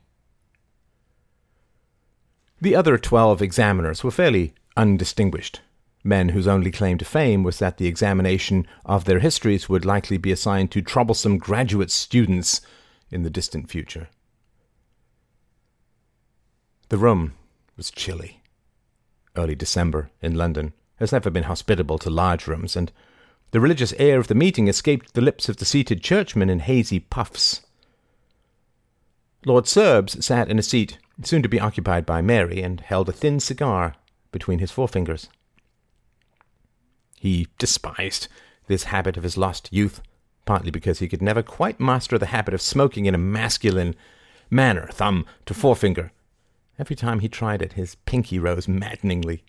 The other twelve examiners were fairly undistinguished, men whose only claim to fame was that the examination of their histories would likely be assigned to troublesome graduate students in the distant future. The room was chilly. Early December in London has never been hospitable to large rooms, and the religious air of the meeting escaped the lips of the seated churchmen in hazy puffs. Lord Serbs sat in a seat soon to be occupied by Mary, and held a thin cigar between his forefingers. He despised this habit of his lost youth, partly because he could never quite master the habit of smoking in a masculine manner, thumb to forefinger. Every time he tried it, his pinky rose maddeningly.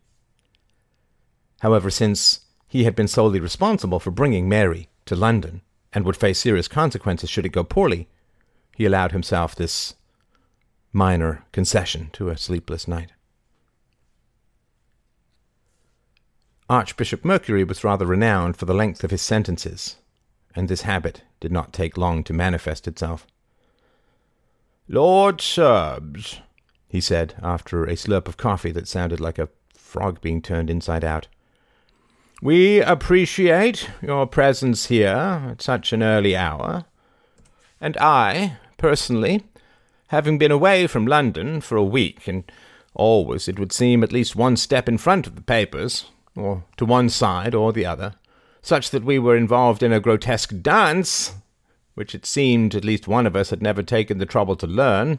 However, since he had been solely responsible for bringing Mary to London and would face serious consequences should it go poorly, he allowed himself this minor concession to a sleepless night. Archbishop Mercury was rather renowned for the length of his sentences, and this habit did not take long to manifest itself. Lord Serbs, he said after a slurp of coffee that sounded like a frog being turned inside out. We appreciate your presence here at such an early hour, and I, personally, having been away from London for a week, and always, it would seem, at least one step in front of the papers, or to one side or the other, such that we were involved in a grotesque dance, which it seemed at least one of us had never taken the trouble to learn,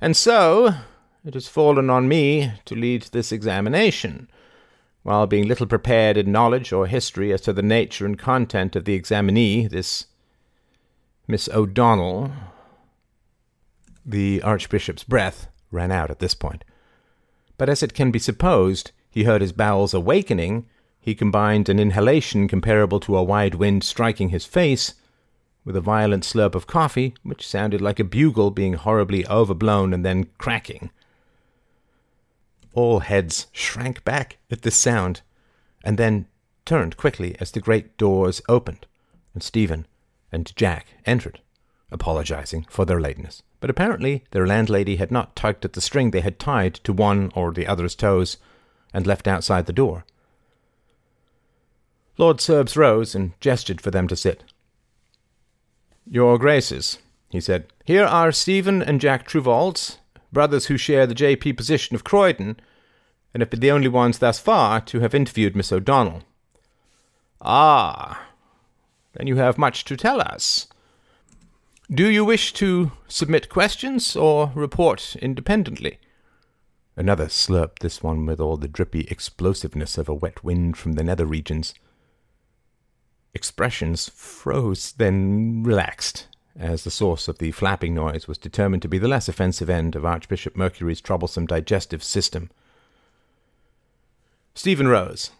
and so it has fallen on me to lead this examination while being little prepared in knowledge or history as to the nature and content of the examinee, this Miss O'Donnell. The Archbishop's breath ran out at this point. But as it can be supposed, he heard his bowels awakening, he combined an inhalation comparable to a wide wind striking his face with a violent slurp of coffee, which sounded like a bugle being horribly overblown and then cracking. All heads shrank back at this sound, and then turned quickly as the great doors opened, and Stephen and Jack entered, apologizing for their lateness. But apparently their landlady had not tugged at the string they had tied to one or the other's toes, and left outside the door. Lord Serbs rose and gestured for them to sit. Your Graces, he said, here are Stephen and Jack Truvalds, brothers who share the JP position of Croydon, and have been the only ones thus far to have interviewed Miss O'Donnell. Ah, then you have much to tell us. Do you wish to submit questions or report independently? Another slurp, this one with all the drippy explosiveness of a wet wind from the nether regions. Expressions froze, then relaxed, as the source of the flapping noise was determined to be the less offensive end of Archbishop Mercury's troublesome digestive system. Stephen rose.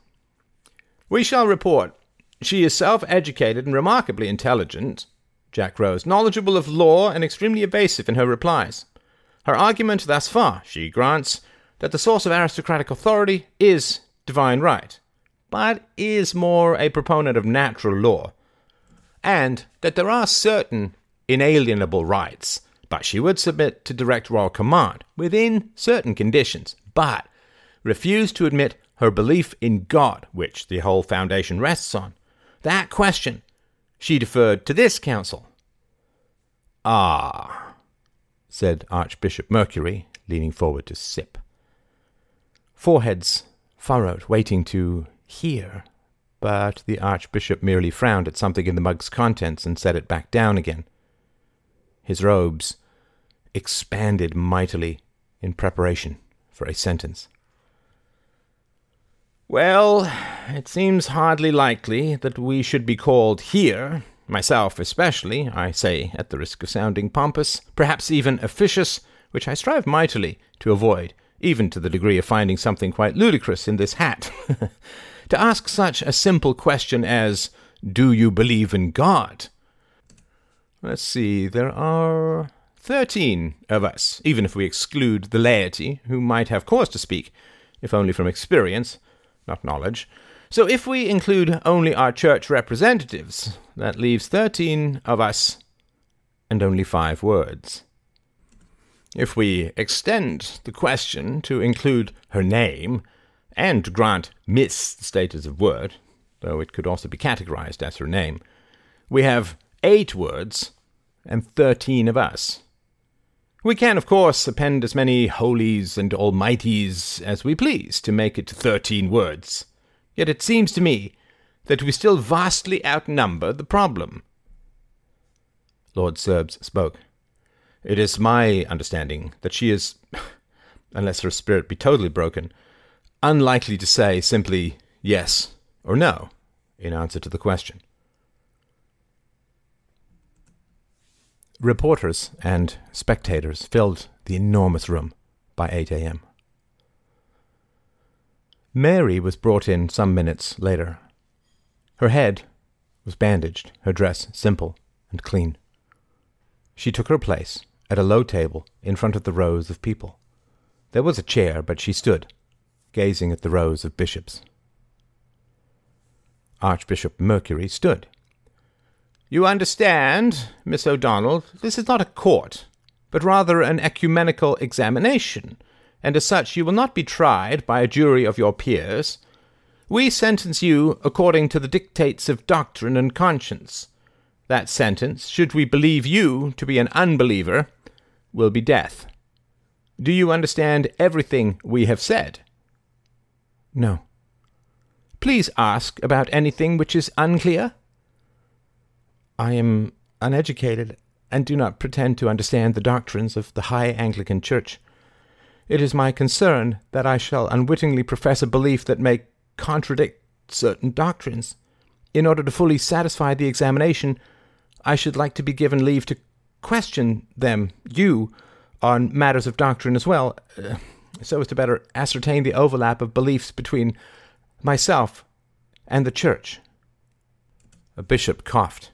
We shall report. She is self educated and remarkably intelligent. Jack rose, knowledgeable of law and extremely evasive in her replies. Her argument thus far, she grants, that the source of aristocratic authority is divine right, but is more a proponent of natural law, and that there are certain inalienable rights, but she would submit to direct royal command within certain conditions, but refused to admit her belief in God, which the whole foundation rests on. That question she deferred to this council. Ah, said Archbishop Mercury, leaning forward to sip. Foreheads furrowed, waiting to hear, but the Archbishop merely frowned at something in the mug's contents and set it back down again. His robes expanded mightily in preparation for a sentence. Well, it seems hardly likely that we should be called here, myself especially, I say, at the risk of sounding pompous, perhaps even officious, which I strive mightily to avoid, even to the degree of finding something quite ludicrous in this hat. to ask such a simple question as, Do you believe in God? Let's see, there are thirteen of us, even if we exclude the laity, who might have cause to speak, if only from experience, not knowledge. So if we include only our church representatives, that leaves thirteen of us and only five words. If we extend the question to include her name, and grant Miss the status of word, though it could also be categorized as her name, we have eight words and thirteen of us. We can, of course, append as many holies and almighties as we please to make it thirteen words. Yet it seems to me that we still vastly outnumber the problem. Lord Serbs spoke. It is my understanding that she is, unless her spirit be totally broken, unlikely to say simply yes or no in answer to the question. Reporters and spectators filled the enormous room by 8 a.m. Mary was brought in some minutes later. Her head was bandaged, her dress simple and clean. She took her place at a low table in front of the rows of people. There was a chair, but she stood, gazing at the rows of bishops. Archbishop Mercury stood you understand, Miss O'Donnell, this is not a court. but rather an ecumenical examination, and as such you will not be tried by a jury of your peers. We sentence you according to the dictates of doctrine and conscience. That sentence, should we believe you to be an unbeliever, will be death. Do you understand everything we have said? No. Please ask about anything which is unclear. I am uneducated and do not pretend to understand the doctrines of the High Anglican Church. It is my concern that I shall unwittingly profess a belief that may contradict certain doctrines. In order to fully satisfy the examination, I should like to be given leave to question them, you, on matters of doctrine as well, uh, so as to better ascertain the overlap of beliefs between myself and the Church. A bishop coughed.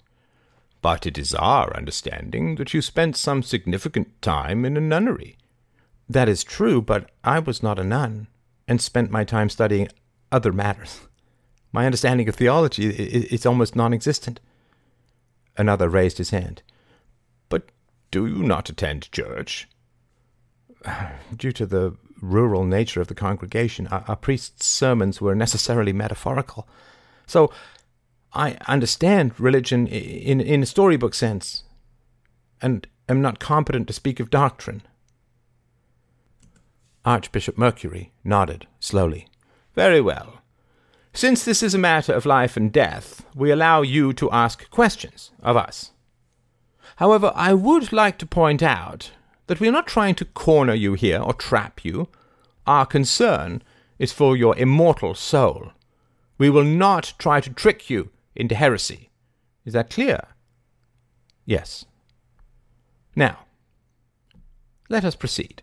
But it is our understanding that you spent some significant time in a nunnery. That is true, but I was not a nun, and spent my time studying other matters. My understanding of theology is almost non existent. Another raised his hand. But do you not attend church? Due to the rural nature of the congregation, our, our priest's sermons were necessarily metaphorical. So I understand religion in, in a storybook sense, and am not competent to speak of doctrine. Archbishop Mercury nodded slowly. Very well. Since this is a matter of life and death, we allow you to ask questions of us. However, I would like to point out that we are not trying to corner you here or trap you. Our concern is for your immortal soul. We will not try to trick you into heresy. Is that clear? Yes. Now, let us proceed.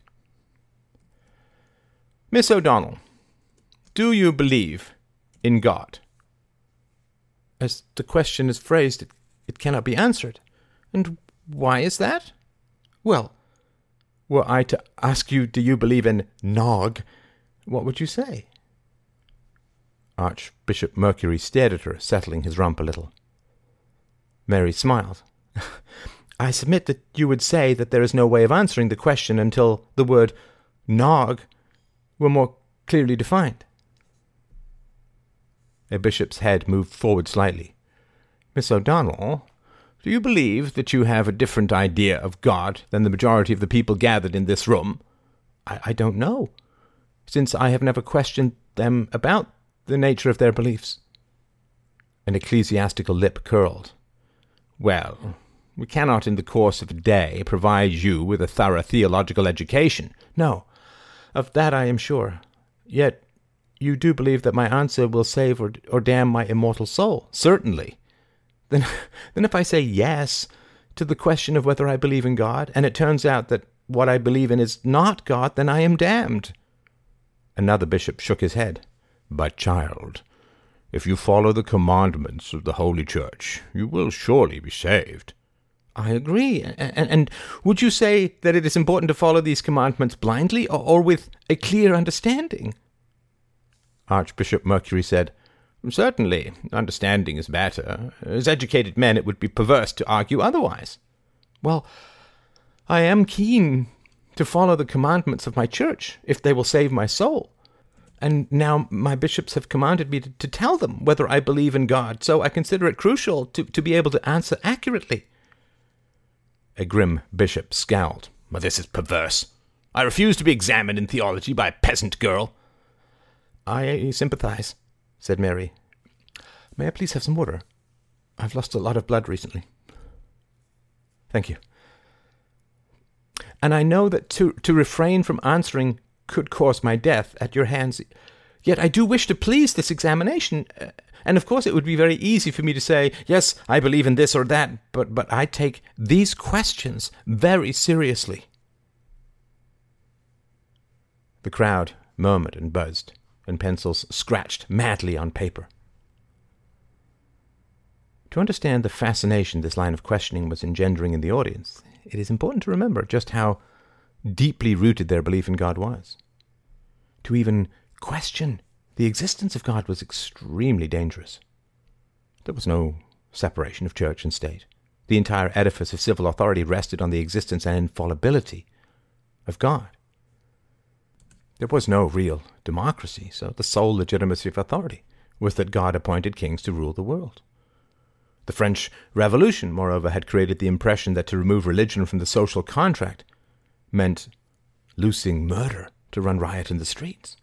Miss O'Donnell, do you believe in God? As the question is phrased, it, it cannot be answered. And why is that? Well, were I to ask you, do you believe in Nog, what would you say? Archbishop Mercury stared at her, settling his rump a little. Mary smiled. I submit that you would say that there is no way of answering the question until the word Nog were more clearly defined. A bishop's head moved forward slightly. Miss O'Donnell, do you believe that you have a different idea of God than the majority of the people gathered in this room? I, I don't know, since I have never questioned them about the nature of their beliefs. An ecclesiastical lip curled. Well, we cannot in the course of a day provide you with a thorough theological education. No, of that I am sure. Yet you do believe that my answer will save or, or damn my immortal soul? Certainly. Then, then if I say yes to the question of whether I believe in God, and it turns out that what I believe in is not God, then I am damned. Another bishop shook his head. But, child, if you follow the commandments of the Holy Church, you will surely be saved. I agree. And, and, would you say that it is important to follow these commandments blindly or, or with a clear understanding? Archbishop Mercury said, Certainly, understanding is better. As educated men, it would be perverse to argue otherwise. Well, I am keen to follow the commandments of my church, if they will save my soul. And now my bishops have commanded me to, to tell them whether I believe in God, so I consider it crucial to, to be able to answer accurately. A grim bishop scowled. Well, this is perverse. I refuse to be examined in theology by a peasant girl. I sympathize, said Mary. May I please have some water? I've lost a lot of blood recently. Thank you. And I know that to, to refrain from answering could cause my death at your hands. Yet I do wish to please this examination. Uh, And of course, it would be very easy for me to say, yes, I believe in this or that, but, but I take these questions very seriously. The crowd murmured and buzzed and pencils scratched madly on paper. To understand the fascination this line of questioning was engendering in the audience, it is important to remember just how deeply rooted their belief in God was. To even question the existence of God was extremely dangerous. There was no separation of church and state. The entire edifice of civil authority rested on the existence and infallibility of God. There was no real democracy, so the sole legitimacy of authority was that God appointed kings to rule the world. The French Revolution, moreover, had created the impression that to remove religion from the social contract meant loosing murder to run riot in the streets.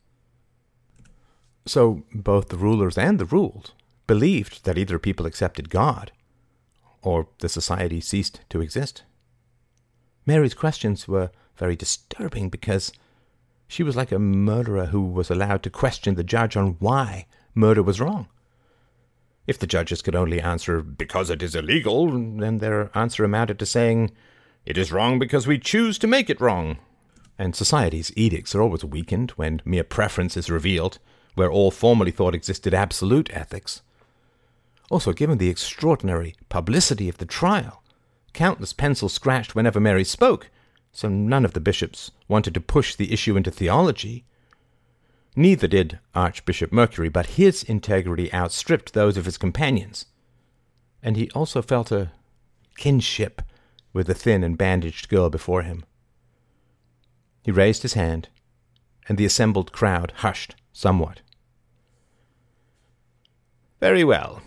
So both the rulers and the ruled believed that either people accepted God or the society ceased to exist. Mary's questions were very disturbing because she was like a murderer who was allowed to question the judge on why murder was wrong. If the judges could only answer, because it is illegal, then their answer amounted to saying, it is wrong because we choose to make it wrong. And society's edicts are always weakened when mere preference is revealed, where all formerly thought existed absolute ethics. Also, given the extraordinary publicity of the trial, countless pencils scratched whenever Mary spoke, so none of the bishops wanted to push the issue into theology. Neither did Archbishop Mercury, but his integrity outstripped those of his companions. And he also felt a kinship with the thin and bandaged girl before him. He raised his hand, and the assembled crowd hushed somewhat. Very well.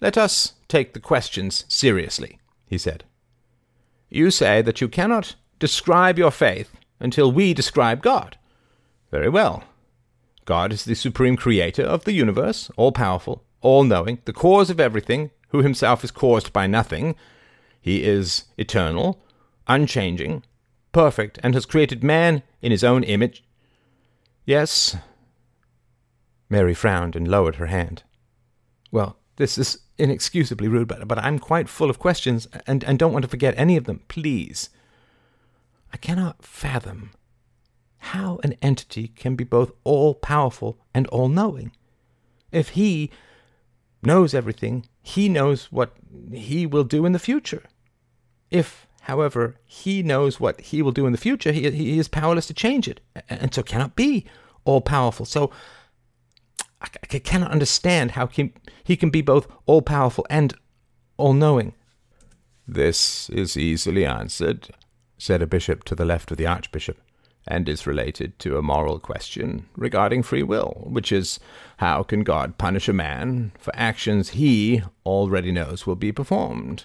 Let us take the questions seriously, he said. You say that you cannot describe your faith until we describe God. Very well. God is the supreme creator of the universe, all powerful, all knowing, the cause of everything, who himself is caused by nothing. He is eternal, unchanging, perfect, and has created man in his own image. Yes. Mary frowned and lowered her hand. Well, this is inexcusably rude, but, but I'm quite full of questions and, and don't want to forget any of them. Please. I cannot fathom how an entity can be both all powerful and all knowing. If he knows everything, he knows what he will do in the future. If, however, he knows what he will do in the future, he, he is powerless to change it, and so cannot be all powerful. So I, I cannot understand how he, he can be both all powerful and all knowing. This is easily answered, said a bishop to the left of the archbishop and is related to a moral question regarding free will, which is how can God punish a man for actions he already knows will be performed?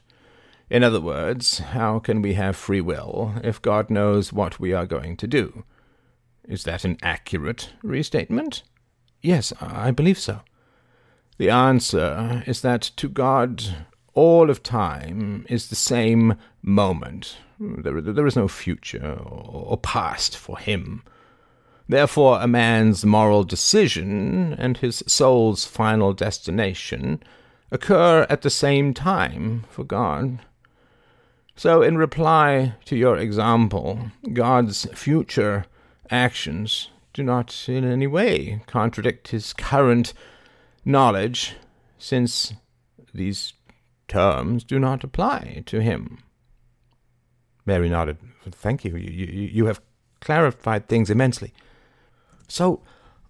In other words, how can we have free will if God knows what we are going to do? Is that an accurate restatement? Yes, I believe so. The answer is that to God all of time is the same moment, there, there is no future or past for him. Therefore, a man's moral decision and his soul's final destination occur at the same time for God. So, in reply to your example, God's future actions do not in any way contradict his current knowledge, since these terms do not apply to him. Mary nodded. Thank you. You, you. you have clarified things immensely. So,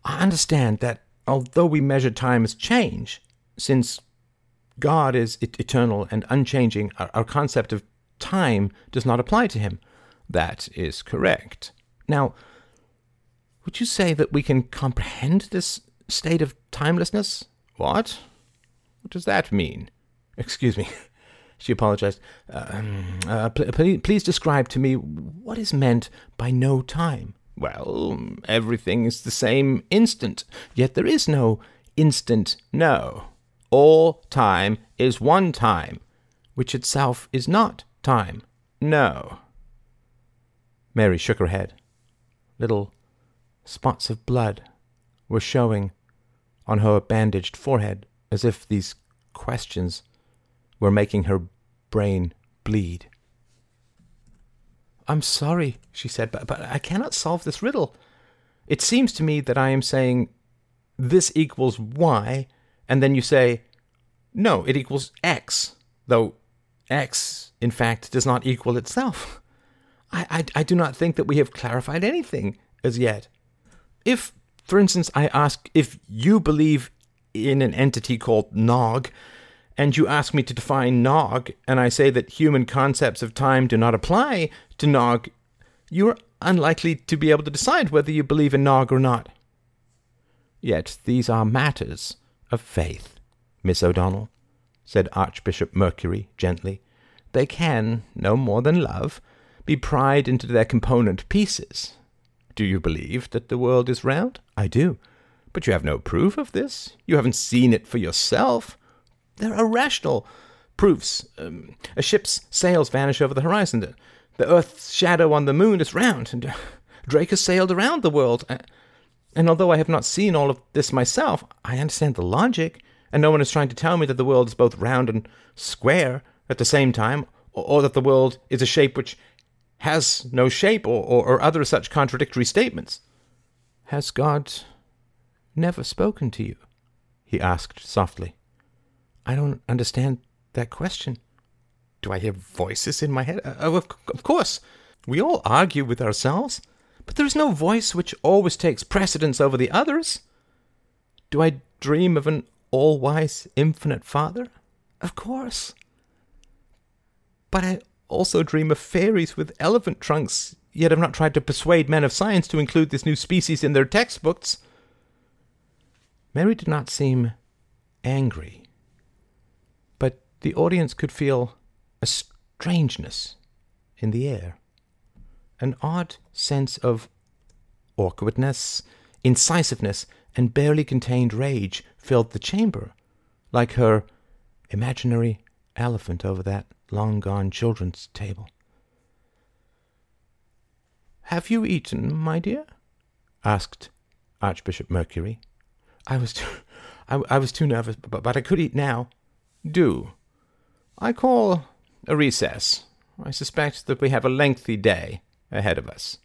I understand that although we measure time as change, since God is eternal and unchanging, our, our concept of time does not apply to him. That is correct. Now, would you say that we can comprehend this state of timelessness? What? What does that mean? Excuse me. She apologized. Um, uh, pl- please describe to me what is meant by no time. Well, everything is the same instant, yet there is no instant no. All time is one time, which itself is not time. No. Mary shook her head. Little spots of blood were showing on her bandaged forehead as if these questions were making her brain bleed. I'm sorry, she said, but, but I cannot solve this riddle. It seems to me that I am saying this equals y, and then you say, no, it equals x, though x, in fact, does not equal itself. I, I, I do not think that we have clarified anything as yet. If, for instance, I ask if you believe in an entity called Nog, and you ask me to define Nog, and I say that human concepts of time do not apply to Nog, you are unlikely to be able to decide whether you believe in Nog or not. Yet these are matters of faith, Miss O'Donnell, said Archbishop Mercury gently. They can, no more than love, be pried into their component pieces. Do you believe that the world is round? I do. But you have no proof of this. You haven't seen it for yourself. There are rational proofs. Um, a ship's sails vanish over the horizon. The, the Earth's shadow on the moon is round, and uh, Drake has sailed around the world. Uh, and although I have not seen all of this myself, I understand the logic, and no one is trying to tell me that the world is both round and square at the same time, or, or that the world is a shape which has no shape, or, or, or other such contradictory statements. Has God never spoken to you? he asked softly. I don't understand that question. Do I hear voices in my head? Uh, of, of course. We all argue with ourselves, but there is no voice which always takes precedence over the others. Do I dream of an all wise, infinite Father? Of course. But I also dream of fairies with elephant trunks, yet have not tried to persuade men of science to include this new species in their textbooks. Mary did not seem angry, but the audience could feel a strangeness in the air, an odd sense of awkwardness, incisiveness, and barely contained rage filled the chamber, like her imaginary elephant over that long gone children's table. Have you eaten, my dear? asked Archbishop Mercury. I was too, I, I was too nervous, but, but I could eat now. Do. I call a recess. I suspect that we have a lengthy day ahead of us.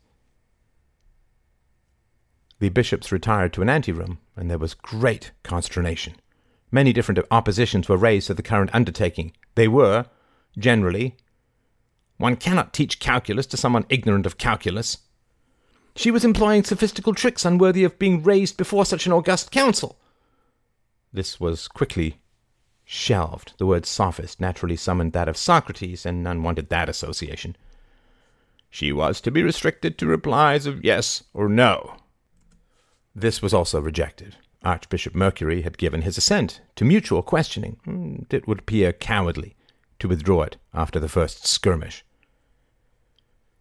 The bishops retired to an anteroom, and there was great consternation. Many different oppositions were raised to the current undertaking. They were, generally, one cannot teach calculus to someone ignorant of calculus. She was employing sophistical tricks unworthy of being raised before such an august council. This was quickly shelved. The word sophist naturally summoned that of Socrates, and none wanted that association. She was to be restricted to replies of yes or no. This was also rejected. Archbishop Mercury had given his assent to mutual questioning. Hmm, it would appear cowardly to withdraw it after the first skirmish.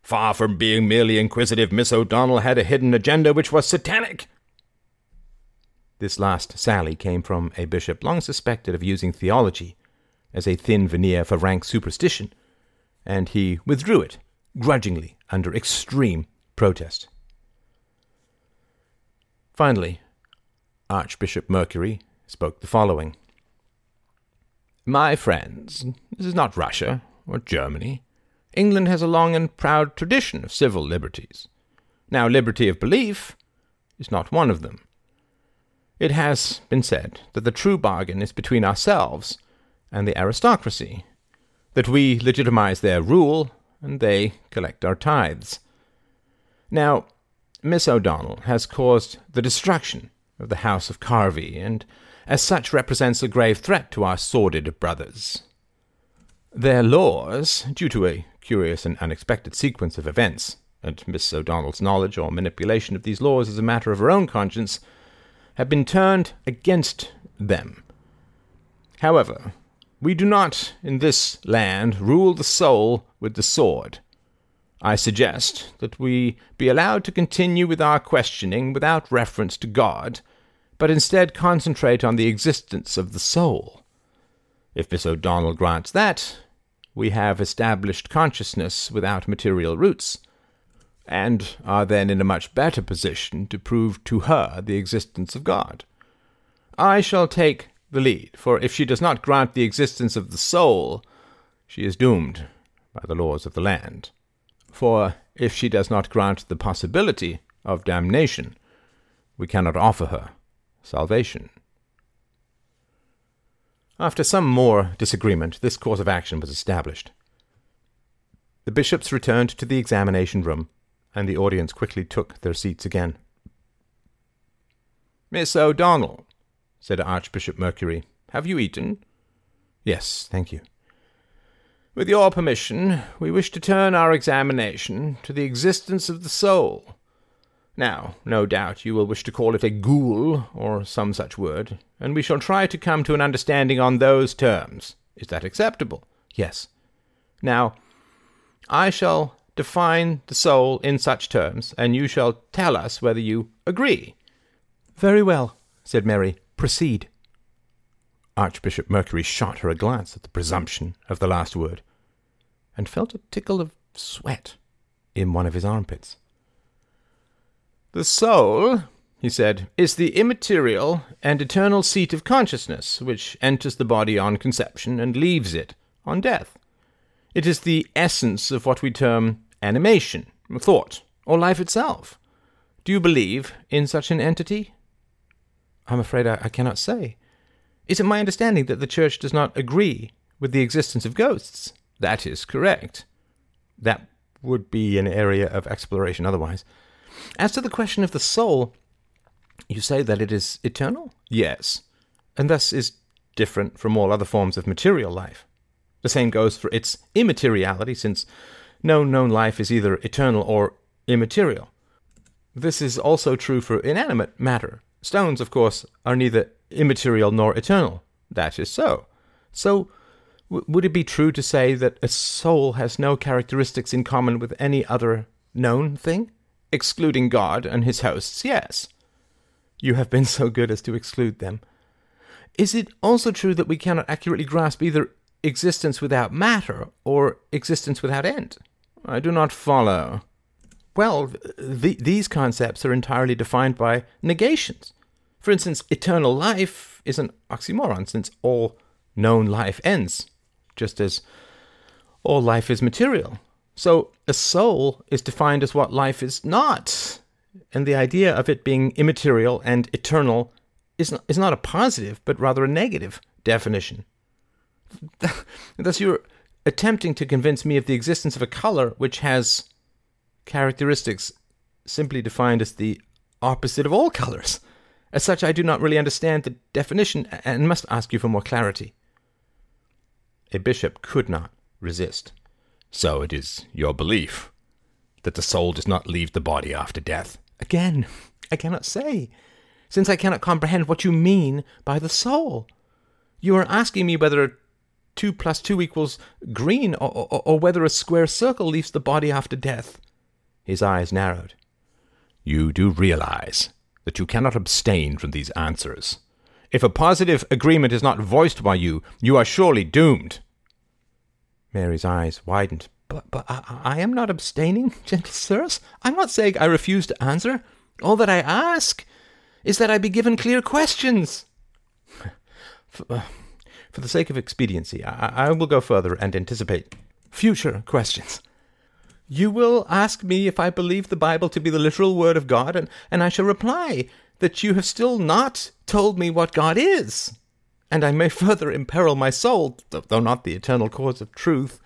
Far from being merely inquisitive, Miss O'Donnell had a hidden agenda which was satanic. This last sally came from a bishop long suspected of using theology as a thin veneer for rank superstition, and he withdrew it grudgingly under extreme protest. Finally, Archbishop Mercury spoke the following My friends, this is not Russia or Germany. England has a long and proud tradition of civil liberties. Now, liberty of belief is not one of them. It has been said that the true bargain is between ourselves and the aristocracy, that we legitimize their rule and they collect our tithes. Now, Miss O'Donnell has caused the destruction of the House of Carvey, and as such represents a grave threat to our sordid brothers. Their laws, due to a curious and unexpected sequence of events, and Miss O'Donnell's knowledge or manipulation of these laws as a matter of her own conscience, have been turned against them. However, we do not, in this land, rule the soul with the sword. I suggest that we be allowed to continue with our questioning without reference to God, but instead concentrate on the existence of the soul. If Miss O'Donnell grants that, we have established consciousness without material roots, and are then in a much better position to prove to her the existence of God. I shall take the lead, for if she does not grant the existence of the soul, she is doomed by the laws of the land. For if she does not grant the possibility of damnation, we cannot offer her salvation. After some more disagreement, this course of action was established. The bishops returned to the examination room, and the audience quickly took their seats again. Miss O'Donnell, said Archbishop Mercury, have you eaten? Yes, thank you. With your permission, we wish to turn our examination to the existence of the soul. Now, no doubt you will wish to call it a ghoul, or some such word, and we shall try to come to an understanding on those terms. Is that acceptable? Yes. Now, I shall define the soul in such terms, and you shall tell us whether you agree. Very well, said Mary. Proceed. Archbishop Mercury shot her a glance at the presumption of the last word, and felt a tickle of sweat in one of his armpits. The soul, he said, is the immaterial and eternal seat of consciousness, which enters the body on conception and leaves it on death. It is the essence of what we term animation, thought, or life itself. Do you believe in such an entity? I'm afraid I, I cannot say. Is it my understanding that the Church does not agree with the existence of ghosts? That is correct. That would be an area of exploration otherwise. As to the question of the soul, you say that it is eternal? Yes, and thus is different from all other forms of material life. The same goes for its immateriality, since no known life is either eternal or immaterial. This is also true for inanimate matter. Stones, of course, are neither immaterial nor eternal. That is so. So, w- would it be true to say that a soul has no characteristics in common with any other known thing? Excluding God and his hosts, yes. You have been so good as to exclude them. Is it also true that we cannot accurately grasp either existence without matter or existence without end? I do not follow. Well, th- these concepts are entirely defined by negations. For instance, eternal life is an oxymoron since all known life ends, just as all life is material. So a soul is defined as what life is not, and the idea of it being immaterial and eternal is not, is not a positive, but rather a negative definition. Thus, you're attempting to convince me of the existence of a color which has characteristics simply defined as the opposite of all colors. As such, I do not really understand the definition and must ask you for more clarity. A bishop could not resist. So it is your belief that the soul does not leave the body after death? Again, I cannot say, since I cannot comprehend what you mean by the soul. You are asking me whether 2 plus 2 equals green or, or, or whether a square circle leaves the body after death. His eyes narrowed. You do realize that you cannot abstain from these answers. If a positive agreement is not voiced by you, you are surely doomed. Mary's eyes widened. But, but I, I am not abstaining, gentle sirs. I'm not saying I refuse to answer. All that I ask is that I be given clear questions. for, uh, for the sake of expediency, I, I will go further and anticipate future questions. You will ask me if I believe the Bible to be the literal word of God, and, and I shall reply that you have still not told me what God is. And I may further imperil my soul, though not the eternal cause of truth,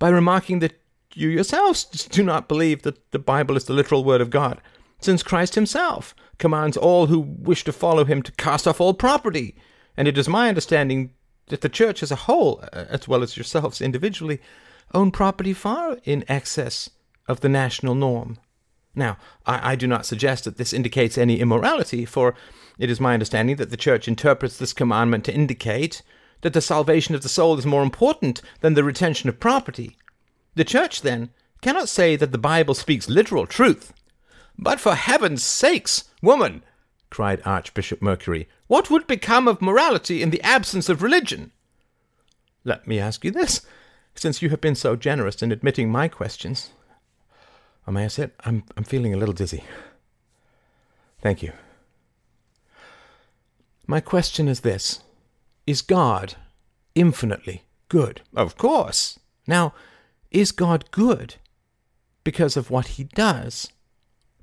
by remarking that you yourselves do not believe that the Bible is the literal word of God, since Christ himself commands all who wish to follow him to cast off all property. And it is my understanding that the church as a whole, as well as yourselves individually, own property far in excess of the national norm. Now, I, I, do not suggest that this indicates any immorality, for it is my understanding that the Church interprets this commandment to indicate that the salvation of the soul is more important than the retention of property. The Church, then, cannot say that the Bible speaks literal truth. But for heaven's sakes, woman, cried Archbishop Mercury, what would become of morality in the absence of religion? Let me ask you this since you have been so generous in admitting my questions. Oh, may I sit? I'm, I'm feeling a little dizzy. Thank you. My question is this Is God infinitely good? Of course. Now, is God good because of what he does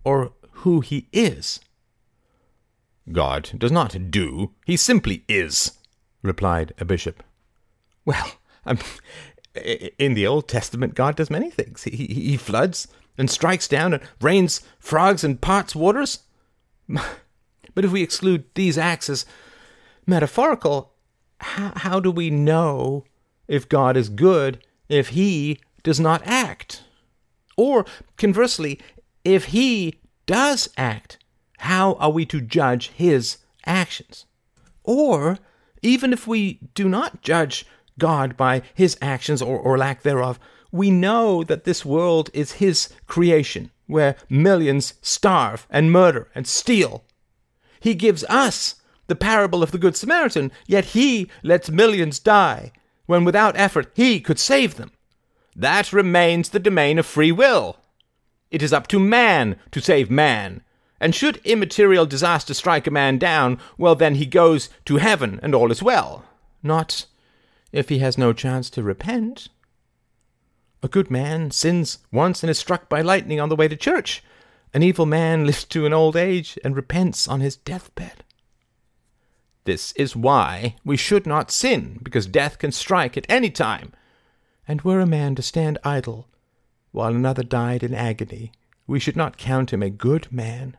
or who he is? God does not do, he simply is, replied a bishop. Well, um, I'm, in the Old Testament, God does many things. He, he, he floods and strikes down and rains frogs and parts waters. But if we exclude these acts as metaphorical, how, how do we know if God is good if he does not act? Or conversely, if he does act, how are we to judge his actions? Or, even if we do not judge God by his actions or, or lack thereof, we know that this world is his creation, where millions starve and murder and steal. He gives us the parable of the Good Samaritan, yet he lets millions die, when without effort he could save them. That remains the domain of free will. It is up to man to save man. And should immaterial disaster strike a man down, well, then he goes to heaven and all is well. Not if he has no chance to repent. A good man sins once and is struck by lightning on the way to church. An evil man lives to an old age and repents on his deathbed. This is why we should not sin, because death can strike at any time. And were a man to stand idle while another died in agony, we should not count him a good man.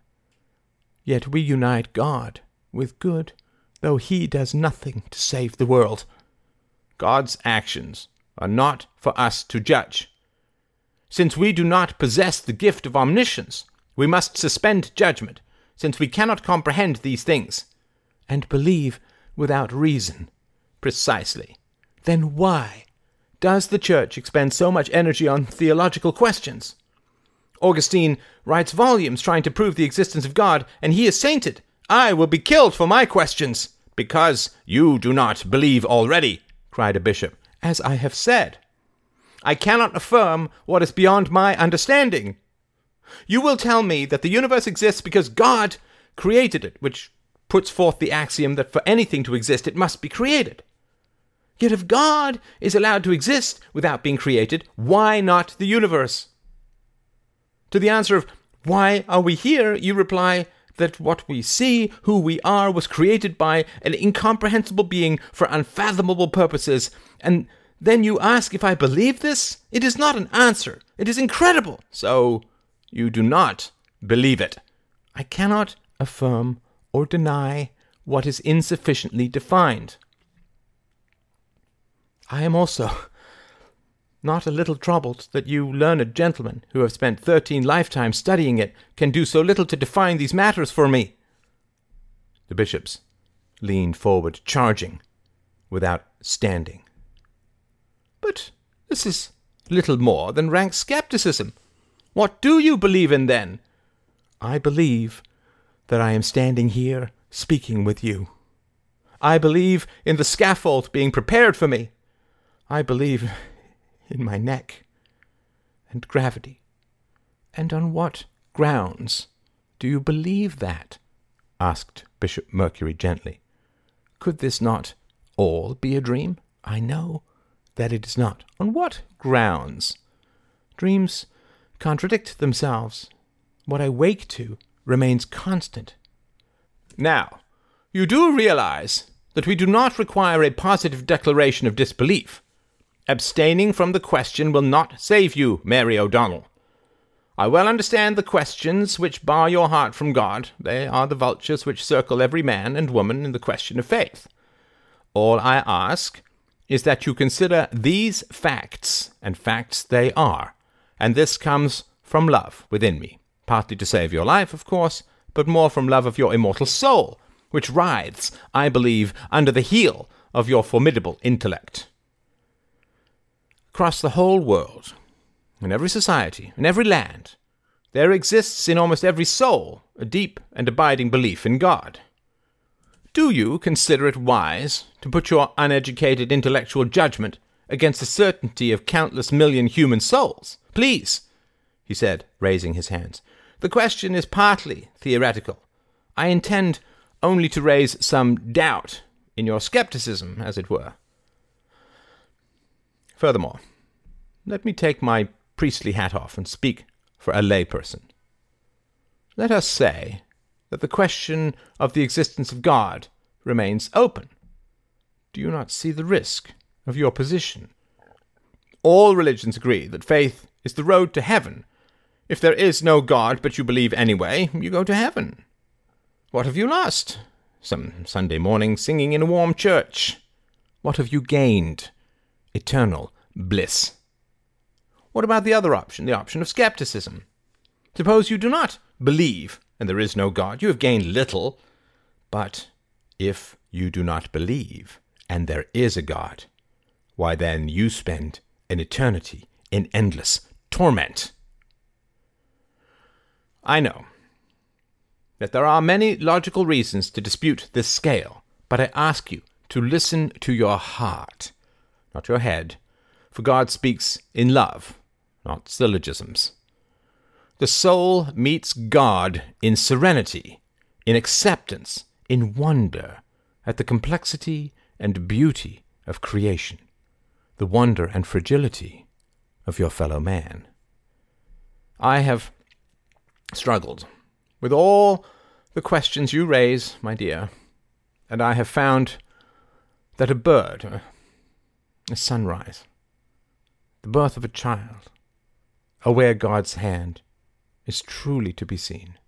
Yet we unite God with good, though he does nothing to save the world. God's actions are not for us to judge. Since we do not possess the gift of omniscience, we must suspend judgment, since we cannot comprehend these things, and believe without reason. Precisely. Then why does the Church expend so much energy on theological questions? Augustine writes volumes trying to prove the existence of God, and he is sainted. I will be killed for my questions. Because you do not believe already, cried a bishop, as I have said. I cannot affirm what is beyond my understanding. You will tell me that the universe exists because God created it, which puts forth the axiom that for anything to exist it must be created. Yet if God is allowed to exist without being created, why not the universe? To the answer of, Why are we here? you reply, that what we see, who we are, was created by an incomprehensible being for unfathomable purposes. And then you ask if I believe this? It is not an answer. It is incredible. So you do not believe it. I cannot affirm or deny what is insufficiently defined. I am also not a little troubled that you learned gentlemen, who have spent thirteen lifetimes studying it, can do so little to define these matters for me. The bishops leaned forward, charging, without standing. But this is little more than rank skepticism. What do you believe in, then? I believe that I am standing here speaking with you. I believe in the scaffold being prepared for me. I believe in my neck and gravity. And on what grounds do you believe that? asked Bishop Mercury gently. Could this not all be a dream? I know that it is not. On what grounds? Dreams contradict themselves. What I wake to remains constant. Now, you do realize that we do not require a positive declaration of disbelief. Abstaining from the question will not save you, Mary O'Donnell. I well understand the questions which bar your heart from God. They are the vultures which circle every man and woman in the question of faith. All I ask is that you consider these facts, and facts they are, and this comes from love within me, partly to save your life, of course, but more from love of your immortal soul, which writhes, I believe, under the heel of your formidable intellect. Across the whole world, in every society, in every land, there exists in almost every soul a deep and abiding belief in God. Do you consider it wise to put your uneducated intellectual judgment against the certainty of countless million human souls? Please, he said, raising his hands. The question is partly theoretical. I intend only to raise some doubt in your skepticism, as it were. Furthermore, let me take my priestly hat off and speak for a layperson. Let us say that the question of the existence of God remains open. Do you not see the risk of your position? All religions agree that faith is the road to heaven. If there is no God, but you believe anyway, you go to heaven. What have you lost? Some Sunday morning singing in a warm church. What have you gained? Eternal bliss. What about the other option, the option of skepticism? Suppose you do not believe, and there is no God. You have gained little. But if you do not believe, and there is a God, why then you spend an eternity in endless torment. I know that there are many logical reasons to dispute this scale, but I ask you to listen to your heart, not your head, for God speaks in love, not syllogisms. The soul meets God in serenity, in acceptance, in wonder at the complexity and beauty of creation, the wonder and fragility of your fellow man. I have struggled with all the questions you raise, my dear, and I have found that a bird, a sunrise, the birth of a child, are where God's hand is truly to be seen.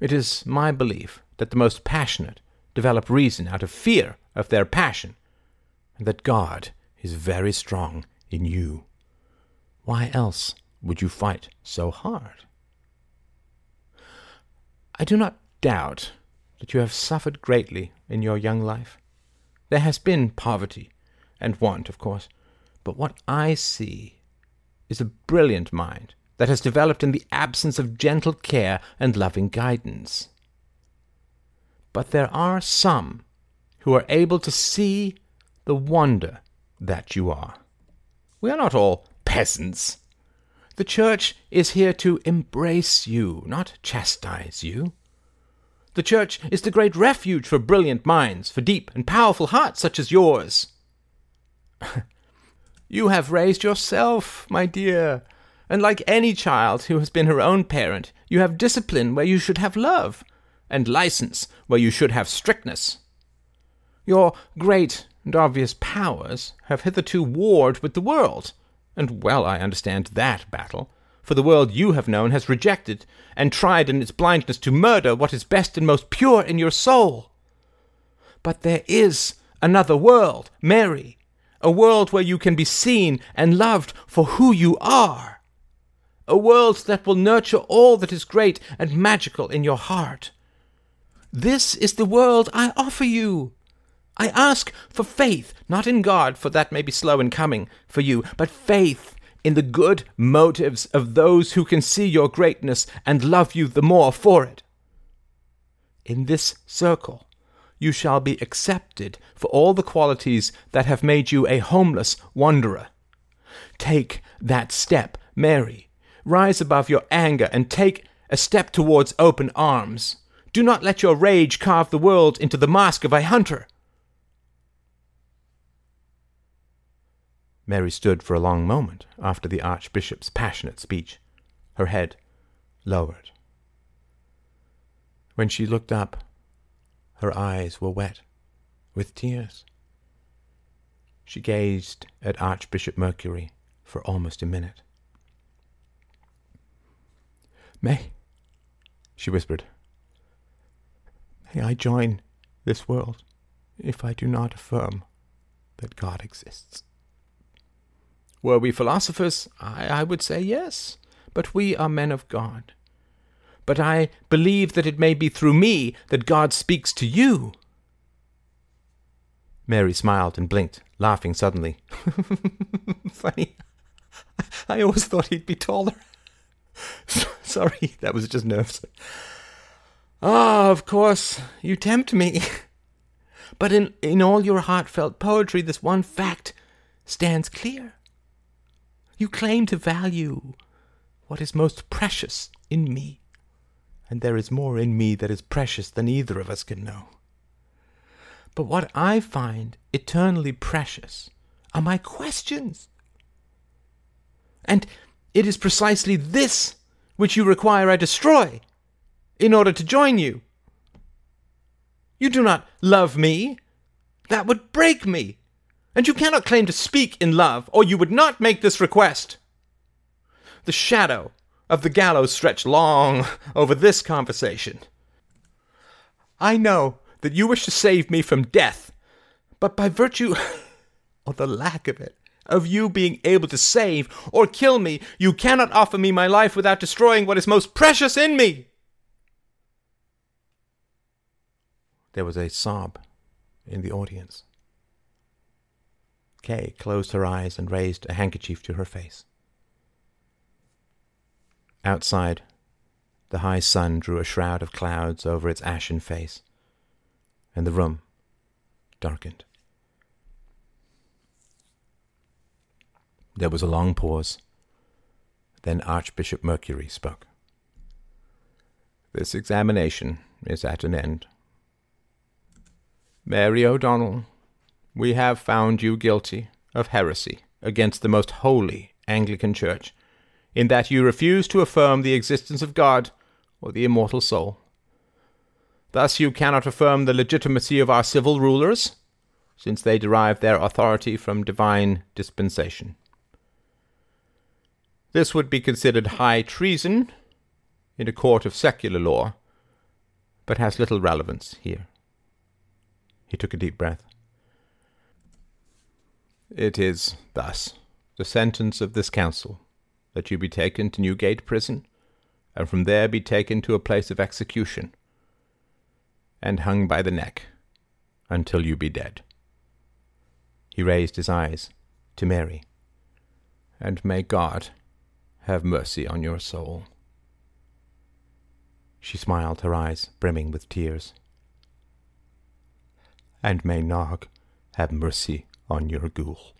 It is my belief that the most passionate develop reason out of fear of their passion, and that God is very strong in you. Why else would you fight so hard? I do not doubt that you have suffered greatly in your young life. There has been poverty and want, of course, but what I see is a brilliant mind that has developed in the absence of gentle care and loving guidance. But there are some who are able to see the wonder that you are. We are not all peasants. The church is here to embrace you, not chastise you. The church is the great refuge for brilliant minds, for deep and powerful hearts such as yours. you have raised yourself, my dear, and like any child who has been her own parent, you have discipline where you should have love, and license where you should have strictness. Your great and obvious powers have hitherto warred with the world, and well I understand that battle, for the world you have known has rejected and tried in its blindness to murder what is best and most pure in your soul. But there is another world, Mary, a world where you can be seen and loved for who you are, a world that will nurture all that is great and magical in your heart. This is the world I offer you. I ask for faith, not in God, for that may be slow in coming for you, but faith in the good motives of those who can see your greatness and love you the more for it. In this circle, you shall be accepted for all the qualities that have made you a homeless wanderer. Take that step, Mary. Rise above your anger and take a step towards open arms. Do not let your rage carve the world into the mask of a hunter. Mary stood for a long moment after the Archbishop's passionate speech, her head lowered. When she looked up, her eyes were wet with tears. She gazed at Archbishop Mercury for almost a minute. May, she whispered, may I join this world if I do not affirm that God exists. Were we philosophers, I, I would say yes, but we are men of God. But I believe that it may be through me that God speaks to you. Mary smiled and blinked, laughing suddenly. Funny. I always thought he'd be taller. Sorry, that was just nerves. Ah, of course, you tempt me. But in, in all your heartfelt poetry, this one fact stands clear. You claim to value what is most precious in me, and there is more in me that is precious than either of us can know. But what I find eternally precious are my questions. And it is precisely this which you require I destroy in order to join you. You do not love me. That would break me and you cannot claim to speak in love, or you would not make this request. The shadow of the gallows stretched long over this conversation. I know that you wish to save me from death, but by virtue, or the lack of it, of you being able to save or kill me, you cannot offer me my life without destroying what is most precious in me. There was a sob in the audience. Kay closed her eyes and raised a handkerchief to her face. Outside, the high sun drew a shroud of clouds over its ashen face, and the room darkened. There was a long pause. Then Archbishop Mercury spoke. This examination is at an end. Mary O'Donnell, we have found you guilty of heresy against the most holy Anglican Church, in that you refuse to affirm the existence of God or the immortal soul. Thus you cannot affirm the legitimacy of our civil rulers, since they derive their authority from divine dispensation. This would be considered high treason in a court of secular law, but has little relevance here. He took a deep breath. It is thus the sentence of this council that you be taken to Newgate prison, and from there be taken to a place of execution, and hung by the neck until you be dead. He raised his eyes to Mary. And may God have mercy on your soul. She smiled, her eyes brimming with tears. And may Nog have mercy on your ghoul.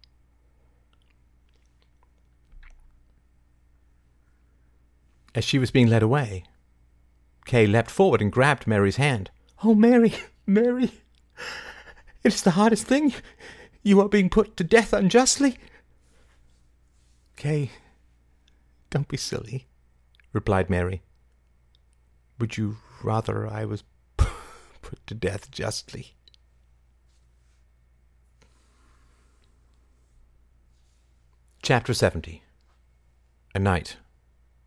As she was being led away, Kay leapt forward and grabbed Mary's hand. Oh, Mary, Mary, it is the hardest thing. You are being put to death unjustly. Kay, don't be silly, replied Mary. Would you rather I was put to death justly? Chapter 70 A Night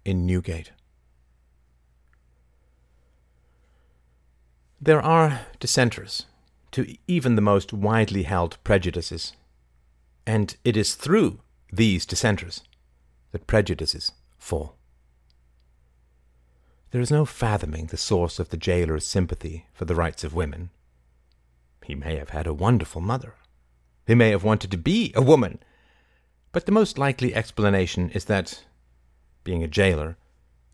in Newgate. There are dissenters to even the most widely held prejudices, and it is through these dissenters that prejudices fall. There is no fathoming the source of the jailer's sympathy for the rights of women. He may have had a wonderful mother. He may have wanted to be a woman but the most likely explanation is that, being a jailer,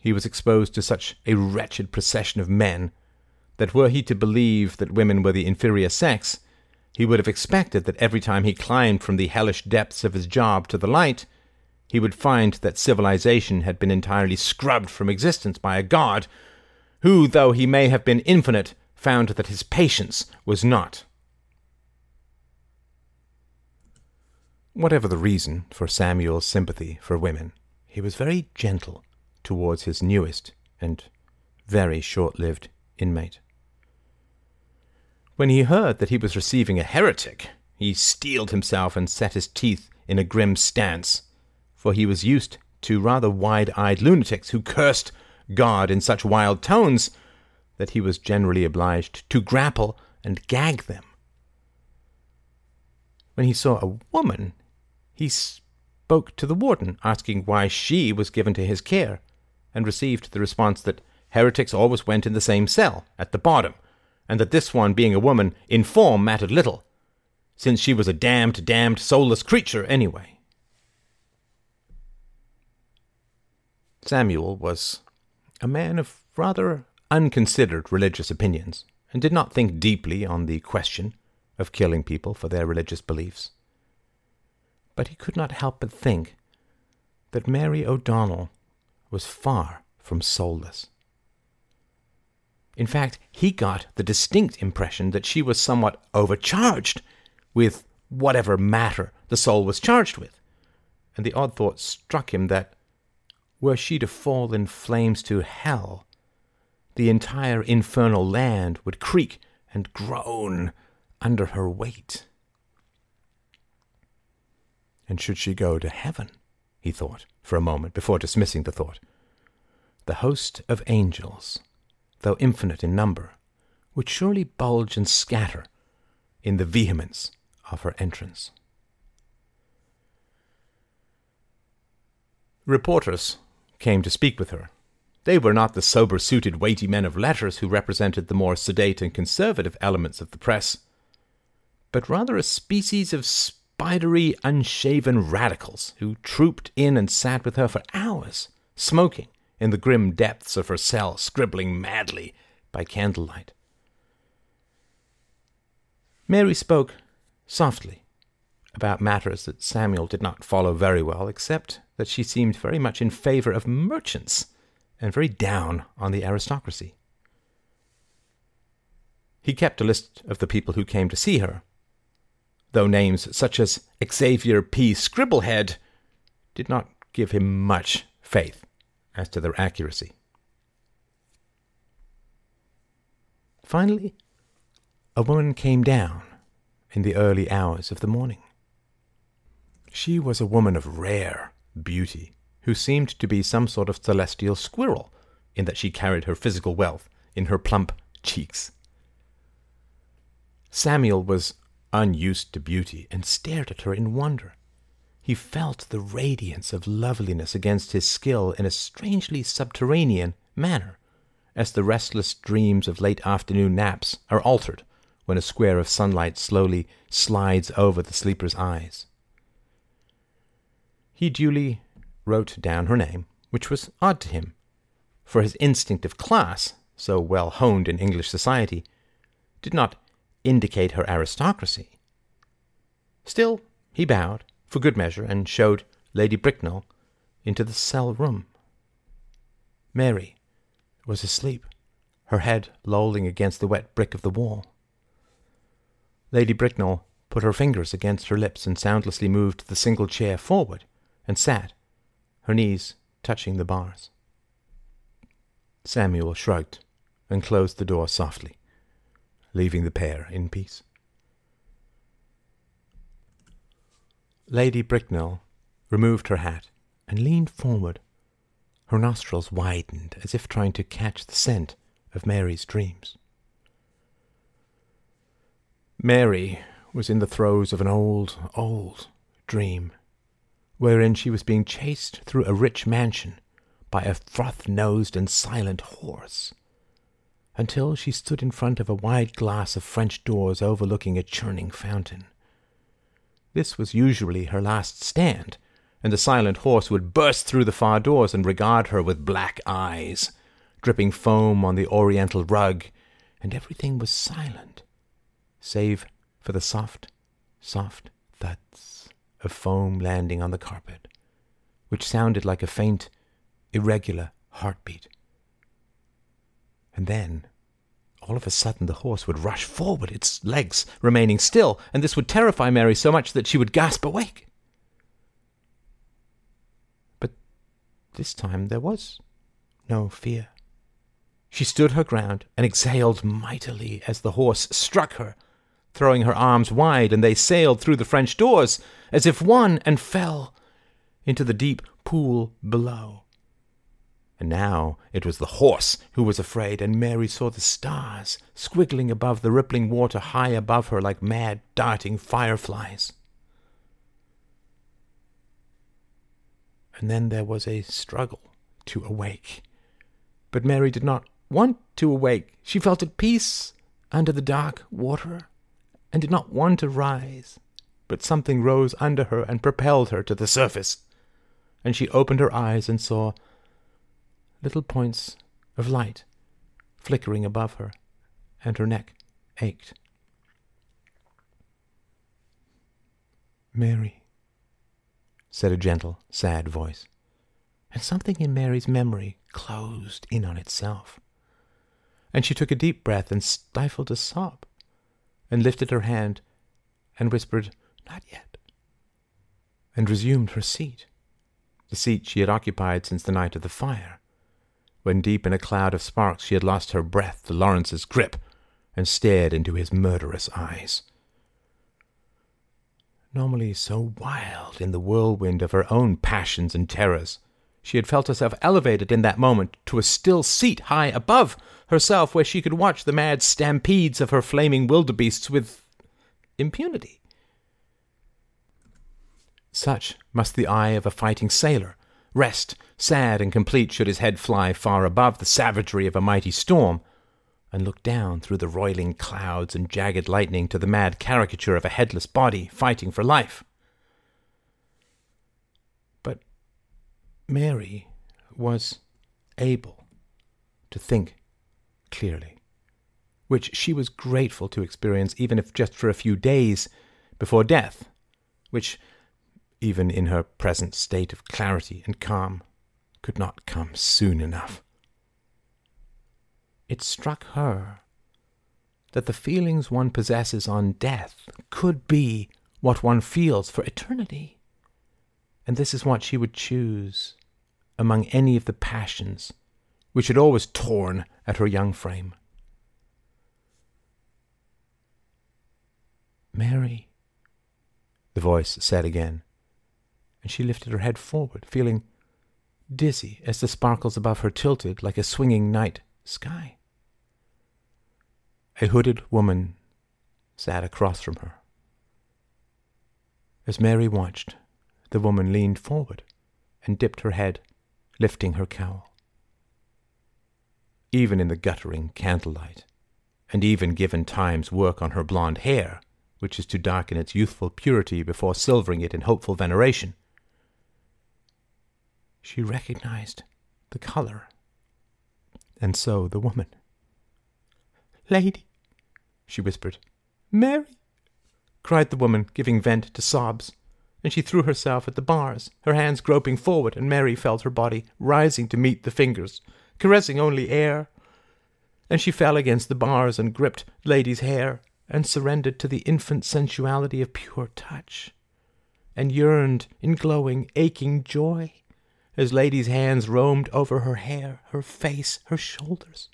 he was exposed to such a wretched procession of men that were he to believe that women were the inferior sex, he would have expected that every time he climbed from the hellish depths of his job to the light, he would find that civilization had been entirely scrubbed from existence by a god, who, though he may have been infinite, found that his patience was not. Whatever the reason for Samuel's sympathy for women, he was very gentle towards his newest and very short lived inmate. When he heard that he was receiving a heretic, he steeled himself and set his teeth in a grim stance, for he was used to rather wide eyed lunatics who cursed God in such wild tones that he was generally obliged to grapple and gag them. When he saw a woman, he spoke to the warden, asking why she was given to his care, and received the response that heretics always went in the same cell, at the bottom, and that this one, being a woman, in form mattered little, since she was a damned, damned, soulless creature anyway. Samuel was a man of rather unconsidered religious opinions, and did not think deeply on the question of killing people for their religious beliefs but he could not help but think that Mary O'Donnell was far from soulless. In fact, he got the distinct impression that she was somewhat overcharged with whatever matter the soul was charged with, and the odd thought struck him that were she to fall in flames to hell, the entire infernal land would creak and groan under her weight. And should she go to heaven, he thought for a moment before dismissing the thought, the host of angels, though infinite in number, would surely bulge and scatter in the vehemence of her entrance. Reporters came to speak with her. They were not the sober suited, weighty men of letters who represented the more sedate and conservative elements of the press, but rather a species of spidery, unshaven radicals who trooped in and sat with her for hours, smoking in the grim depths of her cell, scribbling madly by candlelight. Mary spoke softly about matters that Samuel did not follow very well, except that she seemed very much in favor of merchants and very down on the aristocracy. He kept a list of the people who came to see her, though names such as Xavier P. Scribblehead did not give him much faith as to their accuracy. Finally, a woman came down in the early hours of the morning. She was a woman of rare beauty, who seemed to be some sort of celestial squirrel, in that she carried her physical wealth in her plump cheeks. Samuel was unused to beauty and stared at her in wonder. He felt the radiance of loveliness against his skill in a strangely subterranean manner, as the restless dreams of late afternoon naps are altered when a square of sunlight slowly slides over the sleeper's eyes. He duly wrote down her name, which was odd to him, for his instinct of class, so well honed in English society, did not indicate her aristocracy. Still, he bowed, for good measure, and showed Lady Bracknell into the cell room. Mary was asleep, her head lolling against the wet brick of the wall. Lady Bracknell put her fingers against her lips and soundlessly moved the single chair forward and sat, her knees touching the bars. Samuel shrugged and closed the door softly, leaving the pair in peace. Lady Bracknell removed her hat and leaned forward. Her nostrils widened as if trying to catch the scent of Mary's dreams. Mary was in the throes of an old, old dream, wherein she was being chased through a rich mansion by a froth nosed and silent horse, until she stood in front of a wide glass of French doors overlooking a churning fountain. This was usually her last stand, and the silent horse would burst through the far doors and regard her with black eyes, dripping foam on the oriental rug, and everything was silent save for the soft, soft thuds of foam landing on the carpet, which sounded like a faint, irregular heartbeat. And then, all of a sudden, the horse would rush forward, its legs remaining still, and this would terrify Mary so much that she would gasp awake. But this time there was no fear. She stood her ground and exhaled mightily as the horse struck her throwing her arms wide, and they sailed through the French doors as if one and fell into the deep pool below. And now it was the horse who was afraid, and Mary saw the stars squiggling above the rippling water high above her like mad darting fireflies. And then there was a struggle to awake. But Mary did not want to awake. She felt at peace under the dark water and did not want to rise, but something rose under her and propelled her to the surface, and she opened her eyes and saw little points of light flickering above her, and her neck ached. Mary, said a gentle, sad voice, and something in Mary's memory closed in on itself. And she took a deep breath and stifled a sob and lifted her hand and whispered, Not yet, and resumed her seat, the seat she had occupied since the night of the fire, when deep in a cloud of sparks she had lost her breath to Lawrence's grip and stared into his murderous eyes. Normally so wild in the whirlwind of her own passions and terrors, she had felt herself elevated in that moment to a still seat high above herself where she could watch the mad stampedes of her flaming wildebeests with impunity. Such must the eye of a fighting sailor rest, sad and complete, should his head fly far above the savagery of a mighty storm, and look down through the roiling clouds and jagged lightning to the mad caricature of a headless body fighting for life. But Mary was able to think clearly, which she was grateful to experience, even if just for a few days before death, which, even in her present state of clarity and calm, could not come soon enough. It struck her that the feelings one possesses on death could be what one feels for eternity. And this is what she would choose among any of the passions which had always torn at her young frame. Mary, the voice said again, and she lifted her head forward, feeling dizzy as the sparkles above her tilted like a swinging night sky. A hooded woman sat across from her. As Mary watched, the woman leaned forward and dipped her head, lifting her cowl even in the guttering candlelight, and even given time's work on her blonde hair, which is to darken its youthful purity before silvering it in hopeful veneration. She recognized the color, and so the woman. Lady, she whispered. Mary, cried the woman, giving vent to sobs, and she threw herself at the bars, her hands groping forward, and Mary felt her body rising to meet the fingers caressing only air. And she fell against the bars and gripped Lady's hair, and surrendered to the infant sensuality of pure touch, and yearned in glowing, aching joy as Lady's hands roamed over her hair, her face, her shoulders,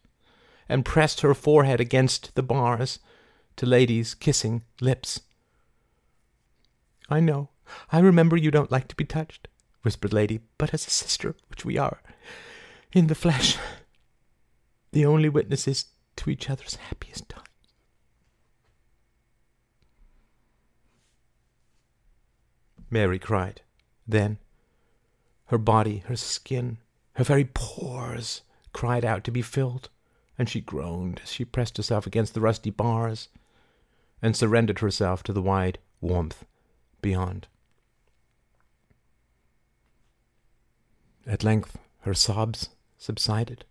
and pressed her forehead against the bars to Lady's kissing lips. I know, I remember you don't like to be touched, whispered Lady, but as a sister, which we are, in the flesh, the only witnesses to each other's happiest time. Mary cried. Then, her body, her skin, her very pores cried out to be filled, and she groaned as she pressed herself against the rusty bars and surrendered herself to the wide warmth beyond. At length, her sobs subsided,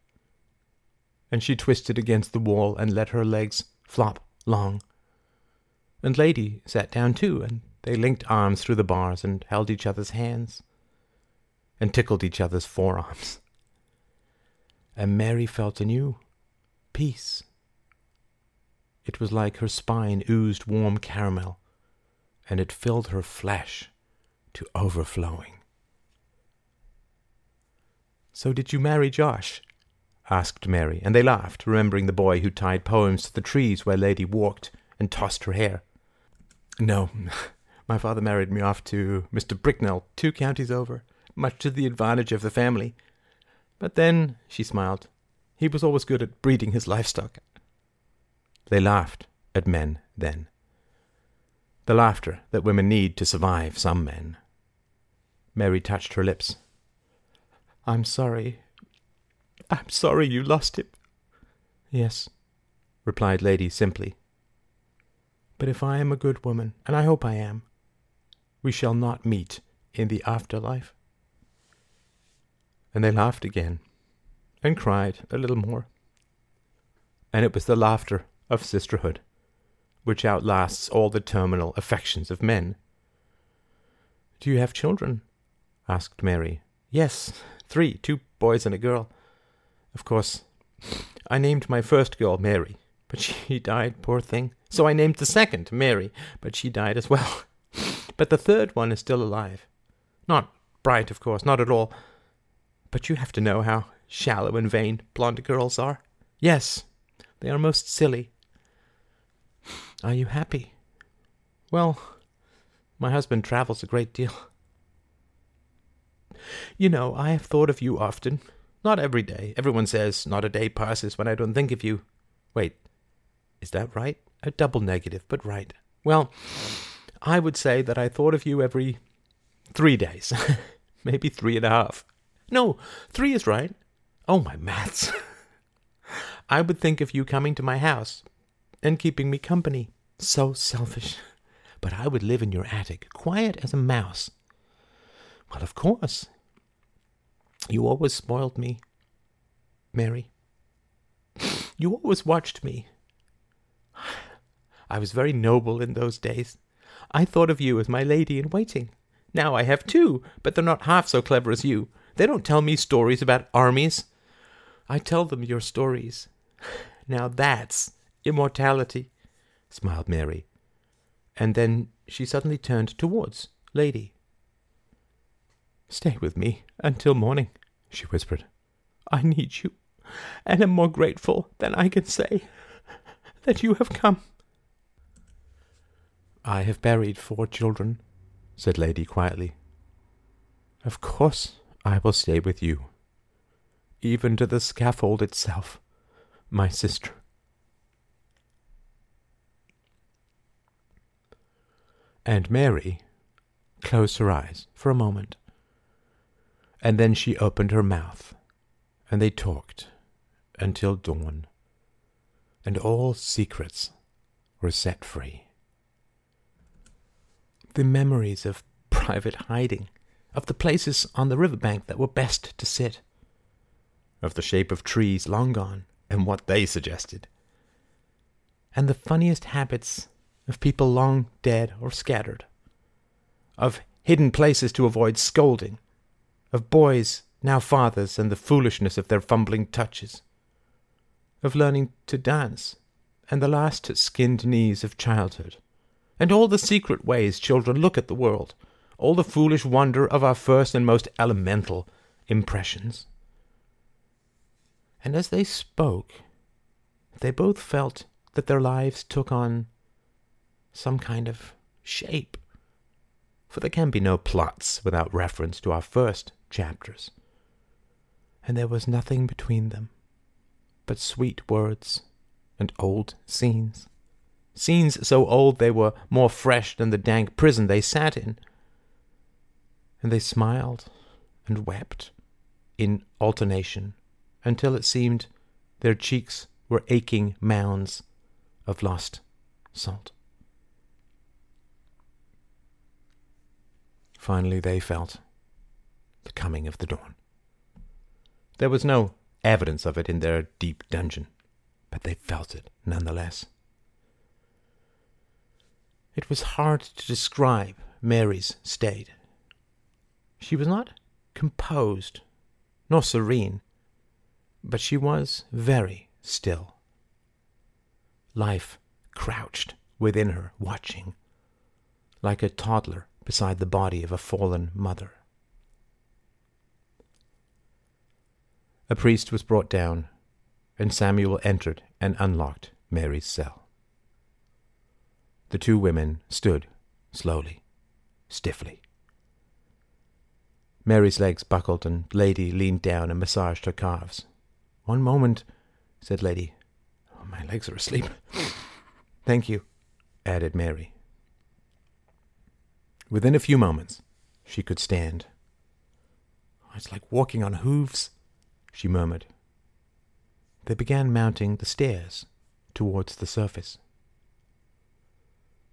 and she twisted against the wall and let her legs flop long. And Lady sat down too, and they linked arms through the bars and held each other's hands and tickled each other's forearms. And Mary felt a new peace. It was like her spine oozed warm caramel, and it filled her flesh to overflowing. So did you marry Josh? asked Mary, and they laughed, remembering the boy who tied poems to the trees where Lady walked and tossed her hair. No, my father married me off to Mr. Bricknell, two counties over, much to the advantage of the family. But then, she smiled, he was always good at breeding his livestock. They laughed at men then. The laughter that women need to survive some men. Mary touched her lips I'm sorry. I'm sorry you lost him. Yes, replied Lady simply. But if I am a good woman, and I hope I am, we shall not meet in the afterlife. And they laughed again, and cried a little more. And it was the laughter of sisterhood, which outlasts all the terminal affections of men. Do you have children? asked Mary. Yes, Three, two boys and a girl. Of course, I named my first girl Mary, but she died, poor thing. So I named the second Mary, but she died as well. But the third one is still alive. Not bright, of course, not at all. But you have to know how shallow and vain blonde girls are. Yes, they are most silly. Are you happy? Well, my husband travels a great deal. You know, I have thought of you often. Not every day. Everyone says, not a day passes when I don't think of you. Wait, is that right? A double negative, but right. Well, I would say that I thought of you every three days. Maybe three and a half. No, three is right. Oh, my maths. I would think of you coming to my house and keeping me company. So selfish. But I would live in your attic, quiet as a mouse. Well, of course. You always spoiled me, Mary. You always watched me. I was very noble in those days. I thought of you as my lady in waiting. Now I have two, but they're not half so clever as you. They don't tell me stories about armies. I tell them your stories. Now that's immortality, smiled Mary. And then she suddenly turned towards Lady. Stay with me until morning, she whispered. I need you, and am more grateful than I can say that you have come. I have buried four children, said Lady quietly. Of course I will stay with you, even to the scaffold itself, my sister. And Mary closed her eyes for a moment, and then she opened her mouth, and they talked until dawn, and all secrets were set free. The memories of private hiding, of the places on the river bank that were best to sit, of the shape of trees long gone and what they suggested, and the funniest habits of people long dead or scattered, of hidden places to avoid scolding, of boys now fathers and the foolishness of their fumbling touches, of learning to dance and the last skinned knees of childhood, and all the secret ways children look at the world, all the foolish wonder of our first and most elemental impressions. And as they spoke, they both felt that their lives took on some kind of shape. For there can be no plots without reference to our first chapters. And there was nothing between them but sweet words and old scenes. Scenes so old they were more fresh than the dank prison they sat in. And they smiled and wept in alternation until it seemed their cheeks were aching mounds of lost salt. Finally, they felt the coming of the dawn. There was no evidence of it in their deep dungeon, but they felt it nonetheless. It was hard to describe Mary's state. She was not composed nor serene, but she was very still. Life crouched within her, watching, like a toddler beside the body of a fallen mother. A priest was brought down, and Samuel entered and unlocked Mary's cell. The two women stood slowly, stiffly. Mary's legs buckled, and Lady leaned down and massaged her calves. One moment, said Lady. Oh, my legs are asleep. Thank you, added Mary. Within a few moments, she could stand. Oh, it's like walking on hooves, she murmured. They began mounting the stairs towards the surface.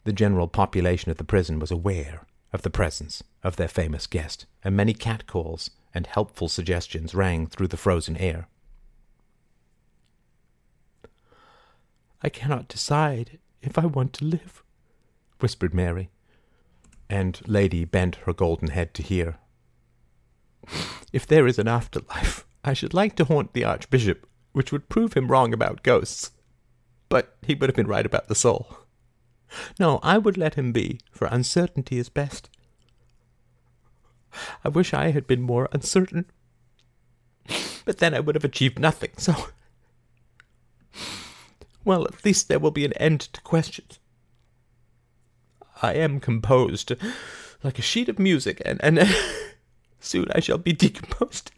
The general population of the prison was aware of the presence of their famous guest, and many catcalls and helpful suggestions rang through the frozen air. I cannot decide if I want to live, whispered Mary and Lady bent her golden head to hear. If there is an afterlife, I should like to haunt the Archbishop, which would prove him wrong about ghosts. But he would have been right about the soul. No, I would let him be, for uncertainty is best. I wish I had been more uncertain. But then I would have achieved nothing, so. Well, at least there will be an end to questions. I am composed like a sheet of music, and, and soon I shall be decomposed.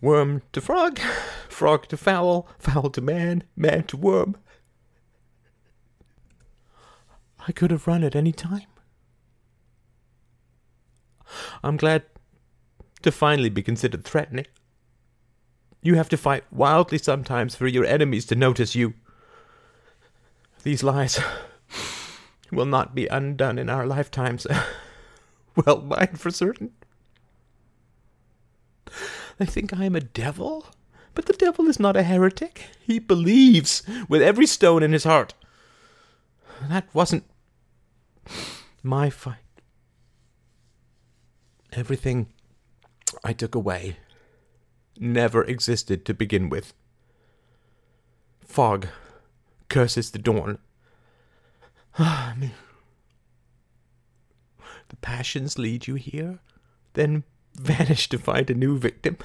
Worm to frog, frog to fowl, fowl to man, man to worm. I could have run at any time. I'm glad to finally be considered threatening. You have to fight wildly sometimes for your enemies to notice you. These lies will not be undone in our lifetimes. well, mine for certain. They think I am a devil, but the devil is not a heretic. He believes with every stone in his heart. That wasn't my fight. Everything I took away never existed to begin with. Fog curses the dawn. Ah, me. the passions lead you here, then vanish to find a new victim.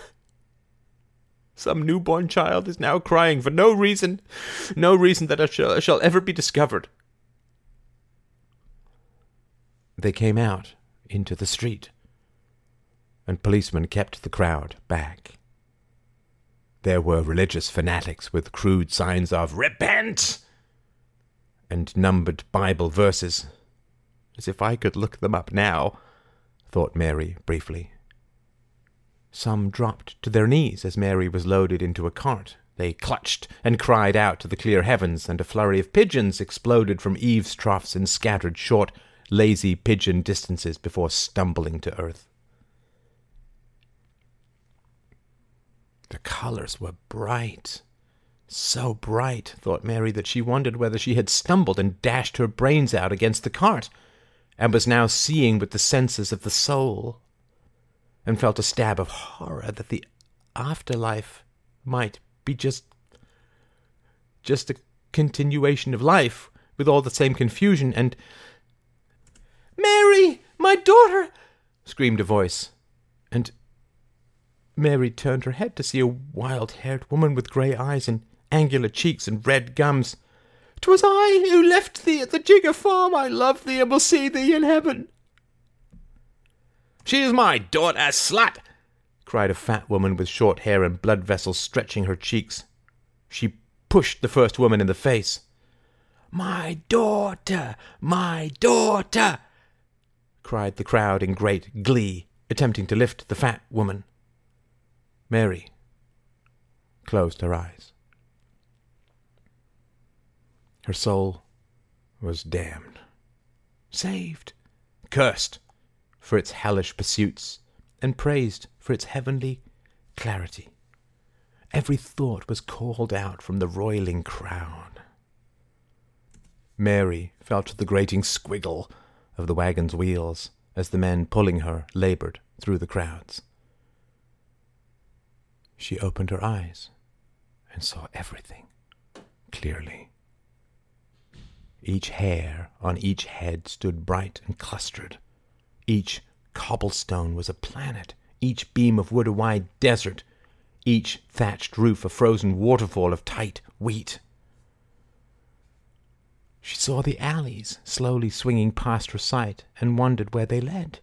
Some newborn child is now crying for no reason, no reason that shall, shall ever be discovered. They came out into the street, and policemen kept the crowd back. There were religious fanatics with crude signs of Repent! and numbered Bible verses. As if I could look them up now, thought Mary briefly. Some dropped to their knees as Mary was loaded into a cart. They clutched and cried out to the clear heavens, and a flurry of pigeons exploded from eaves troughs and scattered short, lazy pigeon distances before stumbling to earth. The colors were bright. So bright, thought Mary, that she wondered whether she had stumbled and dashed her brains out against the cart, and was now seeing with the senses of the soul, and felt a stab of horror that the afterlife might be just just a continuation of life, with all the same confusion and Mary, my daughter screamed a voice, and Mary turned her head to see a wild haired woman with grey eyes and angular cheeks and red gums. "'Twas I who left thee at the Jigger farm. I love thee and will see thee in heaven. She is my daughter, slut! cried a fat woman with short hair and blood vessels stretching her cheeks. She pushed the first woman in the face. My daughter! My daughter! Cried the crowd in great glee, attempting to lift the fat woman. Mary closed her eyes. Her soul was damned, saved, cursed for its hellish pursuits, and praised for its heavenly clarity. Every thought was called out from the roiling crowd. Mary felt the grating squiggle of the wagon's wheels as the men pulling her labored through the crowds. She opened her eyes and saw everything clearly. Each hair on each head stood bright and clustered. Each cobblestone was a planet, each beam of wood a wide desert, each thatched roof a frozen waterfall of tight wheat. She saw the alleys slowly swinging past her sight and wondered where they led.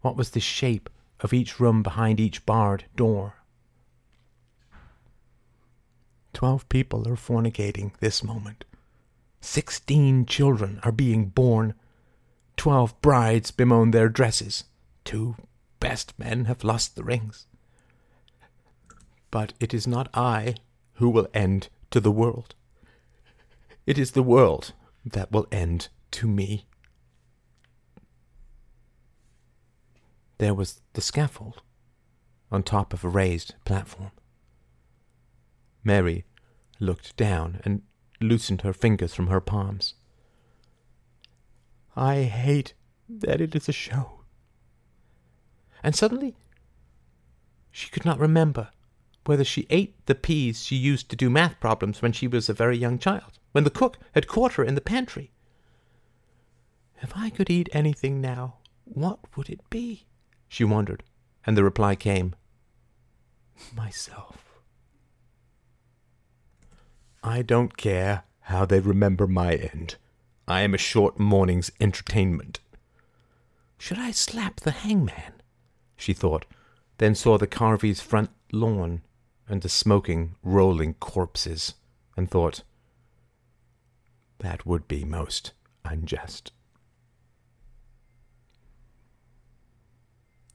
What was the shape of each room behind each barred door? Twelve people are fornicating this moment. Sixteen children are being born. Twelve brides bemoan their dresses. Two best men have lost the rings. But it is not I who will end to the world. It is the world that will end to me. There was the scaffold on top of a raised platform. Mary looked down and loosened her fingers from her palms. I hate that it is a show. And suddenly she could not remember whether she ate the peas she used to do math problems when she was a very young child, when the cook had caught her in the pantry. If I could eat anything now, what would it be? she wondered, and the reply came Myself. I don't care how they remember my end. I am a short morning's entertainment. Should I slap the hangman? she thought, then saw the Carveys' front lawn and the smoking, rolling corpses, and thought, that would be most unjust.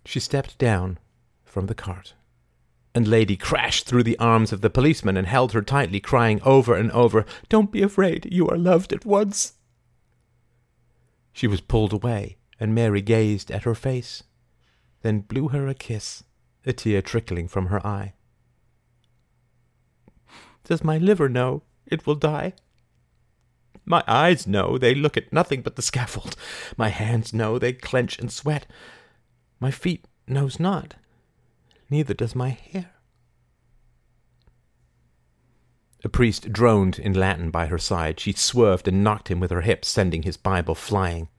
She stepped down from the cart, and Lady crashed through the arms of the policeman and held her tightly, crying over and over, Don't be afraid, you are loved at once. She was pulled away, and Mary gazed at her face, then blew her a kiss, a tear trickling from her eye. Does my liver know it will die? My eyes know they look at nothing but the scaffold. My hands know they clench and sweat. My feet knows not, neither does my hair. A priest droned in Latin by her side. She swerved and knocked him with her hips, sending his Bible flying.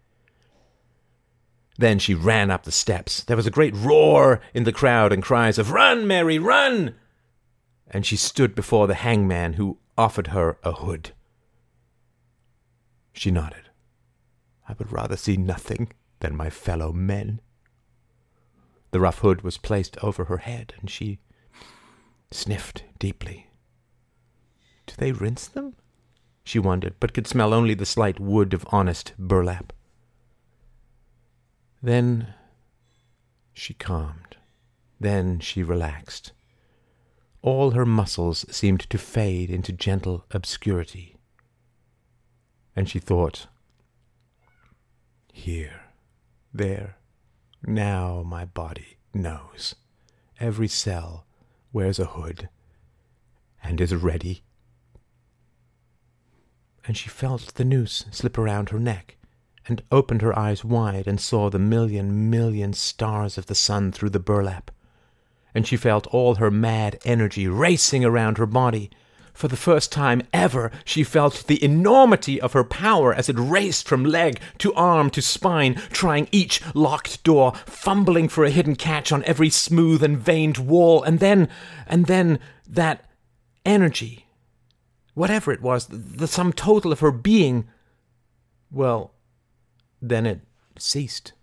Then she ran up the steps. There was a great roar in the crowd and cries of, Run, Mary, run! And she stood before the hangman who offered her a hood. She nodded. I would rather see nothing than my fellow men. The rough hood was placed over her head, and she sniffed deeply. Do they rinse them? She wondered, but could smell only the slight wood of honest burlap. Then she calmed. Then she relaxed. All her muscles seemed to fade into gentle obscurity. And she thought, Here, there, now my body knows. Every cell wears a hood and is ready. And she felt the noose slip around her neck and opened her eyes wide and saw the million million stars of the sun through the burlap. And she felt all her mad energy racing around her body. For the first time ever, she felt the enormity of her power as it raced from leg to arm to spine, trying each locked door, fumbling for a hidden catch on every smooth and veined wall, and then, and then that energy, whatever it was, the sum total of her being, well, then it ceased.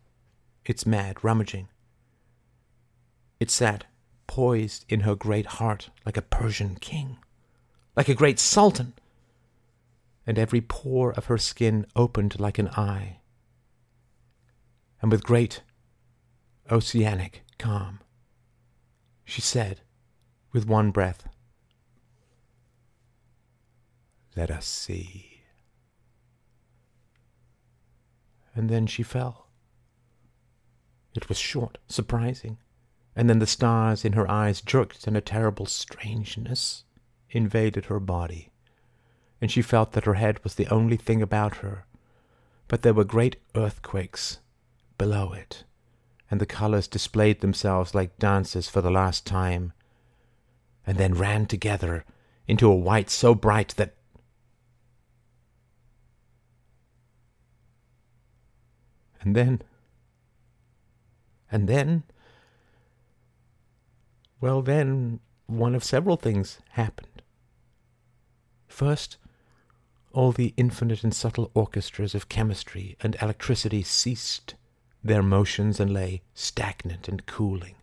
Its mad rummaging. It sat poised in her great heart like a Persian king, like a great sultan, and every pore of her skin opened like an eye. And with great oceanic calm, she said, with one breath, Let us see. and then she fell. It was short, surprising, and then the stars in her eyes jerked, in a terrible strangeness invaded her body, and she felt that her head was the only thing about her, but there were great earthquakes below it, and the colors displayed themselves like dances for the last time, and then ran together into a white so bright that And then. And then. Well, then, one of several things happened. First, all the infinite and subtle orchestras of chemistry and electricity ceased their motions and lay stagnant and cooling.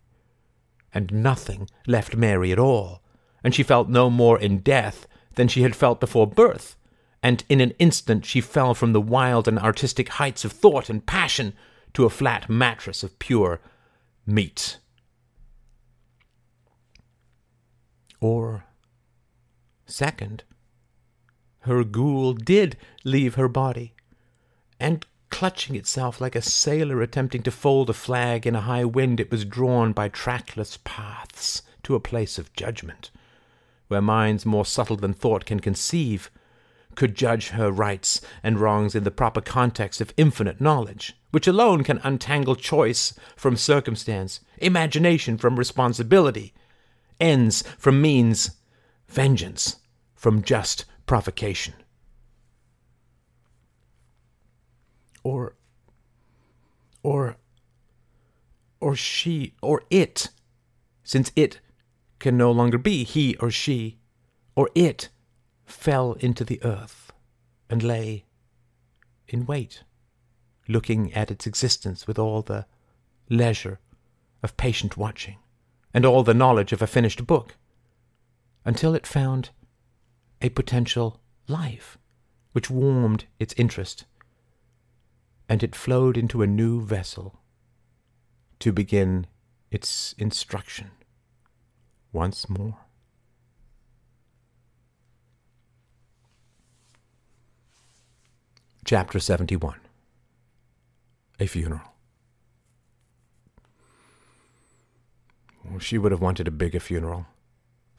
And nothing left Mary at all, and she felt no more in death than she had felt before birth and in an instant she fell from the wild and artistic heights of thought and passion to a flat mattress of pure meat. Or, second, her ghoul did leave her body, and clutching itself like a sailor attempting to fold a flag in a high wind, it was drawn by trackless paths to a place of judgment, where minds more subtle than thought can conceive could judge her rights and wrongs in the proper context of infinite knowledge, which alone can untangle choice from circumstance, imagination from responsibility, ends from means, vengeance from just provocation. Or, or, or she, or it, since it can no longer be he or she, or it fell into the earth and lay in wait, looking at its existence with all the leisure of patient watching and all the knowledge of a finished book, until it found a potential life which warmed its interest, and it flowed into a new vessel to begin its instruction once more. Chapter 71 A Funeral. She would have wanted a bigger funeral,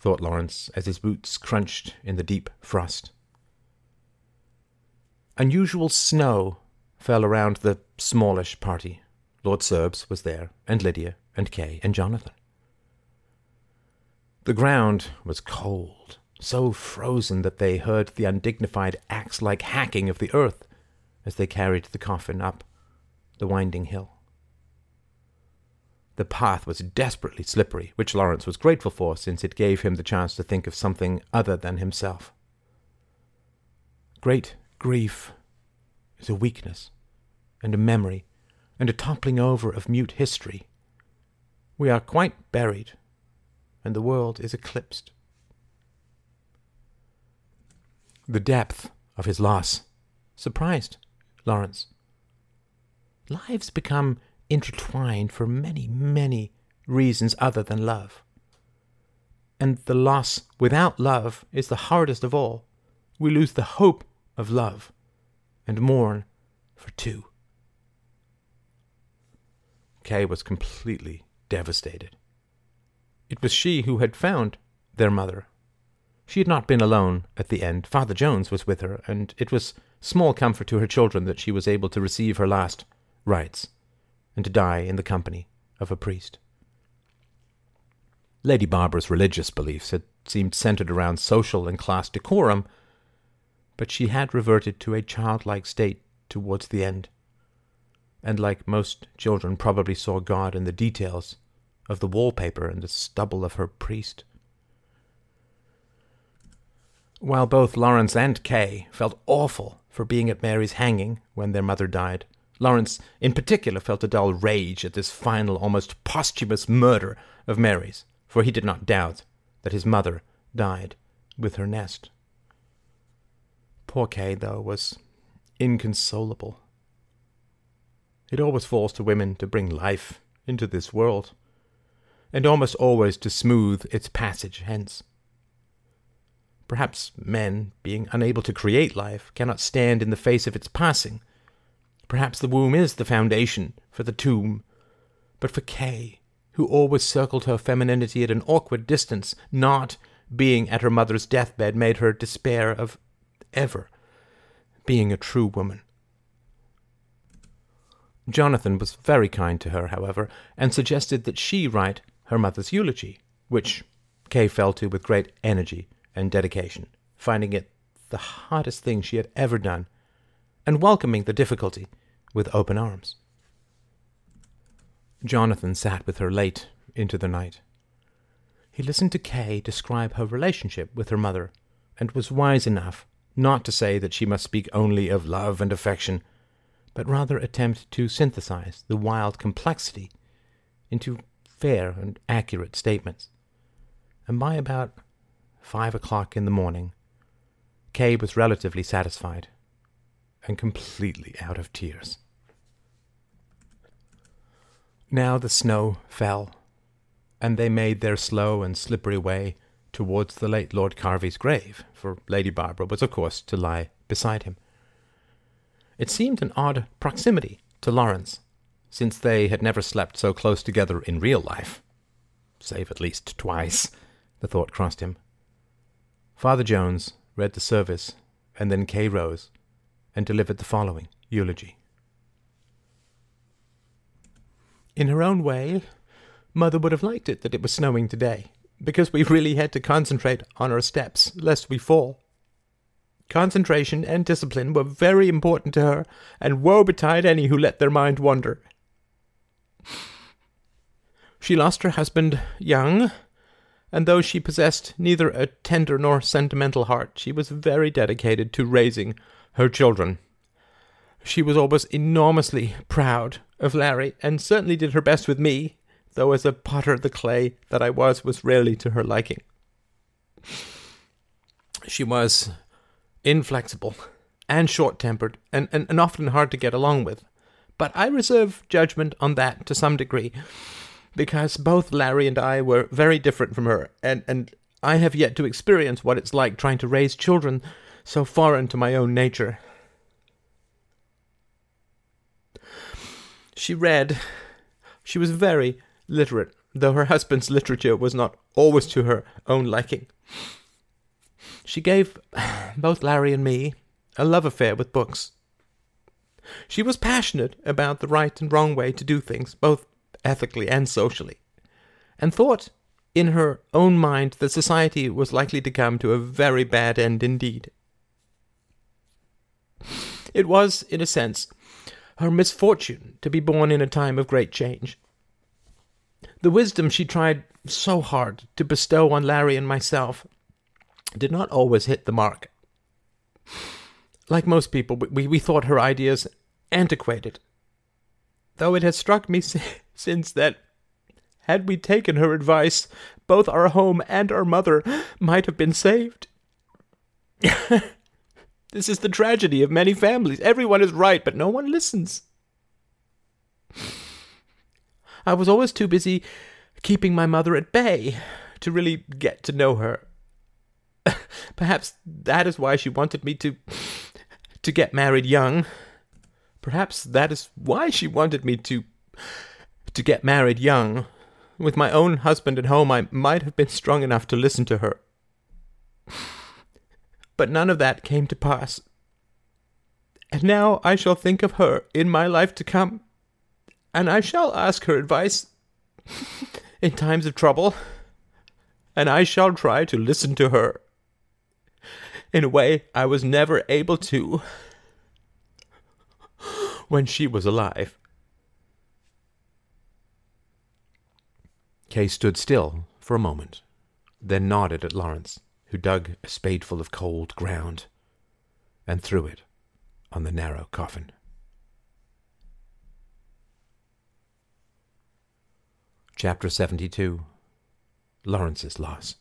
thought Lawrence as his boots crunched in the deep frost. Unusual snow fell around the smallish party. Lord Serbs was there, and Lydia, and Kay, and Jonathan. The ground was cold, so frozen that they heard the undignified axe like hacking of the earth as they carried the coffin up the winding hill. The path was desperately slippery, which Lawrence was grateful for, since it gave him the chance to think of something other than himself. Great grief is a weakness, and a memory, and a toppling over of mute history. We are quite buried, and the world is eclipsed. The depth of his loss surprised Lawrence. Lives become intertwined for many, many reasons other than love. And the loss without love is the hardest of all. We lose the hope of love and mourn for two. Kay was completely devastated. It was she who had found their mother. She had not been alone at the end. Father Jones was with her, and it was small comfort to her children that she was able to receive her last rites and to die in the company of a priest. Lady Barbara's religious beliefs had seemed centered around social and class decorum, but she had reverted to a childlike state towards the end, and like most children probably saw God in the details of the wallpaper and the stubble of her priest. While both Lawrence and Kay felt awful for being at Mary's hanging when their mother died, Lawrence in particular felt a dull rage at this final, almost posthumous murder of Mary's, for he did not doubt that his mother died with her nest. Poor Kay, though, was inconsolable. It always falls to women to bring life into this world, and almost always to smooth its passage hence. Perhaps men, being unable to create life, cannot stand in the face of its passing. Perhaps the womb is the foundation for the tomb. But for Kay, who always circled her femininity at an awkward distance, not being at her mother's deathbed made her despair of ever being a true woman. Jonathan was very kind to her, however, and suggested that she write her mother's eulogy, which Kay fell to with great energy and dedication, finding it the hardest thing she had ever done, and welcoming the difficulty with open arms. Jonathan sat with her late into the night. He listened to Kay describe her relationship with her mother, and was wise enough not to say that she must speak only of love and affection, but rather attempt to synthesize the wild complexity into fair and accurate statements. And by about five o'clock in the morning, Kay was relatively satisfied and completely out of tears. Now the snow fell, and they made their slow and slippery way towards the late Lord Carvey's grave, for Lady Barbara was, of course, to lie beside him. It seemed an odd proximity to Lawrence, since they had never slept so close together in real life. Save at least twice, the thought crossed him. Father Jones read the service, and then Kay rose and delivered the following eulogy. In her own way, Mother would have liked it that it was snowing today, because we really had to concentrate on our steps, lest we fall. Concentration and discipline were very important to her, and woe betide any who let their mind wander. She lost her husband young, and though she possessed neither a tender nor sentimental heart, she was very dedicated to raising her children. She was always enormously proud of Larry, and certainly did her best with me, though as a potter of the clay that I was was rarely to her liking. She was inflexible and short tempered, and, and, and often hard to get along with, but I reserve judgment on that to some degree. because both Larry and I were very different from her, and, and I have yet to experience what it's like trying to raise children so foreign to my own nature. She read. She was very literate, though her husband's literature was not always to her own liking. She gave both Larry and me a love affair with books. She was passionate about the right and wrong way to do things, both ethically and socially, and thought in her own mind that society was likely to come to a very bad end indeed. It was, in a sense, her misfortune to be born in a time of great change. The wisdom she tried so hard to bestow on Larry and myself did not always hit the mark. Like most people, we, we thought her ideas antiquated. Though it has struck me since that, had we taken her advice, both our home and our mother might have been saved. this is the tragedy of many families. Everyone is right, but no one listens. I was always too busy keeping my mother at bay to really get to know her. Perhaps that is why she wanted me to to get married young. Perhaps that is why she wanted me to to get married young. With my own husband at home, I might have been strong enough to listen to her. But none of that came to pass. And now I shall think of her in my life to come, and I shall ask her advice in times of trouble, and I shall try to listen to her in a way I was never able to when she was alive. Kay stood still for a moment, then nodded at Lawrence, who dug a spadeful of cold ground and threw it on the narrow coffin. Chapter 72 Lawrence's Loss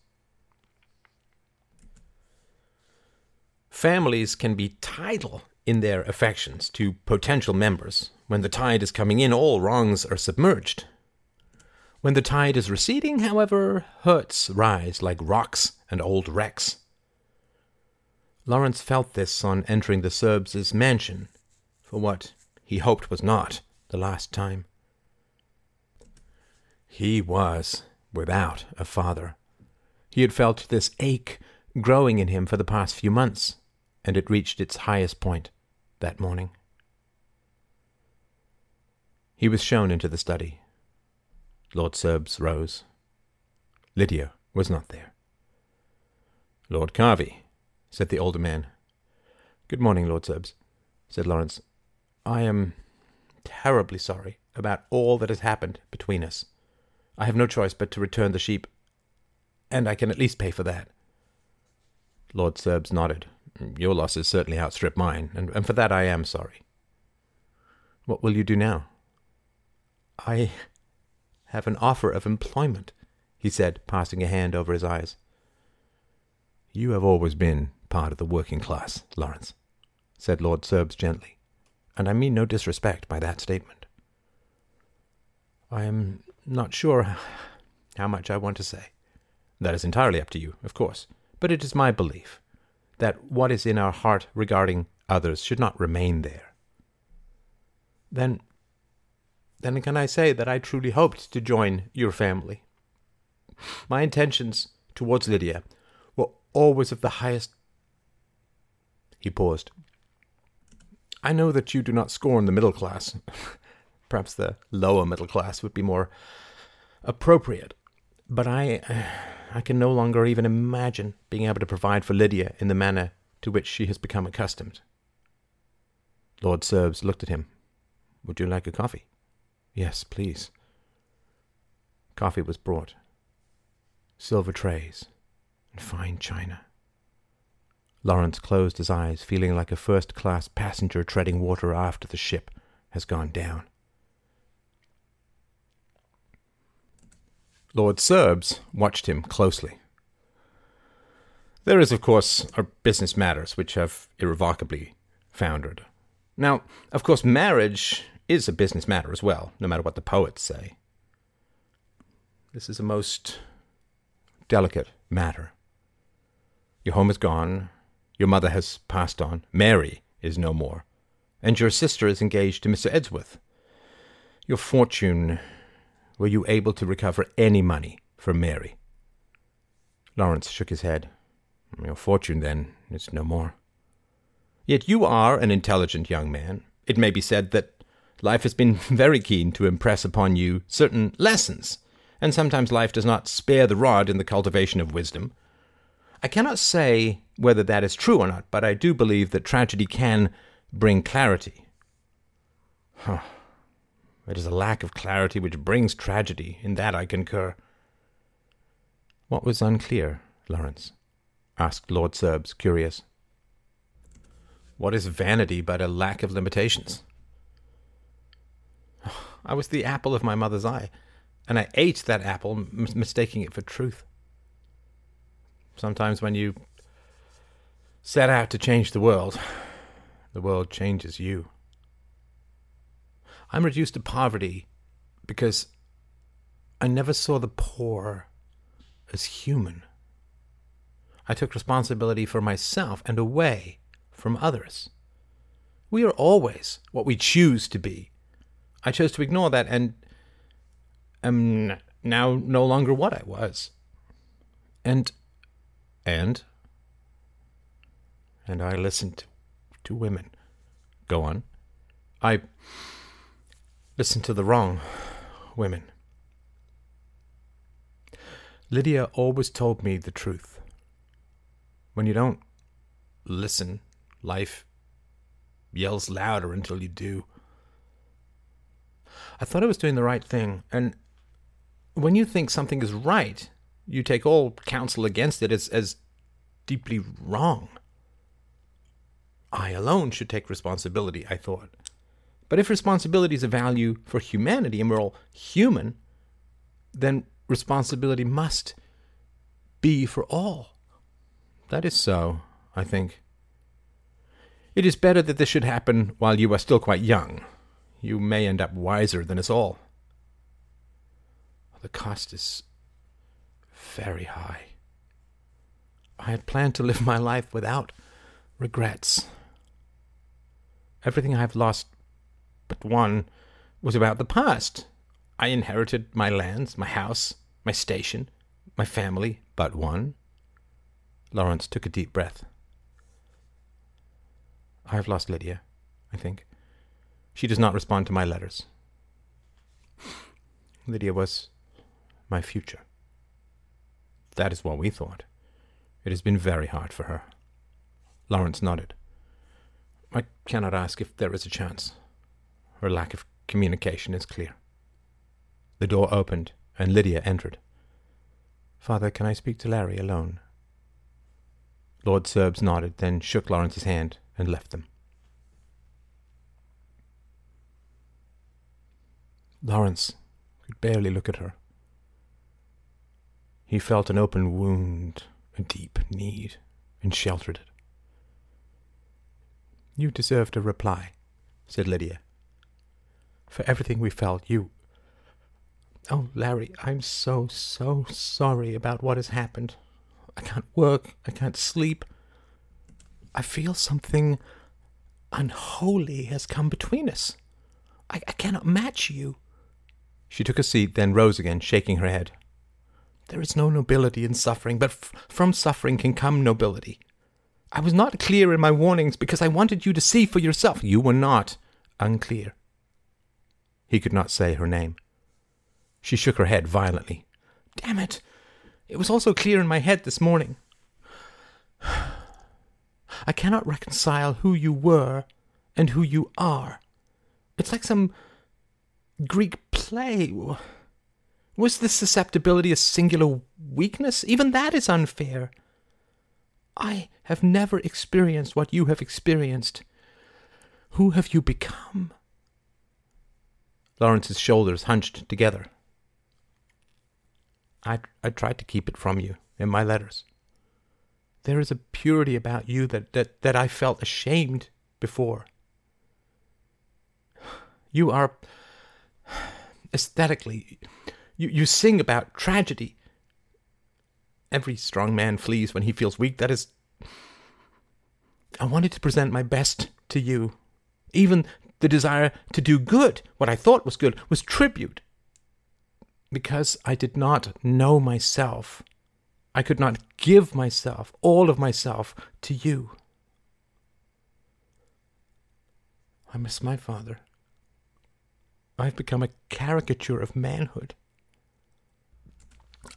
Families can be tidal in their affections to potential members. When the tide is coming in, all wrongs are submerged. When the tide is receding, however, hurts rise like rocks and old wrecks. Lawrence felt this on entering the Serbs' mansion, for what he hoped was not the last time. He was without a father. He had felt this ache growing in him for the past few months and it reached its highest point that morning. He was shown into the study. Lord Serbs rose. Lydia was not there. Lord Carvey, said the older man. Good morning, Lord Serbs, said Lawrence. I am terribly sorry about all that has happened between us. I have no choice but to return the sheep, and I can at least pay for that. Lord Serbs nodded. Your losses certainly outstrip mine, and, and for that I am sorry. What will you do now? I have an offer of employment, he said, passing a hand over his eyes. You have always been part of the working class, Lawrence, said Lord Serbs gently, and I mean no disrespect by that statement. I am not sure how much I want to say. That is entirely up to you, of course, but it is my belief that what is in our heart regarding others should not remain there. Then, then can I say that I truly hoped to join your family? My intentions towards Lydia were always of the highest. He paused. I know that you do not scorn the middle class. Perhaps the lower middle class would be more appropriate. But I. I can no longer even imagine being able to provide for Lydia in the manner to which she has become accustomed. Lord Serbs looked at him. Would you like a coffee? Yes, please. Coffee was brought. Silver trays and fine china. Lawrence closed his eyes, feeling like a first class passenger treading water after the ship has gone down. Lord Serbs watched him closely. There is, of course, our business matters which have irrevocably foundered. Now, of course, marriage is a business matter as well, no matter what the poets say. This is a most delicate matter. Your home is gone. Your mother has passed on. Mary is no more. And your sister is engaged to Mr. Edgeworth. Your fortune. Were you able to recover any money from Mary? Lawrence shook his head. Your fortune, then, is no more. Yet you are an intelligent young man. It may be said that life has been very keen to impress upon you certain lessons, and sometimes life does not spare the rod in the cultivation of wisdom. I cannot say whether that is true or not, but I do believe that tragedy can bring clarity. Huh. It is a lack of clarity which brings tragedy. In that I concur. What was unclear, Lawrence? asked Lord Serbs, curious. What is vanity but a lack of limitations? I was the apple of my mother's eye, and I ate that apple, m- mistaking it for truth. Sometimes when you set out to change the world, the world changes you. I'm reduced to poverty because I never saw the poor as human. I took responsibility for myself and away from others. We are always what we choose to be. I chose to ignore that and am now no longer what I was. And and and I listened to, women. Go on. I listened to the wrong women. Lydia always told me the truth. When you don't listen, life yells louder until you do. I thought I was doing the right thing, and when you think something is right, you take all counsel against it as, as deeply wrong. I alone should take responsibility, I thought. But if responsibility is a value for humanity and we're all human, then responsibility must be for all. That is so, I think. It is better that this should happen while you are still quite young. You may end up wiser than us all. The cost is very high. I had planned to live my life without regrets. Everything I have lost but one was about the past. I inherited my lands, my house, my station, my family, but one. Lawrence took a deep breath. I have lost Lydia, I think. She does not respond to my letters. Lydia was my future. That is what we thought. It has been very hard for her. Lawrence nodded. I cannot ask if there is a chance. Her lack of communication is clear. The door opened, and Lydia entered. Father, can I speak to Larry alone? Lord Serbs nodded, then shook Lawrence's hand and left them. Lawrence could barely look at her. He felt an open wound, a deep need, and sheltered it. You deserved a reply, said Lydia. For everything we felt, you. Oh, Larry, I'm so, so sorry about what has happened. I can't work. I can't sleep. I feel something unholy has come between us. I, I cannot match you. She took a seat, then rose again, shaking her head. There is no nobility in suffering, but f- from suffering can come nobility. I was not clear in my warnings because I wanted you to see for yourself. You were not unclear. He could not say her name. She shook her head violently. Damn it! It was also clear in my head this morning. I cannot reconcile who you were and who you are. It's like some Greek play. Was this susceptibility a singular weakness? Even that is unfair. I have never experienced what you have experienced. Who have you become? Lawrence's shoulders hunched together. I, I tried to keep it from you in my letters. There is a purity about you that, that, that I felt ashamed before. You are aesthetically, You, you sing about tragedy. Every strong man flees when he feels weak. That is. I wanted to present my best to you. Even the desire to do good, what I thought was good, was tribute. Because I did not know myself, I could not give myself, all of myself, to you. I miss my father. I've become a caricature of manhood.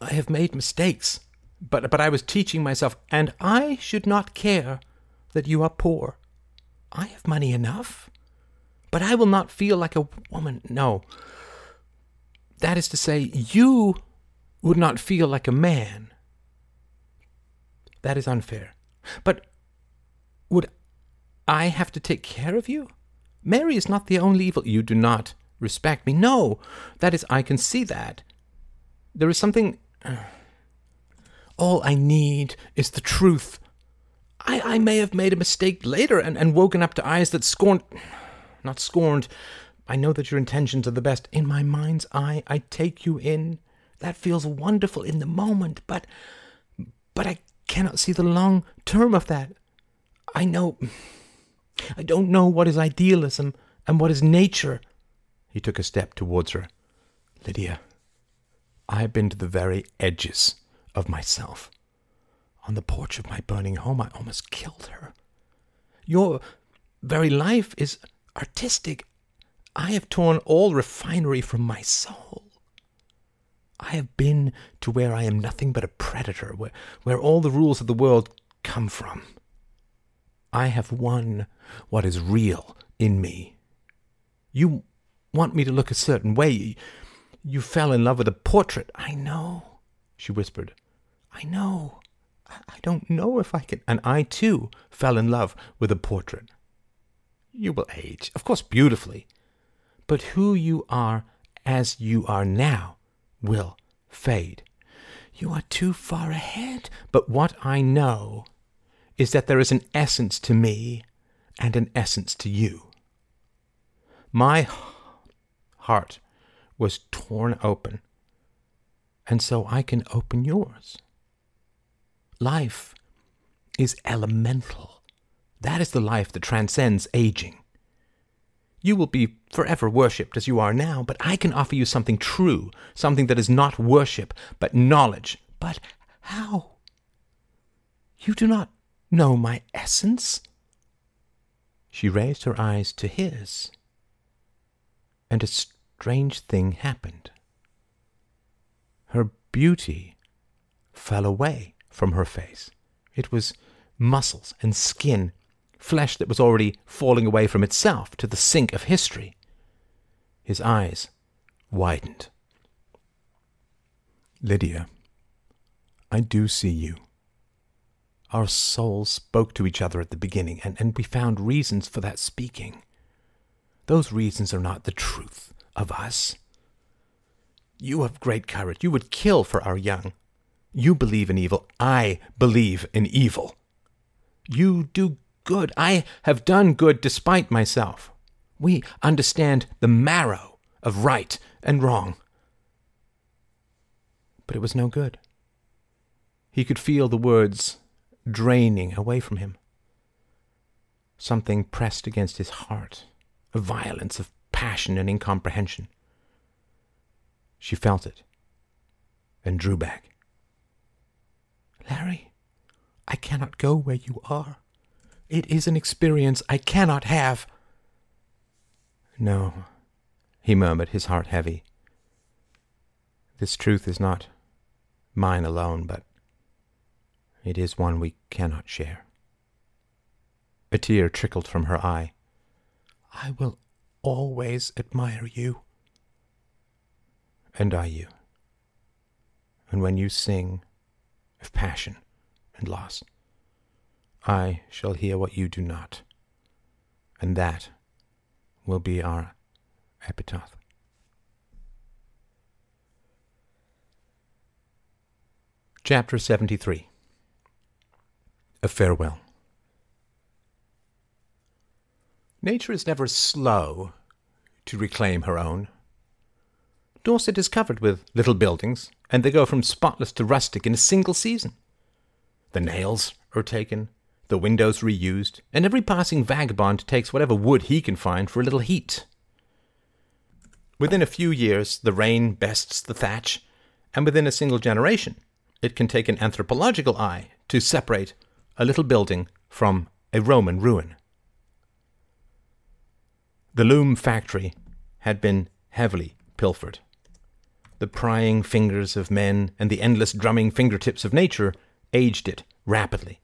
I have made mistakes, but, but I was teaching myself, and I should not care that you are poor. I have money enough, but I will not feel like a woman. No. That is to say, you would not feel like a man. That is unfair. But would I have to take care of you? Mary is not the only evil. You do not respect me. No, that is, I can see that. There is something. All I need is the truth. I, I may have made a mistake later and, and woken up to eyes that scorned. Not scorned. I know that your intentions are the best. In my mind's eye, I take you in. That feels wonderful in the moment, but. But I cannot see the long term of that. I know. I don't know what is idealism and what is nature. He took a step towards her. Lydia, I have been to the very edges of myself. On the porch of my burning home, I almost killed her. Your very life is artistic. I have torn all refinery from my soul. I have been to where I am nothing but a predator, where, where all the rules of the world come from. I have won what is real in me. You want me to look a certain way. You fell in love with a portrait. I know, she whispered. I know. I don't know if I can. And I, too, fell in love with a portrait. You will age, of course, beautifully. But who you are as you are now will fade. You are too far ahead. But what I know is that there is an essence to me and an essence to you. My heart was torn open, and so I can open yours. Life is elemental. That is the life that transcends aging. You will be forever worshipped as you are now, but I can offer you something true, something that is not worship, but knowledge. But how? You do not know my essence? She raised her eyes to his, and a strange thing happened. Her beauty fell away from her face. It was muscles and skin, flesh that was already falling away from itself to the sink of history. His eyes widened. Lydia, I do see you. Our souls spoke to each other at the beginning, and, and we found reasons for that speaking. Those reasons are not the truth of us. You have great courage. You would kill for our young. You believe in evil. I believe in evil. You do good. I have done good despite myself. We understand the marrow of right and wrong. But it was no good. He could feel the words draining away from him. Something pressed against his heart, a violence of passion and incomprehension. She felt it and drew back. Larry, I cannot go where you are. It is an experience I cannot have. No, he murmured, his heart heavy. This truth is not mine alone, but it is one we cannot share. A tear trickled from her eye. I will always admire you. And I you. And when you sing of passion and loss, I shall hear what you do not, and that will be our epitaph. Chapter 73 a farewell. Nature is never slow to reclaim her own. Dorset is covered with little buildings, and they go from spotless to rustic in a single season. The nails are taken, the windows reused, and every passing vagabond takes whatever wood he can find for a little heat. Within a few years, the rain bests the thatch, and within a single generation, it can take an anthropological eye to separate a little building from a Roman ruin. The loom factory had been heavily pilfered. The prying fingers of men and the endless drumming fingertips of nature aged it rapidly.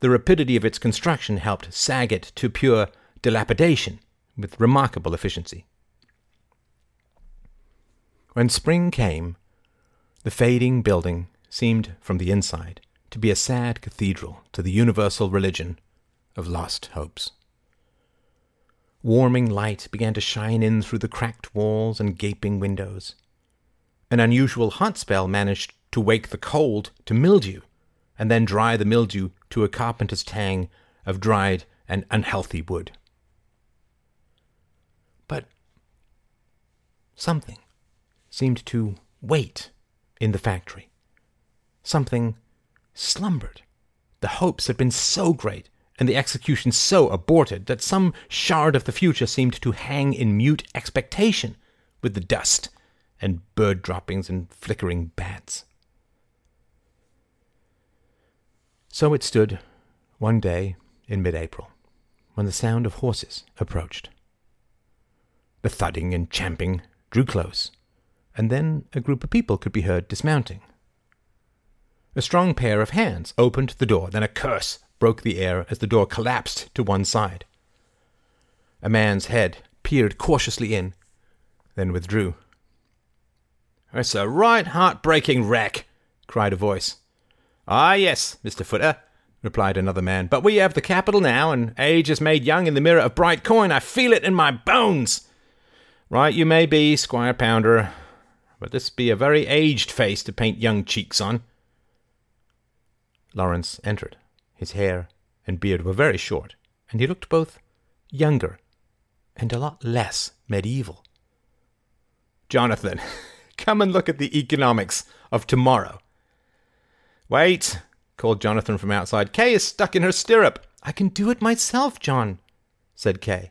The rapidity of its construction helped sag it to pure dilapidation with remarkable efficiency. When spring came, the fading building seemed from the inside to be a sad cathedral to the universal religion of lost hopes. Warming light began to shine in through the cracked walls and gaping windows. An unusual hot spell managed to wake the cold to mildew, and then dry the mildew to a carpenter's tang of dried and unhealthy wood. But something seemed to wait in the factory. Something slumbered. The hopes had been so great and the execution so aborted that some shard of the future seemed to hang in mute expectation with the dust and bird droppings and flickering bats. So it stood one day in mid April when the sound of horses approached. The thudding and champing drew close, and then a group of people could be heard dismounting. A strong pair of hands opened the door, then a curse broke the air as the door collapsed to one side. A man's head peered cautiously in, then withdrew. It's a right heart-breaking wreck, cried a voice. Ah, yes, Mr. Footer, replied another man, but we have the capital now, and age is made young in the mirror of bright coin. I feel it in my bones. Right you may be, Squire Pounder, but this be a very aged face to paint young cheeks on. Lawrence entered. His hair and beard were very short, and he looked both younger and a lot less medieval. Jonathan, come and look at the economics of tomorrow. Wait, called Jonathan from outside. Kay is stuck in her stirrup. I can do it myself, John, said Kay.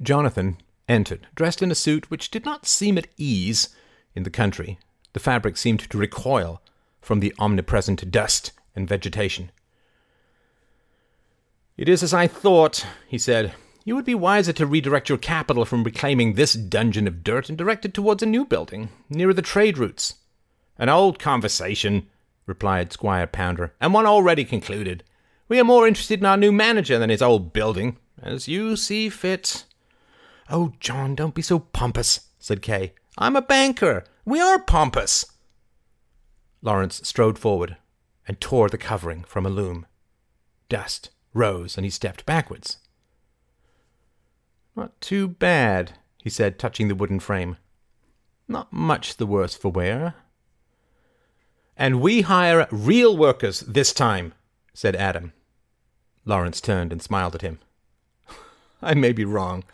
Jonathan entered, dressed in a suit which did not seem at ease in the country. The fabric seemed to recoil from the omnipresent dust and vegetation. It is as I thought, he said. You would be wiser to redirect your capital from reclaiming this dungeon of dirt and direct it towards a new building, nearer the trade routes. An old conversation, replied Squire Pounder, and one already concluded. We are more interested in our new manager than his old building, as you see fit. Oh, John, don't be so pompous, said Kay. I'm a banker. We are pompous. Lawrence strode forward, and tore the covering from a loom. Dust rose, and he stepped backwards. Not too bad, he said, touching the wooden frame. Not much the worse for wear. And we hire real workers this time, said Adam. Lawrence turned and smiled at him. I may be wrong,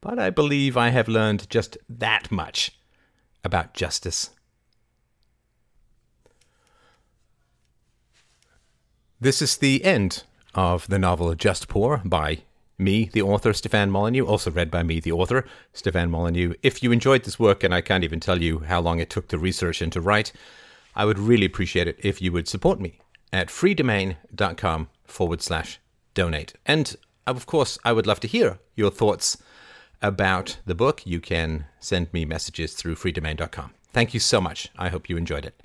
but I believe I have learned just that much about justice. This is the end of the novel Just Poor by me, the author, Stefan Molyneux, also read by me, the author, Stefan Molyneux. If you enjoyed this work, and I can't even tell you how long it took to research and to write, I would really appreciate it if you would support me at freedomain.com forward slash donate. And of course, I would love to hear your thoughts about the book. You can send me messages through freedomain.com. Thank you so much. I hope you enjoyed it.